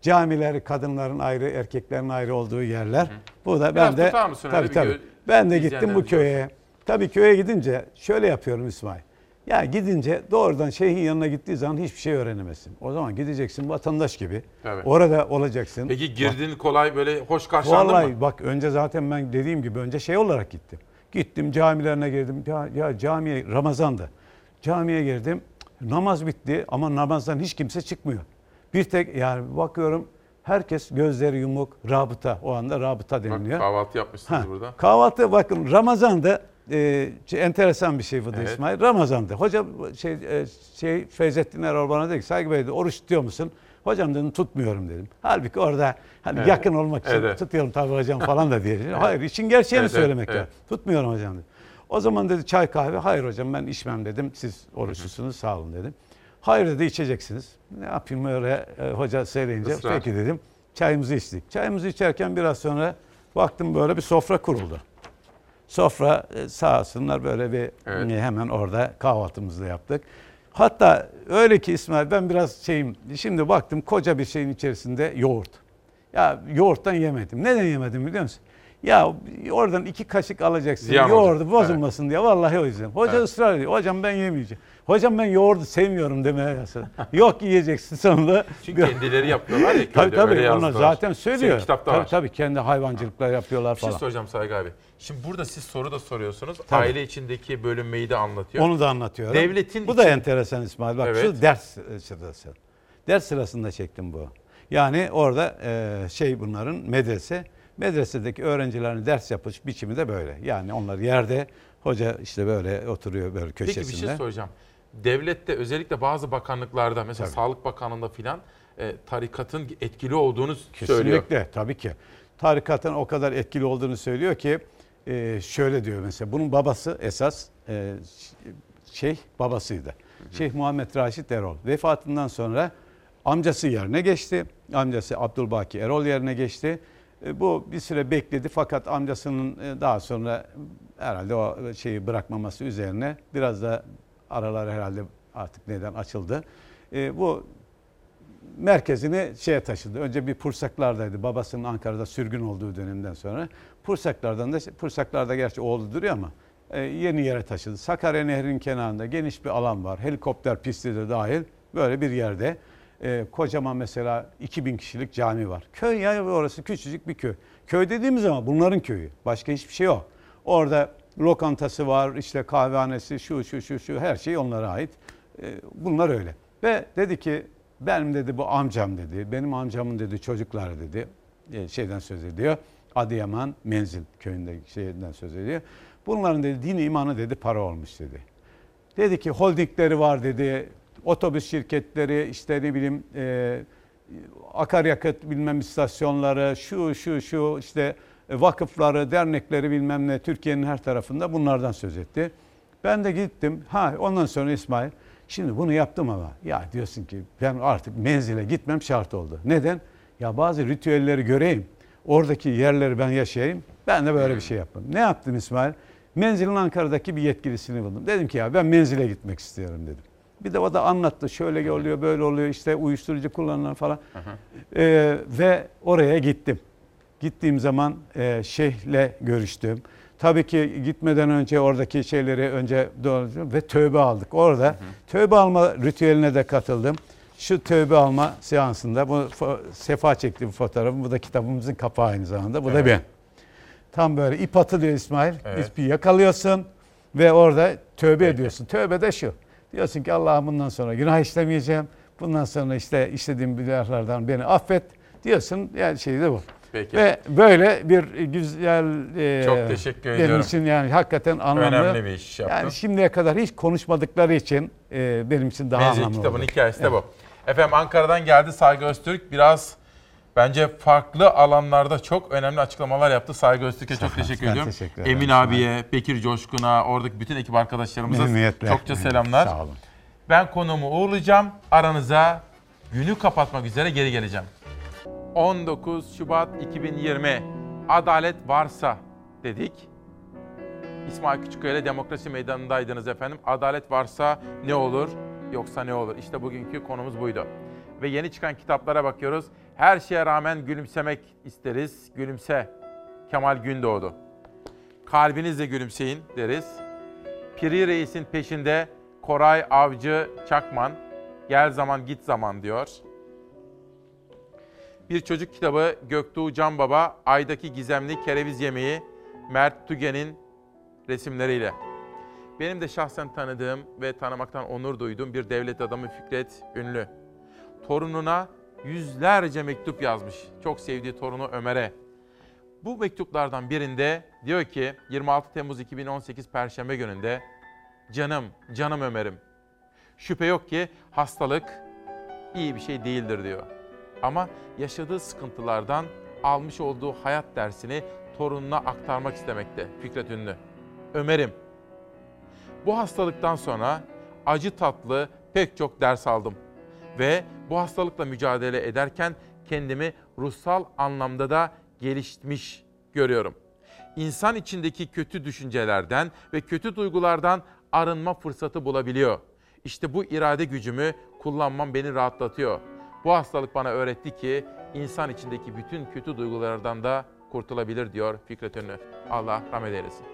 Camileri kadınların ayrı, erkeklerin ayrı olduğu yerler. Bu da Biraz ben de tabii tabii. gö- Ben de gittim bu köye. Tabii köye gidince şöyle yapıyorum İsmail. Ya gidince doğrudan şeyhin yanına gittiği zaman hiçbir şey öğrenemezsin. O zaman gideceksin vatandaş gibi. Evet. Orada olacaksın. Peki girdin kolay böyle hoş karşılandın Vallahi mı? bak önce zaten ben dediğim gibi önce şey olarak gittim. Gittim camilerine girdim. Ya, ya camiye Ramazan'da. Camiye girdim. Namaz bitti ama namazdan hiç kimse çıkmıyor. Bir tek yani bakıyorum herkes gözleri yumuk, rabıta. O anda rabıta Bak, deniliyor. kahvaltı yapmışsınız Ha, burada. Kahvaltı bakın Ramazan'da e, enteresan bir şey bu da Evet. İsmail. Ramazan'da hocam şey, e, şey Feyzettin Erol bana dedi ki Saygı Bey dedi, oruç tutuyor musun? Hocam dedim tutmuyorum dedim. Halbuki orada hani Evet. yakın olmak için Evet. tutuyorum tabii hocam falan da diye. Hayır için gerçeğini evet, söylemek evet. lazım. Tutmuyorum hocam dedim. O zaman dedi çay kahve. Hayır hocam ben içmem dedim. Siz oruçlusunuz sağ olun dedim. Hayır dedi içeceksiniz. Ne yapayım öyle e, hoca söyleyince. Israr. Peki dedim. Çayımızı içtik. Çayımızı içerken biraz sonra baktım böyle bir sofra kuruldu. Sofra e, sağ olsunlar böyle bir Evet. e, hemen orada kahvaltımızı yaptık. Hatta öyle ki İsmail ben biraz şeyim şimdi baktım koca bir şeyin içerisinde yoğurt. Ya yoğurttan yemedim. Neden yemedim biliyor musun? Ya oradan iki kaşık alacaksın. Ziyan yoğurdu olacak. bozulmasın diye. Vallahi o yüzden. Hoca Evet. ısrar ediyor. Hocam ben yemeyeceğim. Hocam ben yoğurdu sevmiyorum demeye başladı. Yok yiyeceksin sonunda. Çünkü kendileri yapıyorlar ya Tabii tabii onlar zaten Senin söylüyor. kitapta tabii var. tabii kendi hayvancılıklar yapıyorlar Bir şey falan. soracağım Saygı abi. Şimdi burada siz soru da soruyorsunuz. Tabii. Aile içindeki bölünmeyi de anlatıyor. Onu da anlatıyorum. Devletin bu da için- enteresan İsmail. Bak Evet. şu ders sırası. Ders sırasında çektim bu. Yani orada e, şey bunların medrese. Medresedeki öğrencilerin ders yapış biçimi de böyle. Yani onlar yerde hoca işte böyle oturuyor böyle köşesinde. Peki bir şey soracağım. Devlette özellikle bazı bakanlıklarda mesela Tabii. Sağlık Bakanlığı'nda filan e, tarikatın etkili olduğunu söylüyor. Kesinlikle tabii ki. Tarikatın o kadar etkili olduğunu söylüyor ki e, şöyle diyor mesela bunun babası esas e, şeyh babasıydı. Şeyh Muhammed Raşit Erol vefatından sonra amcası yerine geçti. Amcası Abdülbaki Erol yerine geçti. E, bu bir süre bekledi fakat amcasının e, daha sonra herhalde o şeyi bırakmaması üzerine biraz da aralar herhalde artık neden açıldı. E, bu merkezini şeye taşıdı. Önce bir Pursaklar'daydı. Babasının Ankara'da sürgün olduğu dönemden sonra. Pursaklar'dan da Pursaklar'da gerçi oğlu duruyor ama yeni yere taşıdı. Sakarya Nehri'nin kenarında geniş bir alan var. Helikopter pisti de dahil böyle bir yerde. E, kocaman mesela 2000 kişilik cami var. Köy ya orası küçücük bir köy. Köy dediğimiz zaman bunların köyü. Başka hiçbir şey yok. Orada lokantası var, işte kahvehanesi, şu şu şu şu her şey onlara ait. E, bunlar öyle. Ve dedi ki benim dedi bu amcam dedi, benim amcamın dedi çocukları dedi e, şeyden söz ediyor. Adıyaman Menzil köyünde şeyden söz ediyor. Bunların dedi dini imanı dedi para olmuş dedi. Dedi ki holdingleri var dedi, otobüs şirketleri işte ne bileyim e, akaryakıt bilmem istasyonları, şu şu şu işte vakıfları, dernekleri bilmem ne Türkiye'nin her tarafında bunlardan söz etti. Ben de gittim. Ha ondan sonra İsmail şimdi bunu yaptım ama ya diyorsun ki ben artık menzile gitmem şart oldu. Neden? Ya bazı ritüelleri göreyim. Oradaki yerleri ben yaşayayım. Ben de böyle bir şey yaptım. Ne yaptım İsmail? Menzilin Ankara'daki bir yetkilisini buldum. Dedim ki ya ben menzile gitmek istiyorum dedim. Bir de o da anlattı. Şöyle oluyor, böyle oluyor. işte uyuşturucu kullanılan falan. Ee, ve oraya gittim. Gittiğim zaman e, şeyhle görüştüm. Tabii ki gitmeden önce oradaki şeyleri önce dolaştım ve tövbe aldık. Orada tövbe alma ritüeline de katıldım. Şu tövbe alma seansında bu sefa çektiğim fotoğrafım. Bu da kitabımızın kapağı aynı zamanda. Bu da Evet. ben. Tam böyle ip atılıyor İsmail. Evet. İpi yakalıyorsun ve orada tövbe ediyorsun. Tövbe de şu. Diyorsun ki Allah'ım bundan sonra günah işlemeyeceğim. Bundan sonra işte işlediğim günahlardan beni affet diyorsun. Yani şey de bu. Peki. Ve böyle bir güzel e, Çok teşekkür benim ediyorum. için yani hakikaten anlamlı. Önemli bir iş yaptın. Yani şimdiye kadar hiç konuşmadıkları için e, benim için daha Menzil anlamlı kitabın oldu. hikayesi de Evet. bu. Efendim Ankara'dan geldi Saygı Öztürk. Biraz bence farklı alanlarda çok önemli açıklamalar yaptı. Saygı Öztürk'e çok teşekkür ben ediyorum. teşekkür ederim. Emin abiye, Bekir Coşkun'a, oradaki bütün ekip arkadaşlarımıza çokça selamlar. Sağ olun. Ben konuğumu uğurlayacağım. Aranıza günü kapatmak üzere geri geleceğim. 19 Şubat 2020 Adalet varsa dedik. İsmail Küçükkaya ile Demokrasi Meydanı'ndaydınız efendim. Adalet varsa ne olur yoksa ne olur? İşte bugünkü konumuz buydu. Ve yeni çıkan kitaplara bakıyoruz. Her şeye rağmen gülümsemek isteriz. Gülümse. Kemal Gündoğdu. Kalbinizle gülümseyin deriz. Piri Reis'in peşinde Koray Avcı Çakman. Gel zaman git zaman diyor. Bir çocuk kitabı Göktuğ Can Baba, Ay'daki Gizemli Kereviz Yemeği, Mert Tügen'in resimleriyle. Benim de şahsen tanıdığım ve tanımaktan onur duyduğum bir devlet adamı Fikret Ünlü. Torununa yüzlerce mektup yazmış. Çok sevdiği torunu Ömer'e. Bu mektuplardan birinde diyor ki 26 Temmuz 2018 Perşembe gününde Canım, canım Ömer'im. Şüphe yok ki hastalık iyi bir şey değildir diyor. Ama yaşadığı sıkıntılardan almış olduğu hayat dersini torununa aktarmak istemekte Fikret Ünlü. Ömer'im, bu hastalıktan sonra acı tatlı pek çok ders aldım. Ve bu hastalıkla mücadele ederken kendimi ruhsal anlamda da gelişmiş görüyorum. İnsan içindeki kötü düşüncelerden ve kötü duygulardan arınma fırsatı bulabiliyor. İşte bu irade gücümü kullanmam beni rahatlatıyor. Bu hastalık bana öğretti ki insan içindeki bütün kötü duygulardan da kurtulabilir diyor Fikret Ünlü. Allah rahmet eylesin.